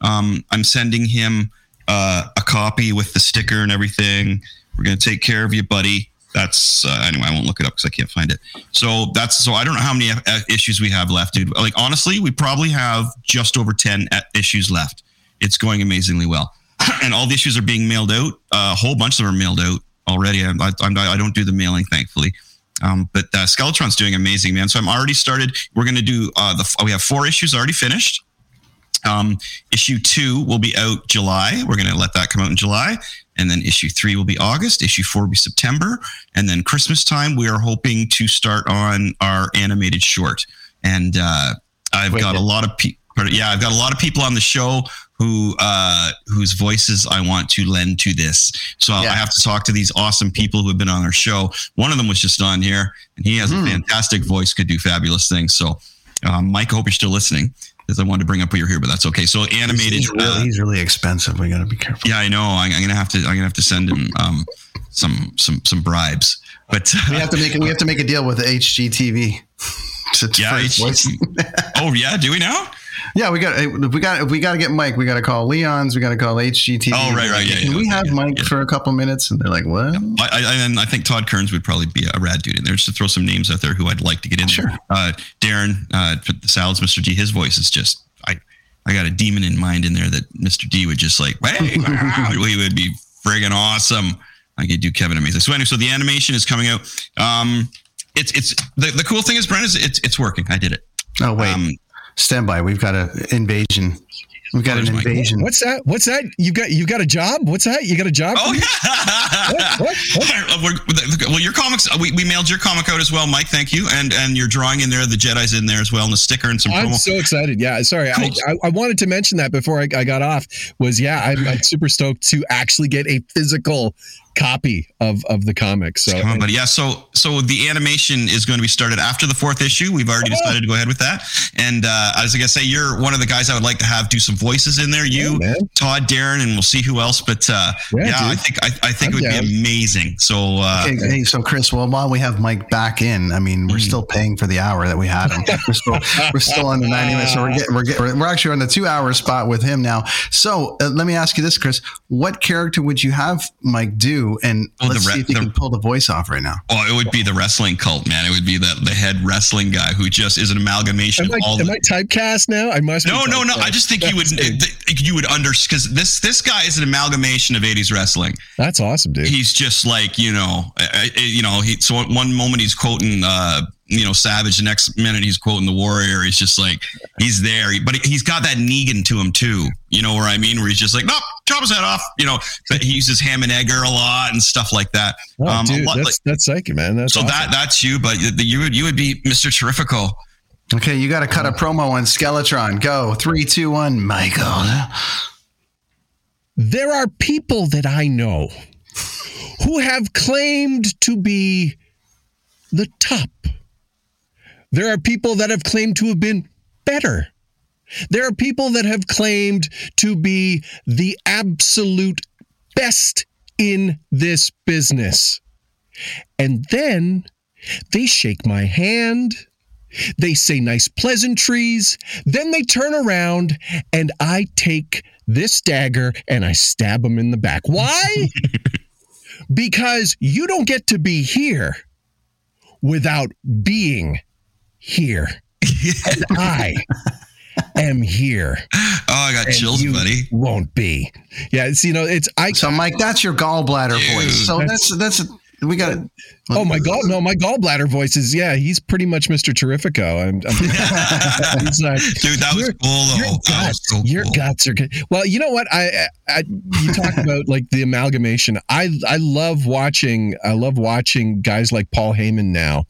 Um, I'm sending him uh, a copy with the sticker and everything. We're gonna take care of you, buddy. That's uh, anyway. I won't look it up because I can't find it. So that's so I don't know how many uh, issues we have left, dude. Like honestly, we probably have just over ten uh, issues left. It's going amazingly well, and all the issues are being mailed out. Uh, a whole bunch of them are mailed out already. I'm, I, I don't do the mailing, thankfully. Um, but uh, Skeletron's doing amazing, man. So I'm already started. We're going to do uh, the. We have four issues already finished. Um, issue two will be out July. We're going to let that come out in July. And then issue three will be August. Issue four will be September. And then Christmas time, we are hoping to start on our animated short. And uh, I've got a lot of people. Yeah, I've got a lot of people on the show who uh, whose voices I want to lend to this. So I Yeah. have to talk to these awesome people who have been on our show. One of them was just on here, and he has Hmm. a fantastic voice, could do fabulous things. So, um, Mike, I hope you're still listening because I wanted to bring up what you're here, but that's okay. So animated. He's really, uh, he's really expensive. We got to be careful. yeah, I know. I'm, I'm gonna have to. I'm gonna have to send him um, some some some bribes. But We have to make we have to make a deal with HGTV. to- yeah. HGTV. oh yeah, do we now? Yeah, we got if we got if we got to get Mike. We got to call Leon's. We got to call HGTV. Oh, right, right, yeah, Can yeah, we okay, have yeah, Mike yeah. for a couple minutes? And they're like, "What?" I, I, and I think Todd Kerns would probably be a rad dude in there. Just to throw some names out there who I'd like to get in Sure. there. Uh, Darren, uh, the Salads, Mr. D. His voice is just I. I got a demon in mind in there that Mr. D would just like, hey, he would be friggin' awesome. I could do Kevin amazing. So anyway, so the animation is coming out. Um, it's it's the, the cool thing is, Brent, is it's it's working. I did it. Oh wait, Um, stand by. We've got an invasion. We've got an invasion. What's that? What's that? You got you got a job? What's that? You got a job? Oh yeah. What? Oh, we're- well, your comics. Uh, we, we mailed your comic out as well, Mike. Thank you, and and your drawing in there. The Jedi's in there as well, and the sticker and some I'm promo. so excited. Yeah, sorry. I, I, I wanted to mention that before I, I got off. Was yeah, I'm, I'm super stoked to actually get a physical copy of of the comic. So Come on, buddy. Yeah. So, so the animation is going to be started after the fourth issue. We've already Oh. decided to go ahead with that. And uh, I was going to say, you're one of the guys I would like to have do some voices in there. You, Yeah. Todd, Darren, and we'll see who else. But uh, Yeah, yeah, I think I, I think I'm it would down. be amazing. So, uh, Hey, hey, so Chris, well, while we have Mike back in, I mean, Mm. we're still paying for the hour that we had him. We're still, we're still on the 90 minutes. So we're, getting, we're, getting, we're actually on the two hour spot with him now. So uh, let me ask you this, Chris. What character would you have Mike do two, and Oh, let's re- see if you the- can pull the voice off right now. Oh, it would be the wrestling cult, man. It would be the, the head wrestling guy who just is an amalgamation Am I, of all am the. I typecast now? I must. be no, no, no. I just think you would That's, you would under because this this guy is an amalgamation of '80s wrestling. that's awesome, dude. He's just like you know, uh, uh, you know. He so one moment he's quoting uh, you know Savage, the next minute he's quoting the Warrior. He's just like he's there, but he's got that Negan to him too. You know where I mean? Where he's just like, nope, chop his head off. You know, but he uses ham and egger a lot and stuff like that. Oh, Um, dude, lot that's like- that's psychic, man. That's so awesome. that that's you, but you- you would you would be Mr. Terrifico. Okay, you got to cut a promo on Skeletron. Go three, two, one, Michael. there are people that I know who have claimed to be the top. There are people that have claimed to have been better. There are people that have claimed to be the absolute best in this business. And then they shake my hand. They say nice pleasantries. Then they turn around and I take this dagger and I stab them in the back. Why? because you don't get to be here without being here. And I am here. Oh, I got and chills, you buddy. Won't be. Yeah, it's you know, it's I So, Mike, that's your gallbladder Dude, voice. So that's that's we got to. Oh my god, no, my gallbladder voice is yeah, he's pretty much Mr. Terrifico. I'm, I'm he's like, Dude, that was cool. Your guts, so your guts are good. Well, you know what? I, I you talk about like the amalgamation. I I love watching. I love watching guys like Paul Heyman now,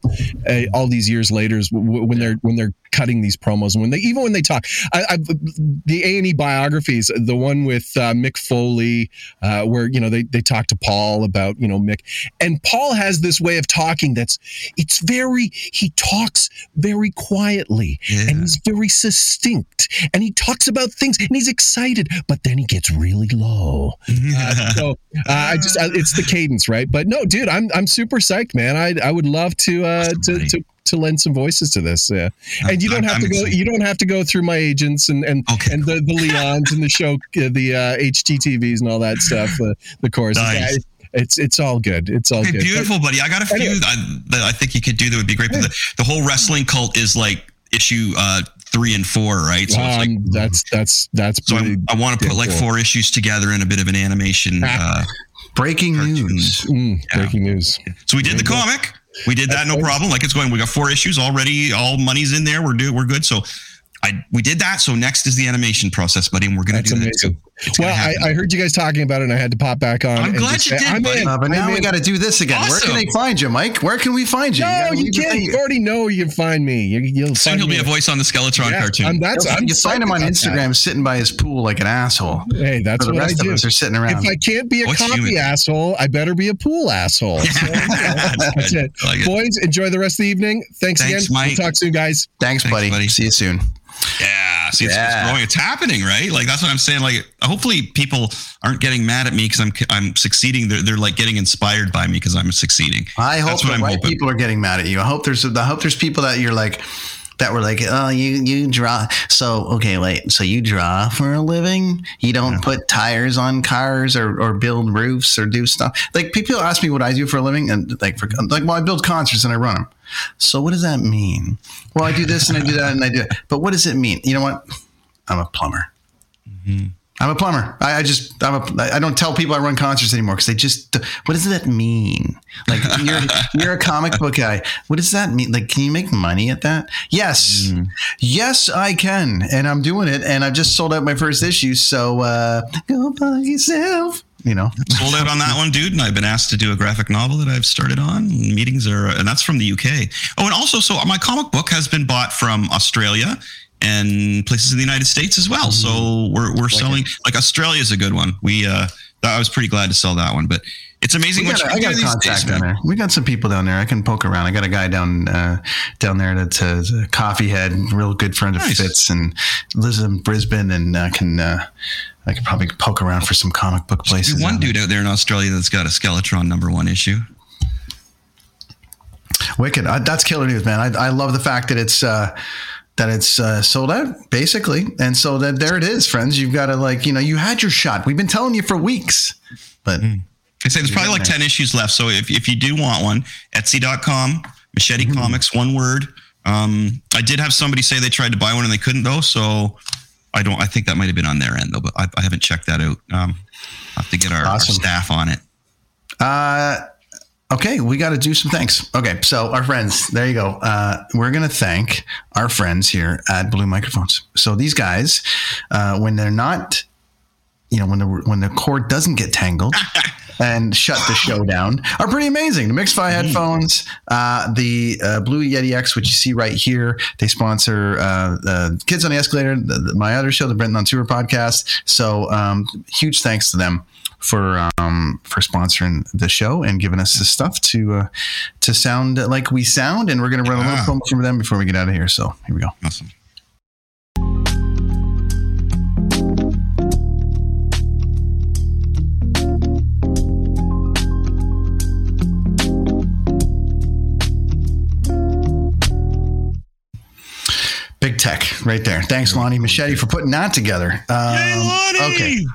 uh, all these years later, when they're when they're cutting these promos and when they even when they talk. I, I the A and E biographies, the one with uh, Mick Foley, uh, where you know they they talk to Paul about you know Mick, and Paul has this way of talking that's it's very he talks very quietly Yeah. and he's very succinct and he talks about things and he's excited but then he gets really low. Uh, so uh, i just uh, it's the cadence right? But no dude i'm i'm super psyched man. I i would love to uh to, to to lend some voices to this yeah. And you don't have I'm to go excited. you don't have to go through my agents and and Okay, and the the leons and the show uh, the uh HGTVs and all that stuff uh, the courses. Nice. Yeah, it's it's all good it's all Okay, good beautiful, buddy. I got a few Anyway. I, that I think you could do that would be great. But the, the whole wrestling cult is like issue uh, three and four, right? So it's like um, that's that's that's so I, I want to put like four issues together in a bit of an animation. Uh, Breaking Cartoons. news. mm, Yeah. breaking news so we did the comic. We did that, no problem. Like it's going. We got four issues already. All money's in there. We're do. We're good. So. I, we did that. So next is the animation process, buddy, and we're gonna That's do amazing. that too. It's gonna Well, I. I heard you guys talking about it, and I had to pop back on. I'm glad just you say, did, I'm buddy. in. Uh, but now I'm we got to do this again. Where can they find you, Mike? Where can we find you? No, gotta you can't. You already know you can find me. You, you'll Soon find he'll be a voice on the Skeletron Yeah, cartoon. I'm, that's. I'm you find him on psyched about Instagram sitting by his pool like an asshole. Hey, that's For the what I rest of do. us are sitting around. If I can't be a What's coffee human? asshole, I better be a pool asshole. So, That's that's it. I like it. Boys, enjoy the rest of the evening. Thanks, Thanks, again. Mike. We'll talk soon, guys. Thanks, Thanks, buddy. buddy. See you soon. Yeah, see, it's, Yeah. it's growing. It's happening, right? Like that's what I'm saying. Like, hopefully, people aren't getting mad at me because I'm I'm succeeding. They're, they're like getting inspired by me because I'm succeeding. I hope That's the what I'm right hoping. people are getting mad at you. I hope there's I hope there's people that you're like that were like, oh, you you draw. So okay, wait. So you draw for a living? You don't put tires on cars or, or build roofs or do stuff. Like people ask me what I do for a living, and like for like well, I build concerts and I run them. So what does that mean? Well, I do this and I do that and I do. it. But what does it mean? You know what? I'm a plumber. I'm a plumber. I, I just I'm a I don't tell people I run concerts anymore because they just what does that mean? Like you're you're a comic book guy. What does that mean? Like, can you make money at that? Yes, yes, I can, and I'm doing it. And I've just sold out my first issue. So uh, go buy yourself. You know, Sold out on that one, dude. And I've been asked to do a graphic novel that I've started on. Meetings are, and that's from the UK. Oh, and also, so my comic book has been bought from Australia and places in the United States as well. So we're we're selling like Australia's a good one. We uh, I was pretty glad to sell that one, but it's amazing We what got, you I can got do these contact days, down there. We got some people down there. I can poke around. I got a guy down uh, down there that's a, a coffee head, real good friend of Fitz, and lives in Brisbane, and uh, can uh, I can probably poke around for some comic book places. There's one down there. dude out there in Australia that's got a Skeletron number one issue. Wicked. Uh, that's killer news, man. I, I love the fact that it's uh, that it's uh, sold out, basically, and so that there it is, friends. You've got to like, you know, you had your shot. We've been telling you for weeks, but I say there's probably like 10 issues left. So if, if you do want one, Etsy.com, Machete Mm-hmm. Comics, one word. Um, I did have somebody say they tried to buy one and they couldn't though. So I don't, I think that might have been on their end though, but I, I haven't checked that out. Um, I'll have to get our, our staff on it. Uh, okay, we got to do some thanks. Okay, so our friends, there you go. Uh, we're gonna thank our friends here at Blue Microphones. So these guys, uh, when they're not, you know, when the when the cord doesn't get tangled. And shut the show down are pretty amazing. The Mix-Fi headphones, uh, the uh, Blue Yeti X, which you see right here, they sponsor uh, the Kids on the Escalator, the, the- my other show, the Brenton on Tour podcast. So um, huge thanks to them for um, for sponsoring the show and giving us the stuff to uh, to sound like we sound. And we're going to run a little promo from them before we get out of here. So here we go. Awesome. Tech right there. Thanks, Lonnie Machete, for putting that together. Um, Okay.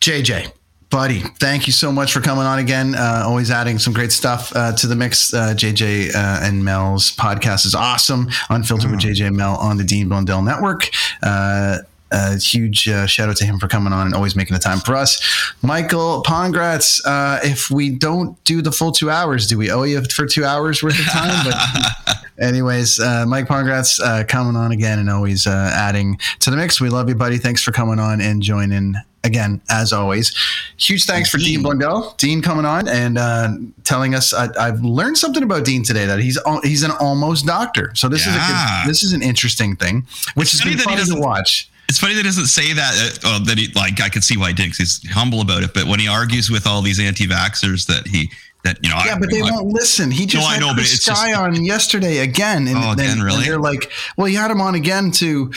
JJ, buddy, thank you so much for coming on again. Uh, always adding some great stuff uh, to the mix. Uh, JJ uh, and Mel's podcast is awesome. Unfiltered with JJ and Mel on the Dean Blundell Network. Uh, a huge uh, shout out to him for coming on and always making the time for us. Michael Pongracz, uh, if we don't do the full two hours, do we owe you for two hours worth of time? But anyways, uh, Mike Pongracz uh, coming on again and always uh, adding to the mix. We love you, buddy. Thanks for coming on and joining again, as always. Huge thanks for Dean Blundell, Dean coming on and uh, telling us. I, I've learned something about Dean today that he's he's an almost doctor. So this is a good, this is an interesting thing, which has funny been that he fun to doesn't- watch. It's funny that he doesn't say that. Uh, that he like I could see why he did 'cause he's humble about it. But when he argues with all these anti-vaxxers, that he that you know, Yeah, I, but they I- won't listen. He just No, I had know, but Chris just- Sky on yesterday again, and Oh, again, then- and really? they're like, well, you had him on again to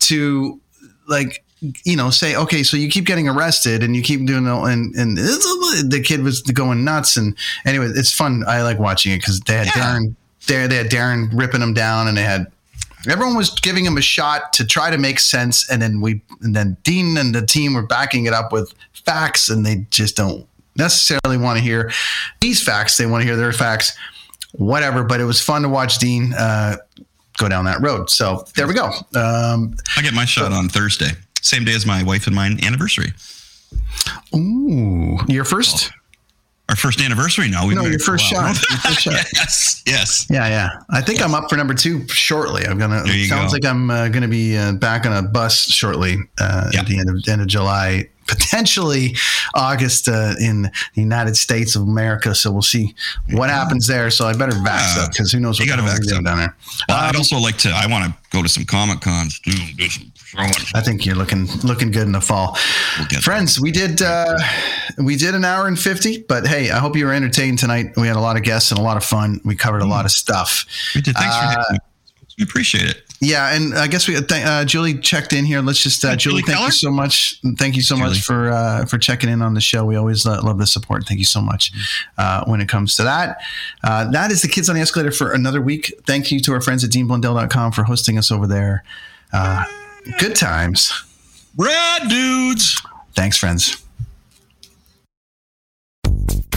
to like you know say, okay, so you keep getting arrested and you keep doing all, and and the kid was going nuts, and anyway, it's fun. I like watching it because they had Darren there, they had Darren ripping him down, and they had. Everyone was giving him a shot to try to make sense, and then we, and then Dean and the team were backing it up with facts, and they just don't necessarily want to hear these facts. They want to hear their facts, whatever. But it was fun to watch Dean uh, go down that road. So there we go. Um, I get my shot on Thursday, same day as my wife and mine anniversary. ooh, your first? Our first anniversary now. We've No, your first shot. Your first shot. yes, yes. Yeah, yeah. I think I'm up for number two shortly. I'm gonna. There you sounds go. like I'm uh, gonna be uh, back on a bus shortly uh, Yeah. at the end of end of July, potentially August uh, in the United States of America. So we'll see what happens there. So I better vax Yeah. up because who knows what You the gotta hell we're vax doing up. down there. Well, Um, I'd also like to. I want to go to some comic cons. Do, do some throwing. I think you're looking looking good in the fall. We'll Friends, we did uh, we did an hour and fifty, but hey, I hope you were entertained tonight. We had a lot of guests and a lot of fun. We covered a lot of stuff. We did. Thanks for Uh, having me. We appreciate it. Yeah, and I guess we th- uh, Julie checked in here. Let's just uh, Julie, Julie thank Keller? you so much. Thank you so Julie. much for uh, for checking in on the show. We always uh, love the support. Thank you so much uh, when it comes to that. Uh, that is the kids on the escalator for another week. Thank you to our friends at deanblundell.com for hosting us over there. Uh, good times. Rad dudes. Thanks, friends.